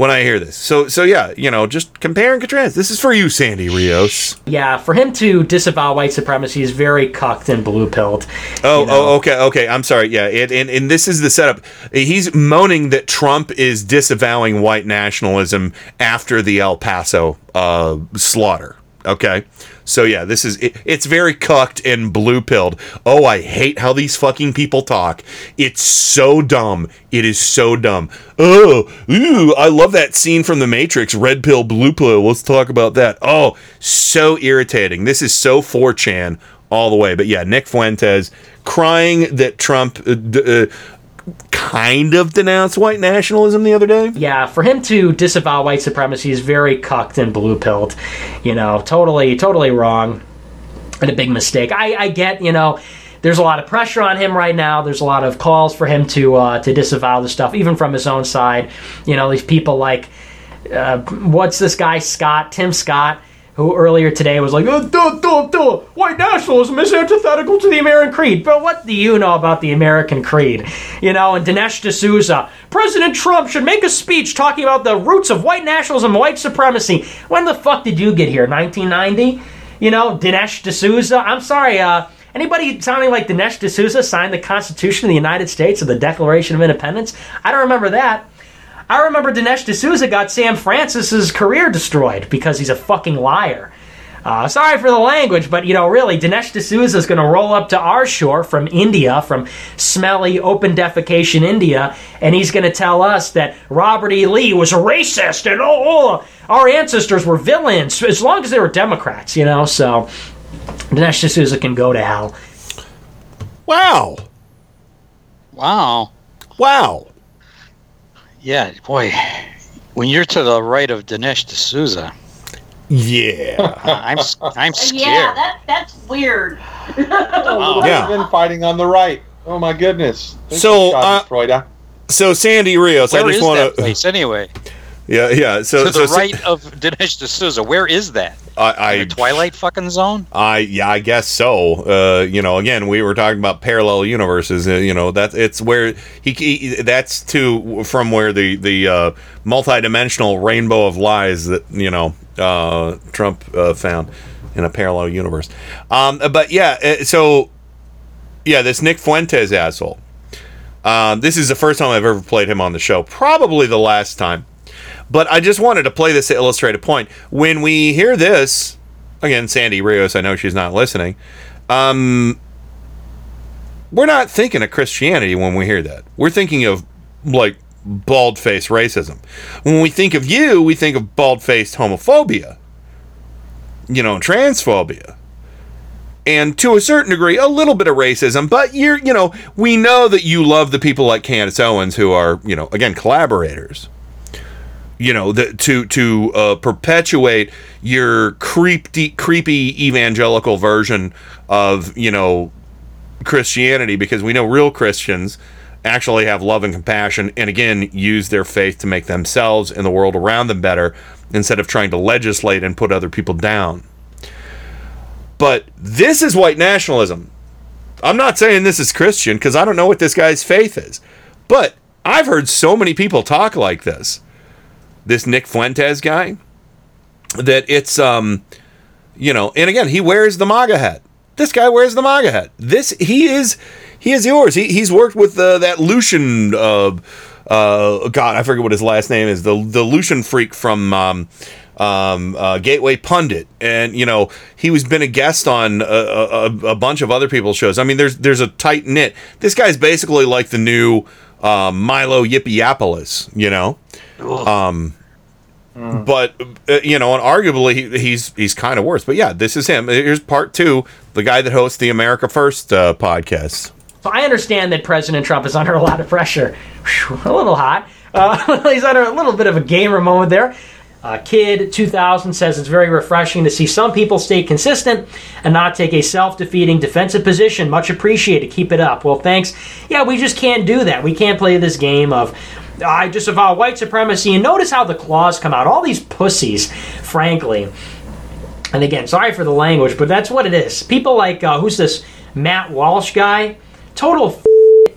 When I hear this, so so yeah, you know, just compare and contrast. This is for you, Sandy Rios. Yeah, for him to disavow white supremacy is very cucked and blue pilled. Oh, oh, okay, okay. I'm sorry. Yeah, it, and and this is the setup. He's moaning that Trump is disavowing white nationalism after the El Paso uh, slaughter. Okay, so yeah, this is it, it's very cucked and blue pilled. Oh, I hate how these fucking people talk. It's so dumb. It is so dumb. Oh, ooh, I love that scene from The Matrix. Red pill, blue pill. Let's talk about that. Oh, so irritating. This is so 4chan all the way. But yeah, Nick Fuentes crying that Trump uh, d- uh, kind of denounced white nationalism the other day. Yeah, for him to disavow white supremacy is very cucked and blue pilled. You know, totally, totally wrong and a big mistake. I, I get, you know, there's a lot of pressure on him right now. There's a lot of calls for him to uh, to disavow the stuff, even from his own side. You know, these people like uh, what's this guy Scott, Tim Scott, who earlier today was like, oh, duh, duh, duh, white nationalism is antithetical to the American creed. But what do you know about the American creed? You know, and Dinesh D'Souza, President Trump should make a speech talking about the roots of white nationalism, white supremacy. When the fuck did you get here? 1990? You know, Dinesh D'Souza. I'm sorry, uh, anybody sounding like Dinesh D'Souza signed the Constitution of the United States or the Declaration of Independence? I don't remember that. I remember Dinesh D'Souza got Sam Francis's career destroyed because he's a fucking liar. Uh, sorry for the language, but you know, really, Dinesh D'Souza is going to roll up to our shore from India, from smelly open defecation India, and he's going to tell us that Robert E. Lee was a racist and oh, oh, our ancestors were villains as long as they were Democrats, you know. So Dinesh D'Souza can go to hell. Wow. Wow. Wow. Yeah, boy. When you're to the right of Dinesh D'Souza, Yeah. I'm s- I'm scared. Yeah, that that's weird. Oh, Yeah. Been fighting on the right. Oh my goodness. Thank So, you, uh, So Sandy Rios, Where I just want that to. place anyway? Yeah, yeah. So to so the right of Dinesh D'Souza. Where is that? I, I Twilight fucking zone? I yeah, I guess so. Uh, you know, again, we were talking about parallel universes. Uh, you know, that it's where he, he that's to from where the the uh, multidimensional rainbow of lies that you know uh, Trump uh, found in a parallel universe. Um, but yeah, uh, so yeah, this Nick Fuentes asshole. Um, this is the first time I've ever played him on the show. Probably the last time. But I just wanted to play this to illustrate a point. When we hear this, again, Sandy Rios, I know she's not listening. Um, we're not thinking of Christianity when we hear that. We're thinking of like bald faced racism. When we think of you, we think of bald faced homophobia, you know, transphobia. And to a certain degree, a little bit of racism, but you're, you know, we know that you love the people like Candace Owens who are, you know, again, collaborators you know the, to to uh, perpetuate your creepy creepy evangelical version of you know Christianity because we know real Christians actually have love and compassion and again use their faith to make themselves and the world around them better instead of trying to legislate and put other people down. But this is white nationalism. I'm not saying this is Christian because I don't know what this guy's faith is. But I've heard so many people talk like this this Nick Fuentes guy that it's um you know and again he wears the MAGA hat. This guy wears the MAGA hat. This he is he is yours. He, he's worked with uh, that Lucian uh uh God I forget what his last name is the the Lucian freak from um um, uh, Gateway Pundit, and you know he was been a guest on a, a, a bunch of other people's shows. I mean, there's there's a tight knit. This guy's basically like the new uh, Milo Yippieopolis, you know. Um, but uh, you know, and arguably he, he's he's kind of worse. But yeah, this is him. Here's part two. The guy that hosts the America First uh, podcast. So I understand that President Trump is under a lot of pressure. Whew, a little hot. Uh, he's under a little bit of a gamer moment there. Uh, Kid 2000 says it's very refreshing to see some people stay consistent and not take a self defeating defensive position. Much appreciated. Keep it up. Well, thanks. Yeah, we just can't do that. We can't play this game of I disavow white supremacy. And notice how the claws come out. All these pussies, frankly. And again, sorry for the language, but that's what it is. People like, uh, who's this Matt Walsh guy? Total f-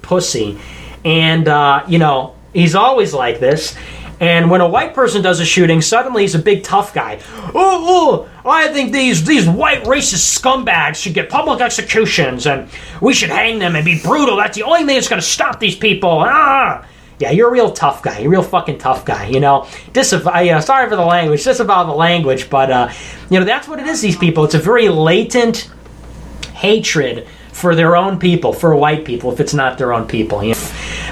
pussy. And, uh, you know, he's always like this. And when a white person does a shooting, suddenly he's a big tough guy. Oh, oh, I think these these white racist scumbags should get public executions, and we should hang them and be brutal. That's the only thing that's going to stop these people. Ah, yeah, you're a real tough guy. You're a real fucking tough guy. You know, disavow. Yeah, sorry for the language. Disavow the language, but uh, you know that's what it is. These people. It's a very latent hatred for their own people, for white people, if it's not their own people. You know?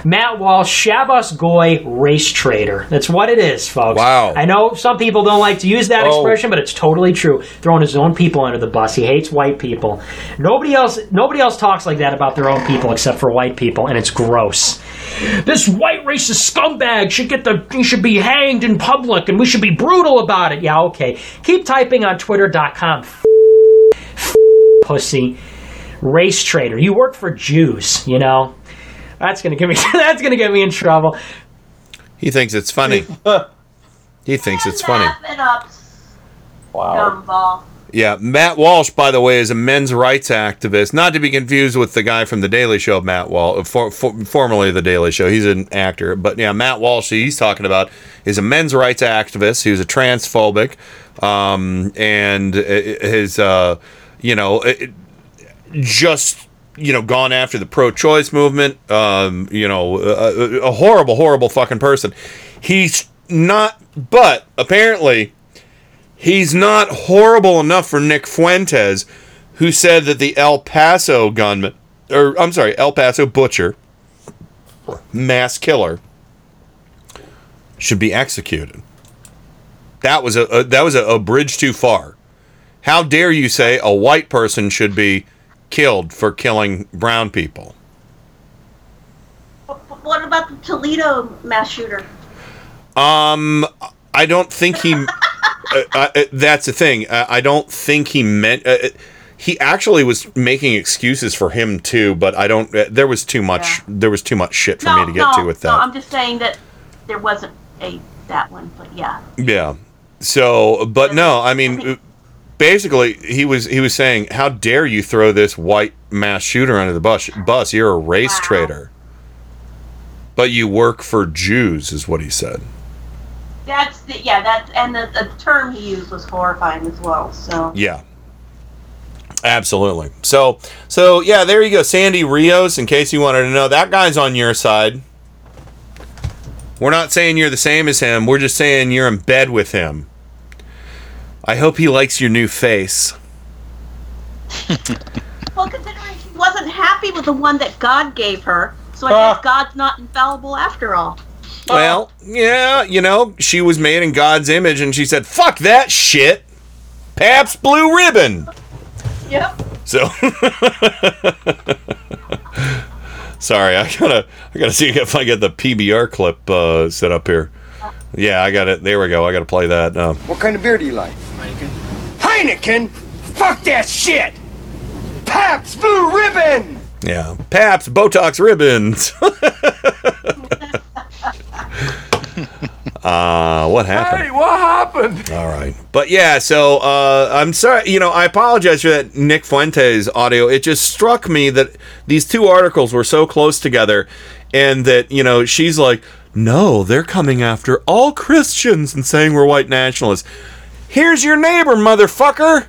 Matt Walsh, Shabbos Goy, race trader. That's what it is, folks. Wow. I know some people don't like to use that Oh. expression, but it's totally true. Throwing his own people under the bus. He hates white people. Nobody else nobody else talks like that about their own people except for white people, and it's gross. This white racist scumbag should get the he should be hanged in public and we should be brutal about it. Yeah, okay. Keep typing on twitter.com pussy race trader. You work for Jews, you know. That's gonna get me. That's gonna get me in trouble. He thinks it's funny. he thinks it's funny. Up, Wow. gumball. Yeah, Matt Walsh, by the way, is a men's rights activist. Not to be confused with the guy from the Daily Show, Matt Walsh, for, for, formerly the Daily Show. He's an actor, but yeah, Matt Walsh, he's talking about, is a men's rights activist. He was a transphobic, um, and uh, his, uh, you know, it, just you know gone after the pro-choice movement. Um, you know, a, a horrible, horrible fucking person. He's not, but apparently He's not horrible enough for Nick Fuentes, who said that the El Paso gunman, or I'm sorry, El Paso butcher, mass killer, should be executed. That was a, a that was a, a bridge too far. How dare you say a white person should be killed for killing brown people? What about the Toledo mass shooter? Um, I don't think he. uh, uh, uh, that's the thing. Uh, I don't think he meant. He actually was making excuses for him too, but I don't. Uh, there was too much. There was too much shit for no, me to get no, to with No, that. I'm just saying that there wasn't a that one, but yeah. Yeah. So, but no, I mean, basically, he was he was saying, "How dare you throw this white mass shooter under the bus? Bus, you're a race traitor." But you work for Jews, is what he said. That's the yeah that and the, the term he used was horrifying as well. So Yeah. Absolutely. So, so yeah, there you go, Sandy Rios. In case you wanted to know, that guy's on your side. We're not saying you're the same as him. We're just saying you're in bed with him. I hope he likes your new face. well, considering she wasn't happy with the one that God gave her, so I Ah. guess God's not infallible after all. Well, yeah, you know, she was made in God's image, and she said, "Fuck that shit." Pabst Blue Ribbon. Yep. So, sorry, I gotta, I gotta see if I get the PBR clip uh, set up here. Yeah, I got it. There we go. I gotta play that. Um, What kind of beer do you like? Heineken? Heineken. Fuck that shit! Pabst Blue Ribbon! yeah, Pabst Botox ribbons. uh, what happened? Hey, what happened? All right. But yeah, so uh, I'm sorry. You know, I apologize for that Nick Fuentes audio. It just struck me that these two articles were so close together, and that you know she's like, no, they're coming after all Christians and saying we're white nationalists. Here's your neighbor, motherfucker.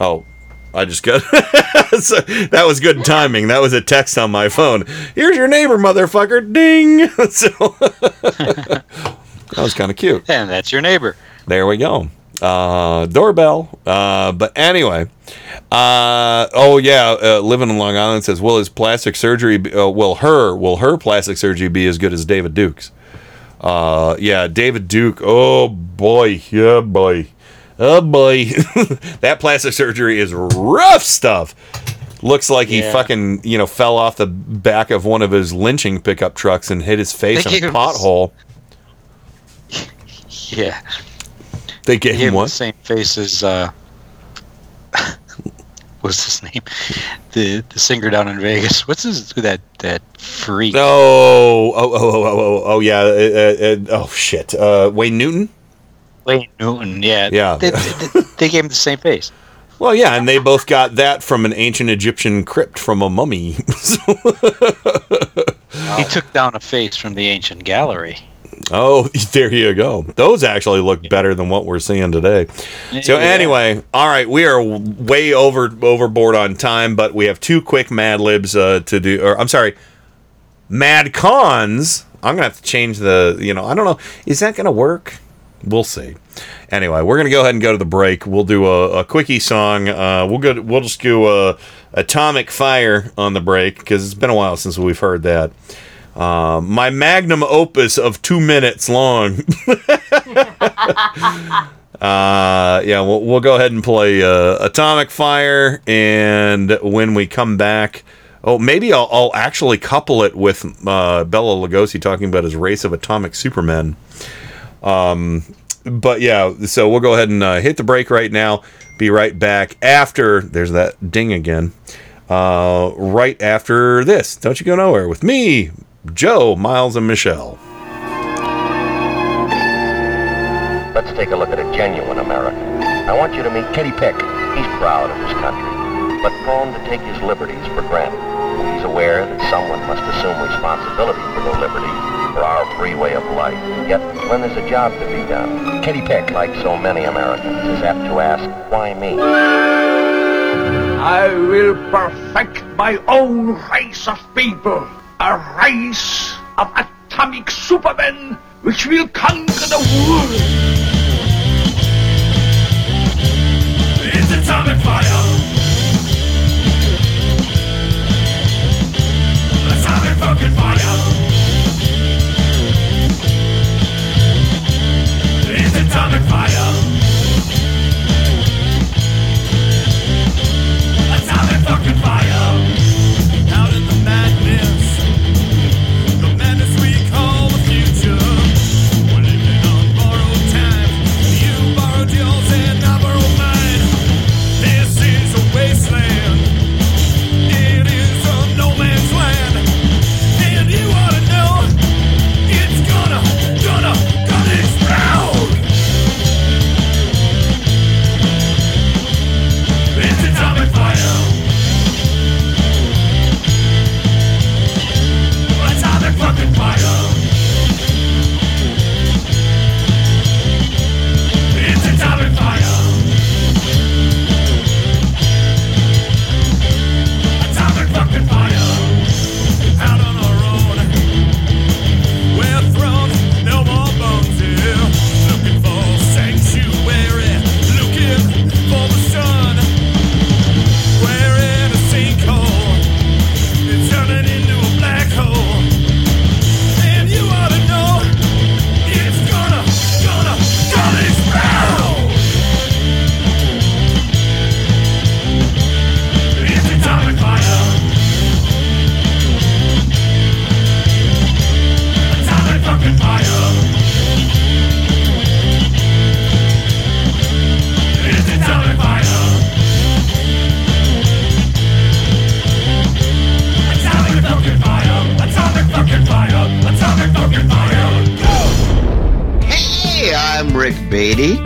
Oh, I just got so, that was good timing. That was a text on my phone. Here's your neighbor, motherfucker. Ding. so that was kind of cute. And that's your neighbor. There we go. Uh, doorbell. Uh, but anyway, uh, oh yeah, uh, living in Long Island says, will his plastic surgery? Be, uh, will her? Will her plastic surgery be as good as David Duke's? Uh, yeah, David Duke. Oh boy, yeah boy, oh boy. that plastic surgery is rough stuff. Looks like he Yeah. fucking you know fell off the back of one of his lynching pickup trucks and hit his face They in a gave him- pothole. Yeah. They gave He him had what? the same face as uh what's his name? The the singer down in Vegas. What's his that that freak? Oh, oh, oh, oh, oh, oh, oh yeah. Uh, uh, uh, oh, shit. Uh, Wayne Newton? Wayne Newton, yeah. Yeah. They, they, they gave him the same face. Well, yeah, and they both got that from an ancient Egyptian crypt from a mummy. He took down a face from the ancient gallery. oh, there you go. Those actually look better than what we're seeing today. So anyway, all right, we are way over overboard on time, but we have two quick Mad Libs uh, to do. Or I'm sorry, Mad Cons. I'm gonna have to change the. You know, I don't know. Is that gonna work? We'll see. Anyway, we're gonna go ahead and go to the break. We'll do a, a quickie song. Uh, we'll go. We'll just do uh, Atomic Fire on the break because it's been a while since we've heard that. Uh, my magnum opus of two minutes long. Uh, yeah, we'll, we'll go ahead and play uh, Atomic Fire, and when we come back, oh, maybe I'll, I'll actually couple it with uh, Bela Lugosi talking about his race of atomic supermen. Um, but yeah, so we'll go ahead and uh, hit the break right now. Be right back after. There's that ding again. Uh, right after this. Don't you go nowhere with me, Joe, Miles, and Michelle. Let's take a look at a genuine American. I want you to meet Kenny Pick. He's proud of his country, but prone to take his liberties for granted. He's aware that someone must assume responsibility for their liberties, for our free way of life. Yet, when there's a job to be done, Kitty Peck, like so many Americans, is apt to ask, why me? I will perfect my own race of people, a race of atomic supermen which will conquer the world. It's atomic fire! Atomic fire.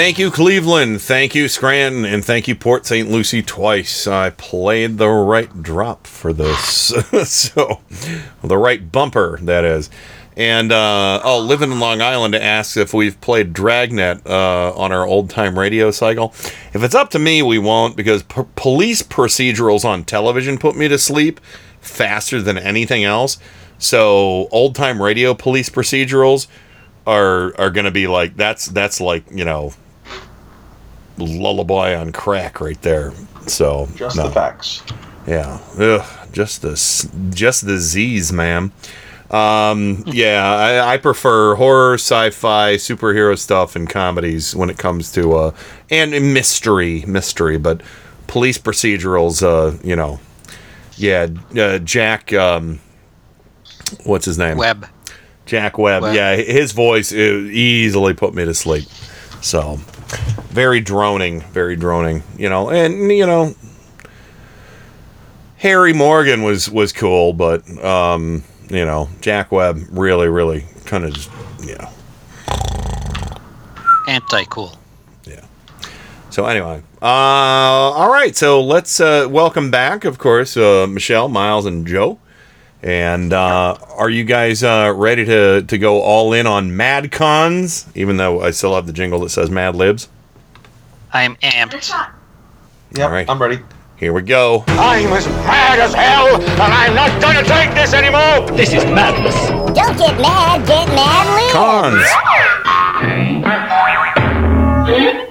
Thank you, Cleveland. Thank you, Scranton. And thank you, Port St. Lucie, twice. I played the right drop for this. so, the right bumper, that is. And, uh, oh, Living in Long Island asks if we've played Dragnet uh, on our old time radio cycle. If it's up to me, we won't because p- police procedurals on television put me to sleep faster than anything else. So, old time radio police procedurals are are going to be like that's that's like you know lullaby on crack right there. So Just no. the facts. Yeah, Ugh, just the just the Z's, ma'am. Um, yeah, I, I prefer horror, sci-fi, superhero stuff, and comedies when it comes to uh, and mystery, mystery. But police procedurals, uh, you know, yeah, uh, Jack, um, what's his name? Webb. Jack Webb. Webb. Yeah, his voice uh, easily put me to sleep. So, very droning, very droning. You know, and you know, Harry Morgan was was cool, but um, you know, Jack Webb really, really kind of just you know. Anti cool. Yeah. So anyway, uh, all right. So let's uh, welcome back, of course, uh, Michelle, Miles, and Joe. And uh, are you guys uh, ready to to go all in on Mad Cons? Even though I still have the jingle that says Mad Libs. I am amped. Yep, all right, I'm ready. Here we go. I'm as mad as hell, and I'm not gonna take this anymore! This is madness. Don't get mad, get mad, Cons.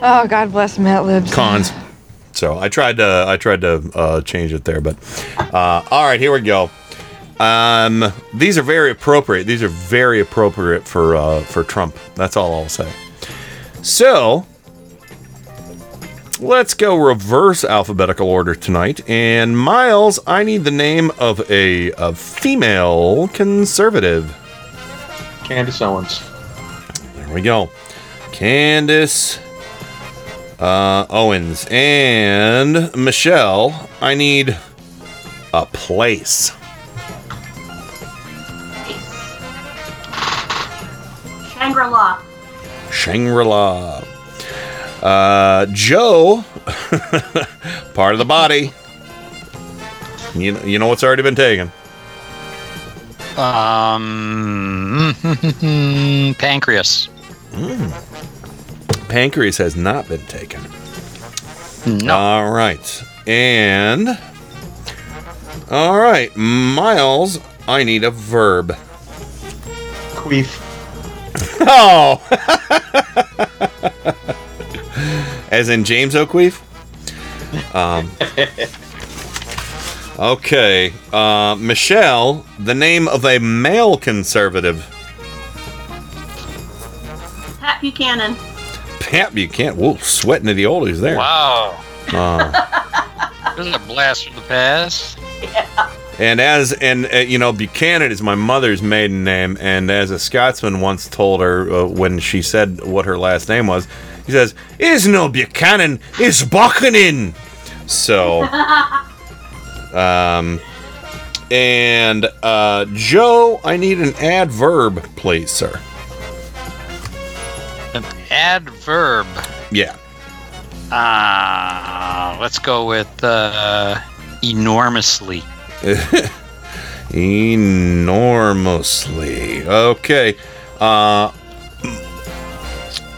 Oh, God bless Matt Libs. Cons. So I tried to I tried to uh, change it there, but uh, all right, here we go. Um, these are very appropriate. These are very appropriate for uh, for Trump. That's all I'll say. So let's go reverse alphabetical order tonight. And Miles, I need the name of a, a female conservative. Candace Owens. There we go. Candace uh, Owens and Michelle. I need a place. Shangri-La. Shangri La. Uh, Joe, part of the body. You know, you know what's already been taken. Um, pancreas. Pancreas has not been taken. No. All right. And. All right. Miles, I need a verb. Queef. Oh! As in James O'Queef? Um, okay. Uh, Michelle, the name of a male conservative. Pat Buchanan. Pat Buchanan. Whoa, sweating to the oldies there. Wow. Uh, This is a blast from the past. and as and uh, you know, Buchanan is my mother's maiden name, and as a Scotsman once told her uh, when she said what her last name was, he says, "It's no Buchanan, it's Buchanan." So, um, and uh, Joe, I need an adverb, please, sir. An adverb. Yeah. Uh, let's go with uh, enormously. Enormously. Okay. Uh,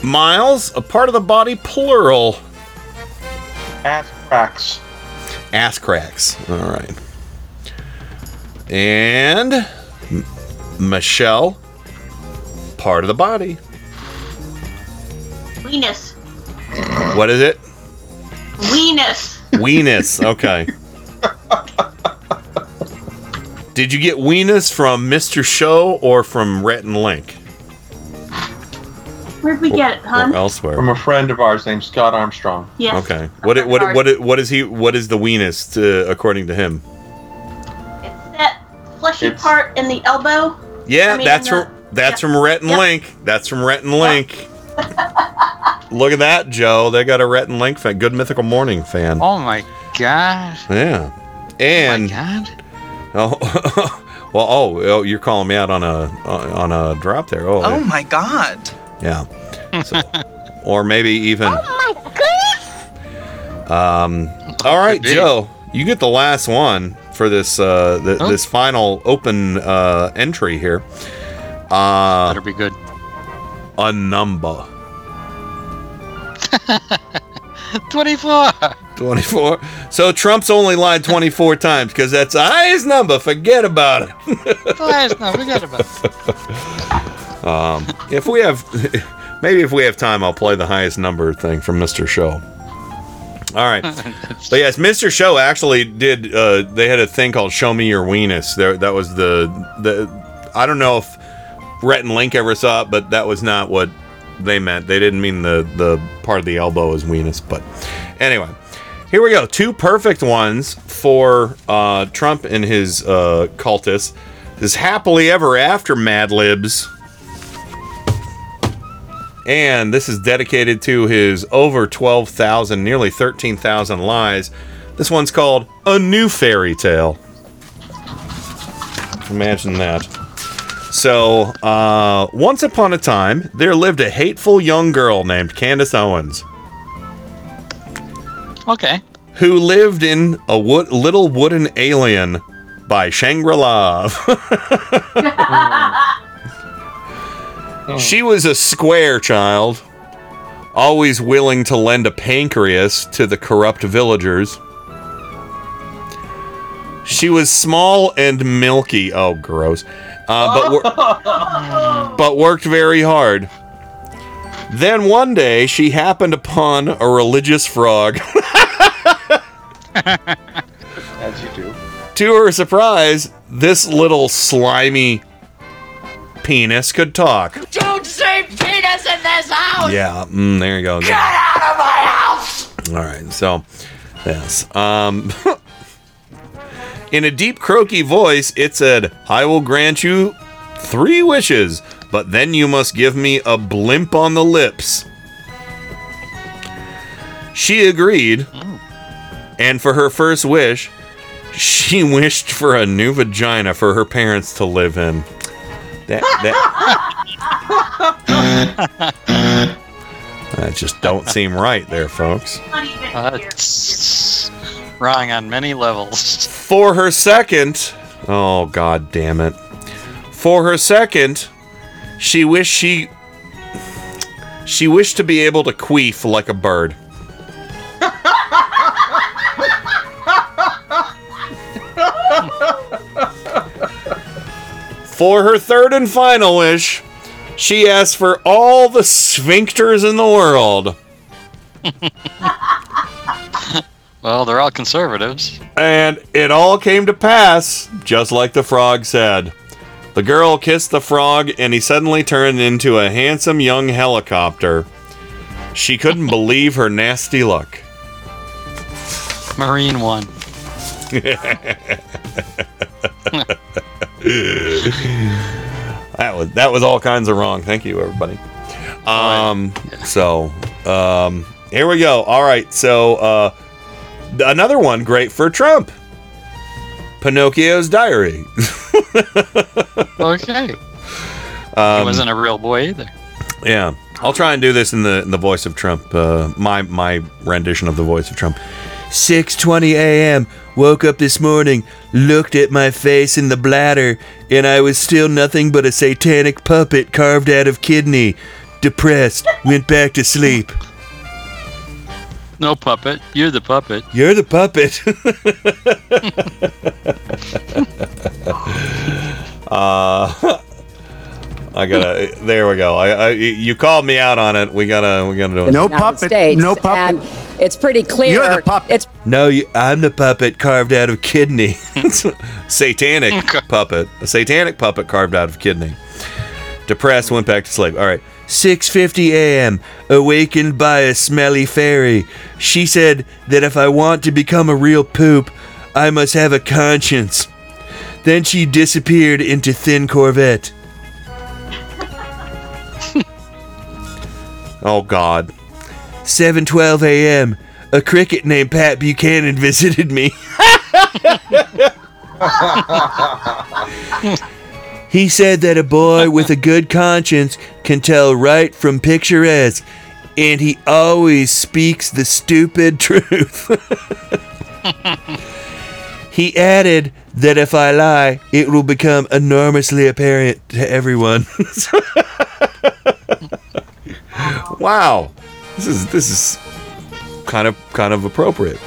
Miles, a part of the body, plural. Ass cracks. Ass cracks. All right. And M- Michelle, part of the body. Venus. What is it? Venus. Weenus. Okay. Did you get Weenus from Mr. Show or from Rhett and Link? Where'd we get it, Or elsewhere? From a friend of ours named Scott Armstrong. Yes. Okay. What it- what it- what it- what is he? What is the weenus to, according to him? It's that fleshy It's- part in the elbow. Yeah, I mean, that's in the- from that's yeah. from Rhett and Yep. Link. That's from Rhett and Link. Look at that, Joe. They got a Rhett and Link fan. Good Mythical Morning fan. Oh my god. Yeah. And oh my God. Oh, well, oh, oh, you're calling me out on a on a drop there. Oh, Oh my god. yeah. So- or maybe even. Oh my goodness! Um, all right, be. Joe, you get the last one for this uh, th- Oh. this final open uh, entry here. Uh, Better be good. a number 24. 24. So Trump's only lied 24 times because that's the highest number. Forget about it. Last no, forget about it. Um, if we have, maybe if we have time, I'll play the highest number thing from Mr. Show. All right. But yes, Mr. Show actually did. Uh, they had a thing called "Show Me Your Weenus." There, that was the the. I don't know if Rhett and Link ever saw it, but that was not what they meant. They didn't mean the the part of the elbow is weenus. But anyway, here we go. Two perfect ones for uh, Trump and his uh, cultists. This happily ever after Mad Libs. And this is dedicated to his over 12,000, nearly 13,000 lies. This one's called A New Fairy Tale. Imagine that. So, uh, once upon a time, there lived a hateful young girl named Candace Owens Okay. who lived in a wood, little wooden alien by Shangri La. she was a square child, always willing to lend a pancreas to the corrupt villagers. She was small and milky. Oh, gross. Uh, but, wor- but worked very hard. Then one day she happened upon a religious frog. As you do. to her surprise, this little slimy penis could talk. Don't say penis in this house! Yeah, mm, there you go. Get out of my house! All right, so yes. Um, in a deep, croaky voice, it said, "I will grant you three wishes, but then you must give me a blimp on the lips." She agreed, and for her first wish, she wished for a new vagina for her parents to live in. That that, that just don't seem right, there, folks. That's wrong on many levels. For her second, oh god damn it. For her second, she wished she she wished to be able to queef like a bird. For her third and final wish, she asked for all the sphincters in the world. Well, they're all conservatives. And it all came to pass, just like the frog said. The girl kissed the frog, and he suddenly turned into a handsome young helicopter. She couldn't believe her nasty luck. Marine one. that was that was all kinds of wrong. Thank you, everybody. Um, so um, here we go. All right, so uh, another one great for Trump. Pinocchio's Diary. Okay. he Um, wasn't a real boy either. Yeah, I'll try and do this in the in the voice of Trump. Uh, my my rendition of the voice of Trump. 6:20 a.m. Woke up this morning, looked at my face in the bladder, and I was still nothing but a satanic puppet carved out of kidney. Depressed, went back to sleep. No puppet. You're the puppet. You're the puppet. uh, I gotta. There we go. I, I you called me out on it. We gotta. We gotta do it. United States, And it's pretty clear. You're the puppet. It's No, you, I'm the puppet carved out of kidney. satanic puppet. A satanic puppet carved out of kidney. Depressed, went back to sleep. All right. 6:50 a.m. Awakened by a smelly fairy. She said that if I want to become a real poop, I must have a conscience. Then she disappeared into thin Corvette. oh God. 7:12 a.m. A cricket named Pat Buchanan visited me. He said that a boy with a good conscience can tell right from picturesque, and he always speaks the stupid truth. he added that if I lie, it will become enormously apparent to everyone. wow, this is this is kind of kind of appropriate.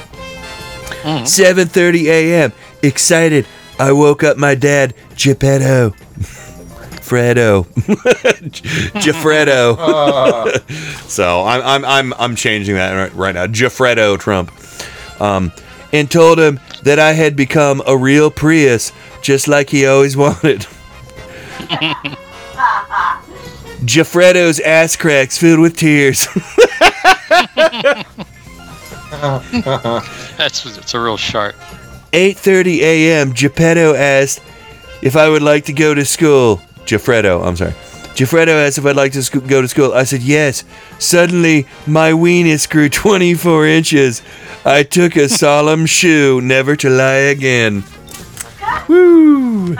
7:30 a.m. Excited, I woke up my dad, Geppetto. Fredo. Jaffredo. so I'm I'm I'm I'm changing that right, right now. Jaffredo Trump. Um and told him that I had become a real Prius just like he always wanted. Jaffredo's ass cracks filled with tears. That's it's a real shark. 8:30 a.m. Geppetto asked if I would like to go to school. Jaffredo, I'm sorry. Jeffredo asked if I'd like to sc- go to school. I said yes. Suddenly, my weenus grew 24 inches. I took a solemn shoe never to lie again. Woo!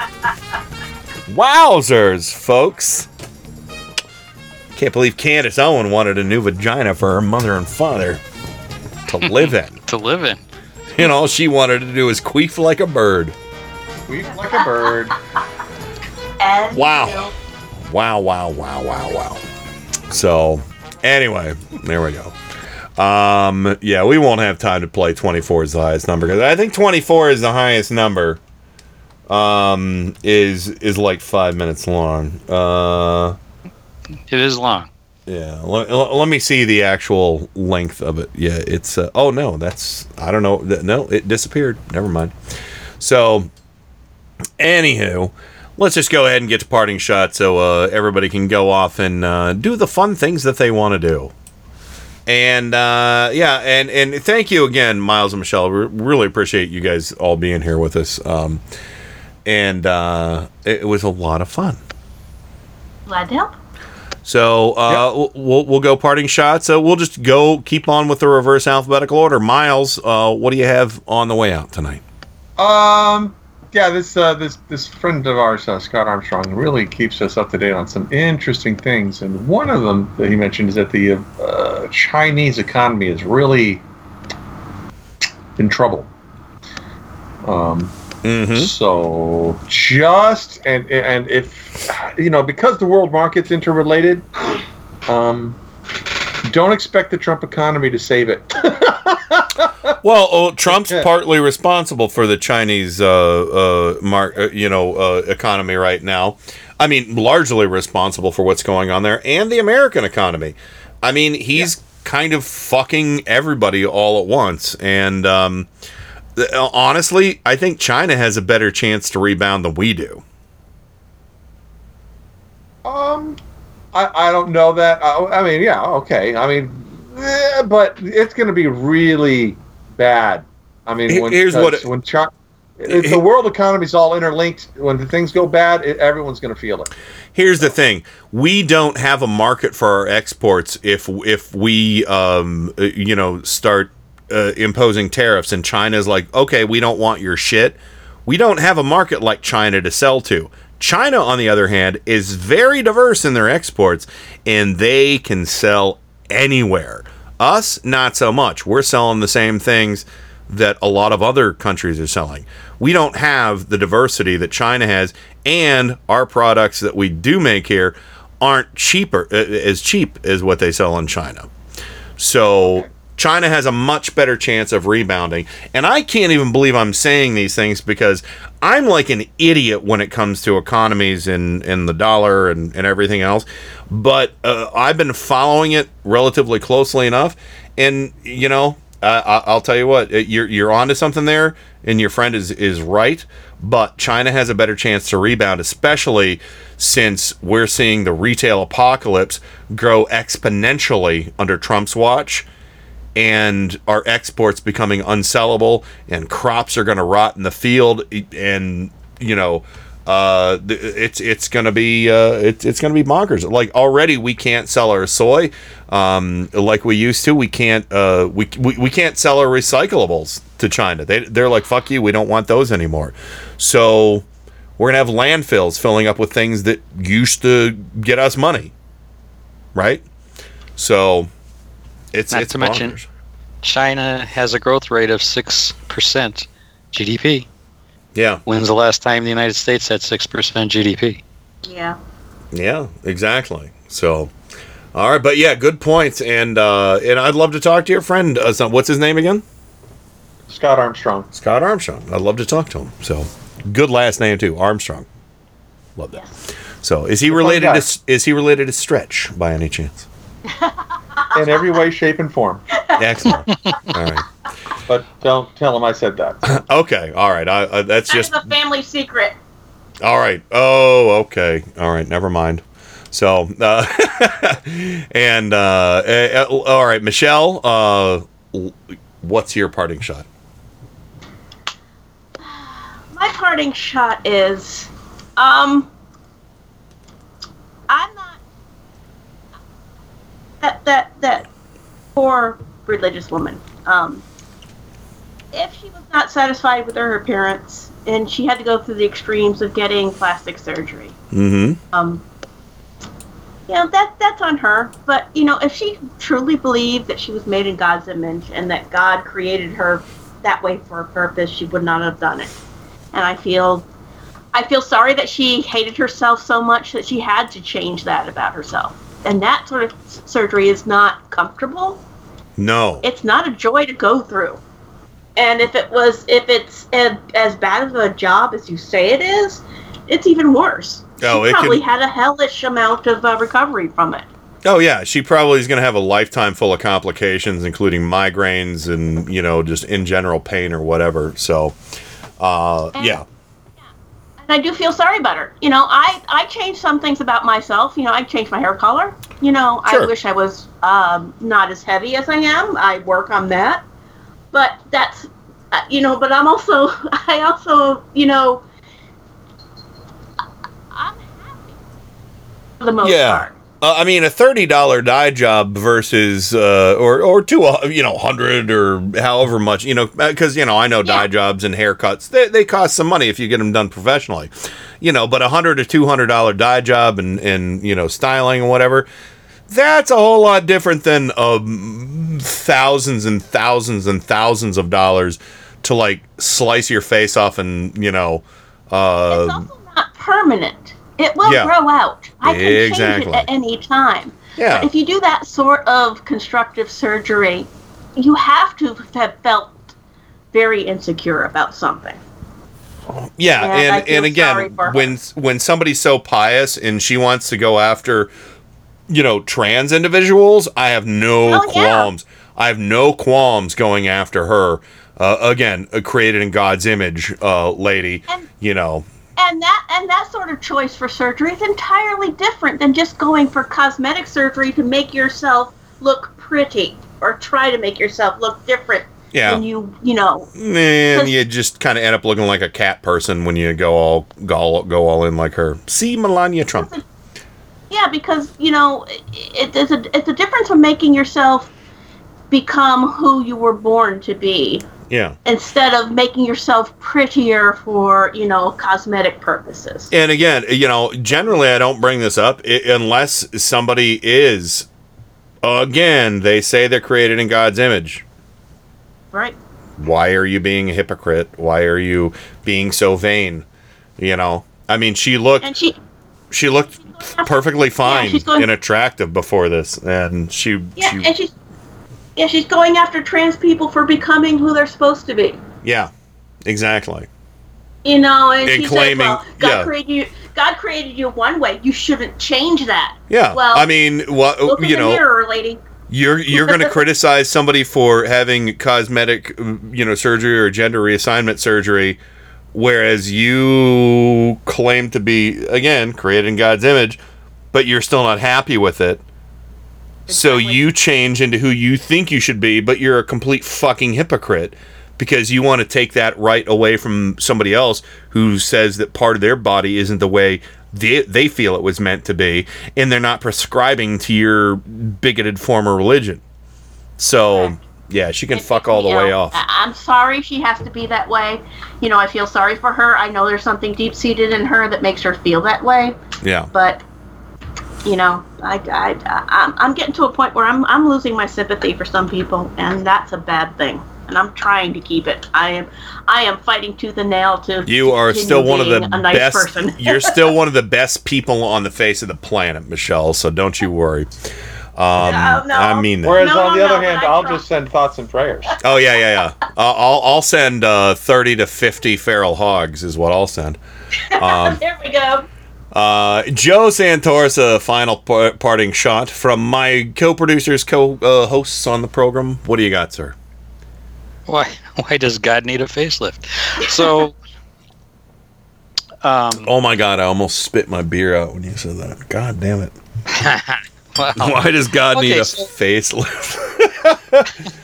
Wowzers, folks. Can't believe Candace Owen wanted a new vagina for her mother and father to live in. to live in. And all she wanted to do was queef like a bird. Queef like a bird. Wow. Wow, wow, wow, wow, wow. So, anyway, there we go. Um, yeah, we won't have time to play 24 is the highest number because I think 24 is the highest number. Um, is is like five minutes long. Uh, It is long. Yeah. Let, let me see the actual length of it. Yeah, it's. Uh, oh no, that's. I don't know. No, it disappeared. Never mind. So, anywho, let's just go ahead and get to parting shot so uh, everybody can go off and uh, do the fun things that they want to do. And uh, yeah, and and thank you again, Miles and Michelle. We really appreciate you guys all being here with us. Um, and uh, it was a lot of fun. Glad to help. So uh, we'll we'll go parting shots. So we'll just go keep on with the reverse alphabetical order. Miles, uh, what do you have on the way out tonight? Um, yeah, this uh, this this friend of ours, uh, Scott Armstrong, really keeps us up to date on some interesting things. And one of them that he mentioned is that the uh, Chinese economy is really in trouble. Um, so just and and if you know because the world market's interrelated, um, don't expect the Trump economy to save it. Well, oh, Trump's partly responsible for the Chinese, uh, uh, mar- uh, you know, uh, economy right now. I mean, largely responsible for what's going on there, and the American economy. I mean, he's kind of fucking everybody all at once, and um, honestly, I think China has a better chance to rebound than we do. Um, I, I don't know that. I, I mean, yeah, okay. I mean, eh, but it's going to be really bad. I mean, when, here's what because when China, if the world economy's all interlinked. When the things go bad, it, everyone's going to feel it. Here's the thing: we don't have a market for our exports if if we, um, you know, start uh, imposing tariffs, and China's like, okay, we don't want your shit. We don't have a market like China to sell to. China, on the other hand, is very diverse in their exports, and they can sell anywhere. Us, not so much. We're selling the same things that a lot of other countries are selling. We don't have the diversity that China has, and our products that we do make here aren't cheaper uh, as cheap as what they sell in China. So China has a much better chance of rebounding. And I can't even believe I'm saying these things because I'm like an idiot when it comes to economies and, and the dollar and, and everything else. But uh, I've been following it relatively closely enough. And, you know, uh, I'll tell you what, you're, you're onto something there, and your friend is, is right. But China has a better chance to rebound, especially since we're seeing the retail apocalypse grow exponentially under Trump's watch and our exports becoming unsellable and crops are going to rot in the field and you know uh it's it's going to be uh it's, it's going to be bonkers. Like already we can't sell our soy um like we used to. We can't uh we we, we can't sell our recyclables to China. They they're like fuck you we don't want those anymore. So we're going to have landfills filling up with things that used to get us money right? So it's Not it's to mention. China has a growth rate of six percent GDP. Yeah. When's the last time the United States had six percent GDP? Yeah. Yeah, exactly. So, all right, but yeah, good points, and uh, and I'd love to talk to your friend. Uh, so- what's his name again? Scott Armstrong. Scott Armstrong. I'd love to talk to him. So, good last name too, Armstrong. Love that. So, is he related to is he related to Stretch by any chance? In every way, shape, and form. Excellent. all right. But don't tell him I said that. Okay. All right. I, uh, that's That's just a family secret. All right. Oh, okay. All right. Never mind. So, uh, and uh, uh, all right, Michelle. Uh, what's your parting shot? My parting shot is, um, I'm not that that that poor religious woman. Um, if she was not satisfied with her appearance and she had to go through the extremes of getting plastic surgery, Mm-hmm. um, you know that that's on her. But you know, if she truly believed that she was made in God's image and that God created her that way for a purpose, she would not have done it. And I feel, I feel sorry that she hated herself so much that she had to change that about herself. And that sort of surgery is not comfortable. No. It's not a joy to go through. And if it was, if it's a, as bad of a job as you say it is, it's even worse. Oh, she it probably can- had a hellish amount of uh, recovery from it. Oh yeah, she probably is going to have a lifetime full of complications, including migraines and you know just in general pain or whatever. So, uh, yeah, And I do feel sorry about her. You know, I I changed some things about myself. You know, I changed my hair color. You know, I wish I was um, not as heavy as I am. I work on that. But that's, uh, you know, but I'm also, I also, you know, I'm happy for the most yeah. part. Uh, I mean, a thirty dollar dye job versus uh, or or two, uh, you know, hundred or however much, you know, because you know I know dye jobs and haircuts they they cost some money if you get them done professionally, you know. But a hundred or two hundred dollar dye job and and you know styling and whatever, that's a whole lot different than um, thousands and thousands and thousands of dollars to like slice your face off and you know. Uh, it's also Not permanent. It will Yeah. grow out. I can change it at any time. Yeah. But if you do that sort of constructive surgery, you have to have felt very insecure about something. Yeah, And and and again, when when somebody's so pious and she wants to go after, you know, trans individuals, I have no Oh, yeah. qualms. I have no qualms going after her. Uh, again, a created in God's image, uh, lady. you know, And that and that sort of choice for surgery is entirely different than just going for cosmetic surgery to make yourself look pretty or try to make yourself look different Yeah. than you you know. and you just kind of end up looking like a cat person when you go all go all, go all in like her. See Melania Trump. Yeah, because you know it, it's a it's a difference from making yourself become who you were born to be Yeah. instead of making yourself prettier for you know cosmetic purposes. And again, you know, generally I don't bring this up unless somebody is, again, they say they're created in God's image. Right. Why are you being a hypocrite? Why are you being so vain? You know, I mean, she looked, And she she looked perfectly fine she's going- and attractive before this, and she, yeah, she and she's yeah she's going after trans people for becoming who they're supposed to be. yeah, exactly. You know, and, And she claiming- said, well, God yeah. created you. God created you one way. You shouldn't change that. Yeah, Well, I mean, what look in you the know, mirror, lady. You're you're going to criticize somebody for having cosmetic, you know, surgery or gender reassignment surgery, whereas you claim to be again created in God's image, but you're still not happy with it. So you change into who you think you should be, but you're a complete fucking hypocrite because you want to take that right away from somebody else who says that part of their body isn't the way they, they feel it was meant to be, and they're not prescribing to your bigoted form of religion. So, yeah, she can fuck all the You way off. I'm sorry she has to be that way. You know, I feel sorry for her. I know there's something deep seated in her that makes her feel that way. Yeah. But you know, I, I, I I'm, I'm getting to a point where I'm I'm losing my sympathy for some people, and that's a bad thing. And I'm trying to keep it. I am I am fighting tooth and nail to. You are still one of the a nice best. person. you're still one of the best people on the face of the planet, Michelle. So don't you worry. Um, I mean that. Whereas on the other hand, I'll just send thoughts and prayers. Oh yeah, yeah, yeah. Uh, I'll I'll send uh, thirty to fifty feral hogs is what I'll send. Um, there we go. Uh, Joe Santorsa, final par- parting shot from my co-producers, co-hosts on the program. What do you got, sir? Why? Why does God need a facelift? So, um, oh my God, I almost spit my beer out when you said that. God damn it! wow. Why does God Okay, need a so- facelift?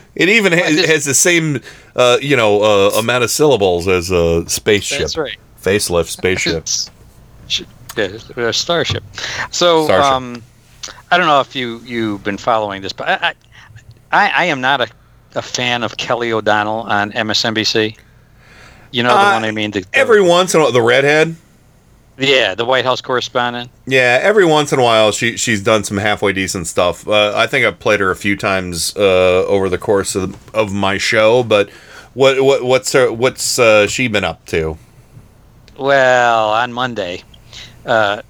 it even has, has the same, uh, you know, uh, amount of syllables as a spaceship. That's right. Facelift spaceship. Uh, Starship. So, Starship. um, I don't know if you you've been following this, but I I, I am not a, a fan of Kelly O'Donnell on MSNBC. You know the Uh, one I mean. The, Every once in a while, the redhead. yeah, the White House correspondent. Yeah, every once in a while she she's done some halfway decent stuff. Uh, I think I've played her a few times uh, over the course of, of my show. But what what what's her, what's uh, she been up to? Well, on Monday, uh,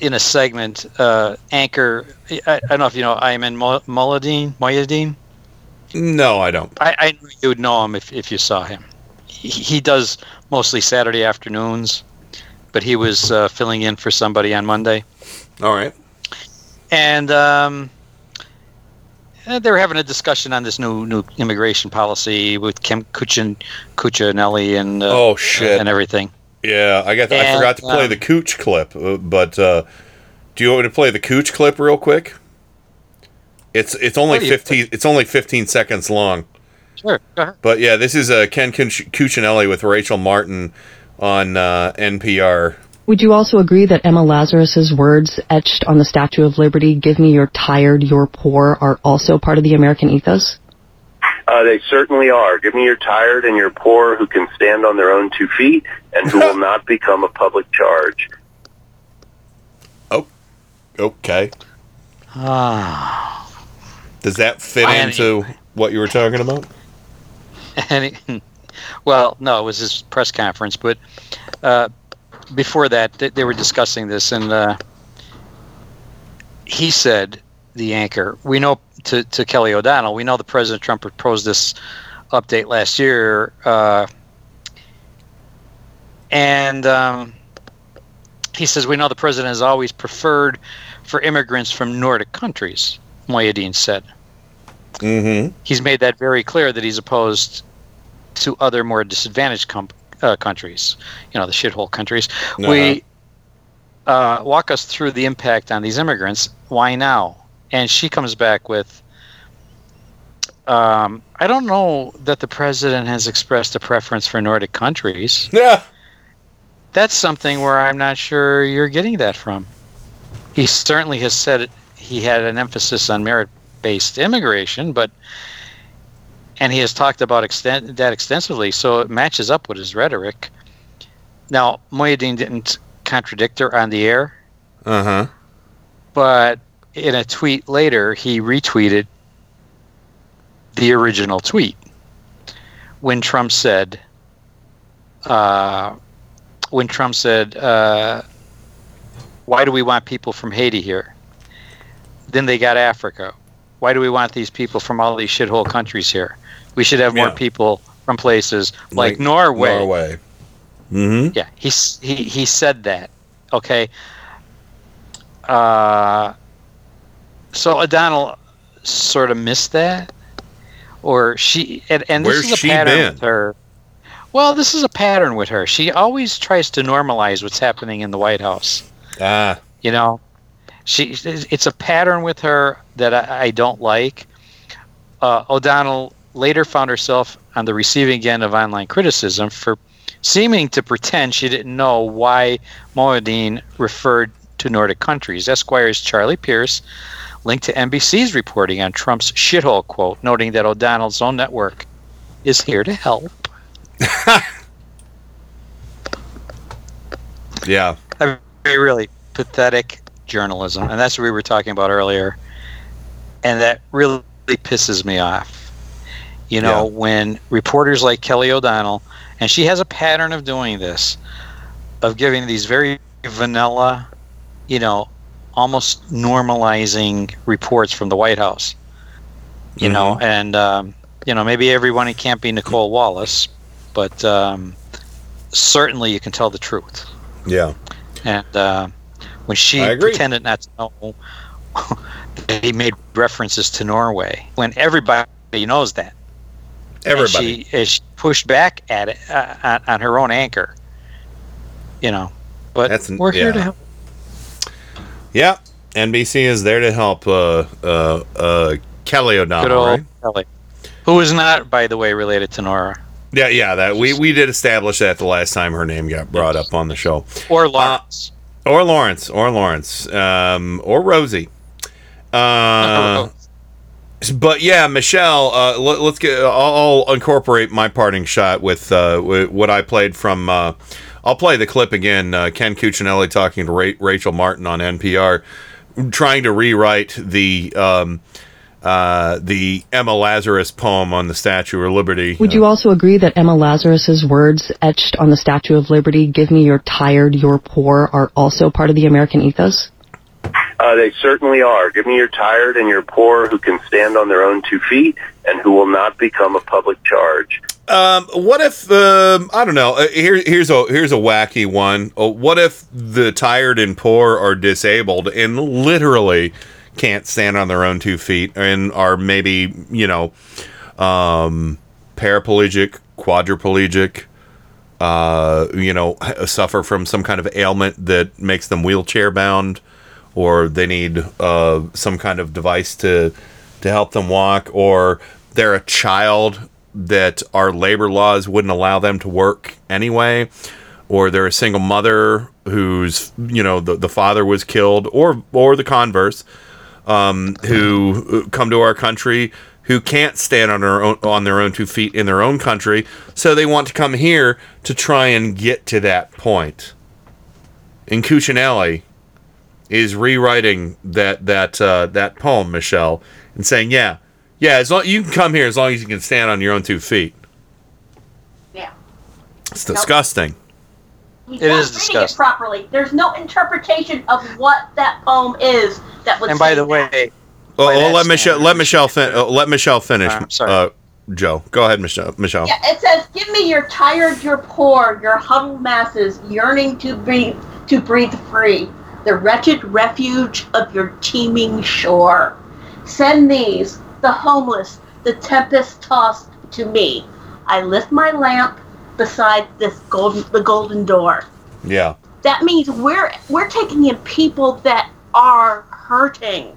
in a segment, uh, anchor. I, I don't know if you know Ayman Moladin. Moyadin. No, I don't. I, I knew you would know him if, if you saw him. He, he does mostly Saturday afternoons, but he was uh, filling in for somebody on Monday. All right. And um, uh, they were having a discussion on this new new immigration policy with Kim Kuchin, Cuccinelli and uh, Oh, shit. and everything. Yeah, I got I And, forgot to play um, the Cooch clip, uh, but uh, do you want me to play the Cooch clip real quick? It's it's only you- fifteen. It's only fifteen seconds long. Sure, go ahead. But yeah, this is uh, Ken Cuc- Cuccinelli with Rachel Martin on uh, NPR. Would you also agree that Emma Lazarus's words etched on the Statue of Liberty, "Give me your tired, your poor," are also part of the American ethos? Uh, they certainly are. Give me your tired and your poor who can stand on their own two feet and who will not become a public charge. Oh, okay, Ah. does that fit Miami. into what you were talking about? And he- well, no, it was his press conference, but uh, before that, they, they were discussing this, and uh, he said, the anchor, we know to, to Kelly O'Donnell, we know the President Trump proposed this update last year, uh, and um, he says, we know the president has always preferred for immigrants from Nordic countries, Mohyeldin said. Mm-hmm. He's made that very clear that he's opposed to other more disadvantaged com- uh, countries, you know, the shithole countries. We uh, walk us through the impact on these immigrants. Why now? And she comes back with, um, I don't know that the president has expressed a preference for Nordic countries. Yeah. That's something where I'm not sure you're getting that from. He certainly has said he had an emphasis on merit based immigration, but and he has talked about extent, that extensively, so it matches up with his rhetoric. Now, Mohyeldin didn't contradict her on the air, Uh huh. but in a tweet later, he retweeted the original tweet when Trump said, uh, when Trump said, uh, why do we want people from Haiti here? Then they got Africa. Why do we want these people from all these shithole countries here? We should have more Yeah. people from places like, Norway. Norway. Mm-hmm. Yeah, he he he said that. Okay. Uh, so O'Donnell sort of missed that, or she and, and this Where's is a pattern been? with her. Well, this is a pattern with her. She always tries to normalize what's happening in the White House. Ah. You know, she it's a pattern with her that I, I don't like. Uh, O'Donnell later found herself on the receiving end of online criticism for seeming to pretend she didn't know why Mohyeldin referred to Nordic countries. Esquire's Charlie Pierce linked to NBC's reporting on Trump's shithole quote, noting that O'Donnell's own network is here to help. Yeah. I mean, really pathetic journalism, and that's what we were talking about earlier. And that really pisses me off. You know, when reporters like Kelly O'Donnell, and she has a pattern of doing this, of giving these very vanilla, you know, almost normalizing reports from the White House. You know, and um, you know maybe everyone it can't be Nicolle Wallace, but um, certainly you can tell the truth. Yeah. And uh, when she pretended not to know, he made references to Norway when everybody knows that. Everybody. And she, and she pushed back at it uh, on, on her own anchor. You know, but That's- we're here to help. Yeah. NBC is there to help uh, uh, uh, Kelly Good O'Donnell, old right? Kelly, who is not, by the way, related to Norah Yeah, yeah. That we, we did establish that the last time her name got brought up on the show. or Lawrence. or Lawrence, or Lawrence, um, or Rosie. Uh, but yeah, Michelle, uh, let, us get. I'll, I'll incorporate my parting shot with, uh, with what I played from. I'll play the clip again. Uh, Ken Cuccinelli talking to Ra- Rachel Martin on NPR, trying to rewrite the um, uh, the Emma Lazarus poem on the Statue of Liberty. Would you also agree that Emma Lazarus's words etched on the Statue of Liberty, "Give me your tired, your poor," are also part of the American ethos? Uh, they certainly are. Give me your tired and your poor who can stand on their own two feet and who will not become a public charge. Um, what if um, I don't know? Uh, here, here's a here's a wacky one. Uh, what if the tired and poor are disabled and literally can't stand on their own two feet and are maybe you know um, paraplegic, quadriplegic, uh, you know, suffer from some kind of ailment that makes them wheelchair bound, or they need uh, some kind of device to to help them walk, or they're a child that our labor laws wouldn't allow them to work anyway, or they're a single mother whose you know the, the father was killed, or or the converse, um, who come to our country who can't stand on their own on their own two feet in their own country, so they want to come here to try and get to that point. And Cuccinelli is rewriting that that uh, that poem, Michelle, and saying, "Yeah, yeah, as long you can come here as long as you can stand on your own two feet." Yeah. It's disgusting. He's It not is reading disgusting. It properly. There's no interpretation of what that poem is that would. And by the that. way, Well, by well, let Michelle let Michelle fin- uh, let Michelle finish. I'm sorry. Uh, Joe, go ahead, Michelle. Michelle. Yeah, it says, "Give me your tired, your poor, your huddled masses, yearning to breathe, to breathe free, the wretched refuge of your teeming shore. Send these, the homeless, the tempest-tossed, to me. I lift my lamp beside this golden, the golden door. Yeah. That means we're we're taking in people that are hurting."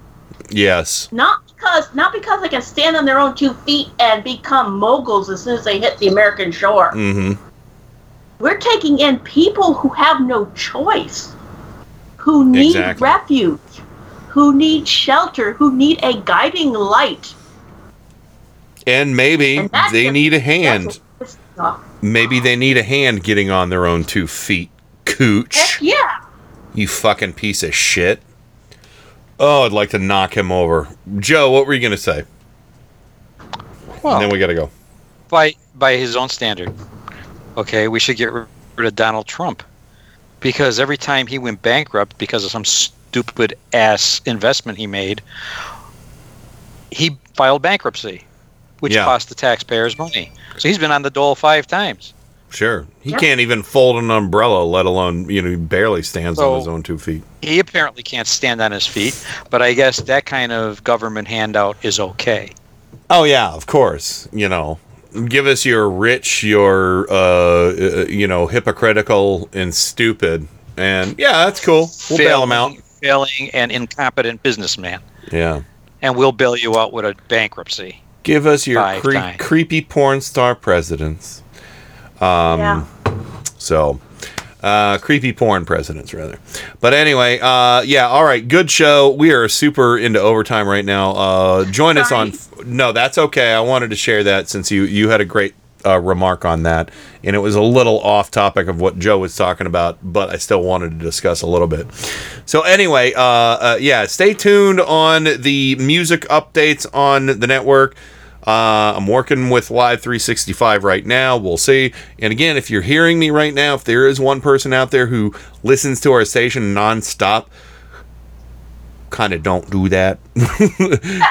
Yes. not because not because they can stand on their own two feet and become moguls as soon as they hit the American shore. Mm-hmm. We're taking in people who have no choice, who need Exactly. refuge, who need shelter, who need a guiding light. And maybe And they the- need a hand. what this is off. Maybe they need a hand getting on their own two feet. Cooch. Heck yeah. You fucking piece of shit. Oh, I'd like to knock him over. Joe, what were you going to say? Well, and then we got to go. by by his own standard, okay, we should get rid of Donald Trump because every time he went bankrupt because of some stupid ass investment he made, he filed bankruptcy, which Yeah. cost the taxpayers money. So he's been on the dole five times. Sure. He Yep. can't even fold an umbrella, let alone, you know, he barely stands on his own two feet. He apparently can't stand on his feet, but I guess that kind of government handout is okay. Oh, yeah, of course. You know, give us your rich, your, uh, uh, you know, hypocritical and stupid. And yeah, that's cool. We'll bail him out. Failing and incompetent businessman, Yeah. and we'll bail you out with a bankruptcy. Give us your Five creep, times. creepy porn star presidents. Um, Yeah. So, uh, creepy porn presidents, rather. But anyway, uh, yeah, all right, good show. We are super into overtime right now. Uh, join us on. No, that's okay. I wanted to share that since you you had a great uh, remark on that, and it was a little off topic of what Joe was talking about, but I still wanted to discuss a little bit. So anyway, uh, uh, yeah, stay tuned on the music updates on the network. Uh, I'm working with Live 365 right now. We'll see. And again, if you're hearing me right now, if there is one person out there who listens to our station nonstop, kind of don't do that.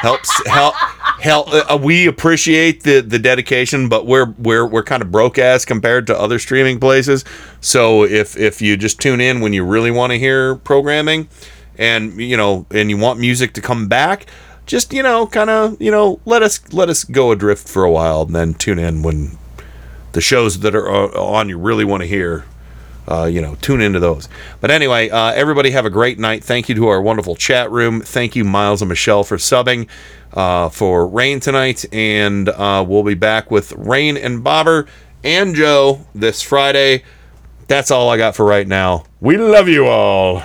Helps help help. Uh, we appreciate the the dedication, but we're we're we're kind of broke ass compared to other streaming places. So if if you just tune in when you really want to hear programming, and you know, and you want music to come back, just you know, kind of you know, let us let us go adrift for a while, and then tune in when the shows that are uh, on you really want to hear. Uh, you know, tune into those. But anyway, uh, everybody have a great night. Thank you to our wonderful chat room. Thank you, Miles and Michelle, for subbing uh, for Rain tonight. And uh, we'll be back with Rain and Bobber and Joe this Friday. That's all I got for right now. We love you all.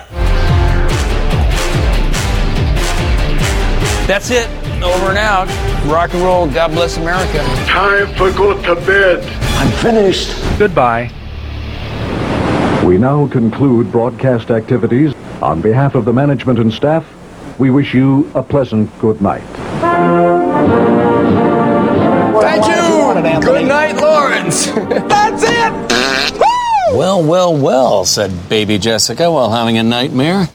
That's it. Over and out. Rock and roll. God bless America. Time for go to bed. I'm finished. Goodbye. We now conclude broadcast activities. On behalf of the management and staff, we wish you a pleasant good night. Thank you. Good night, Lawrence. That's it. Well, well, well, said baby Jessica while having a nightmare.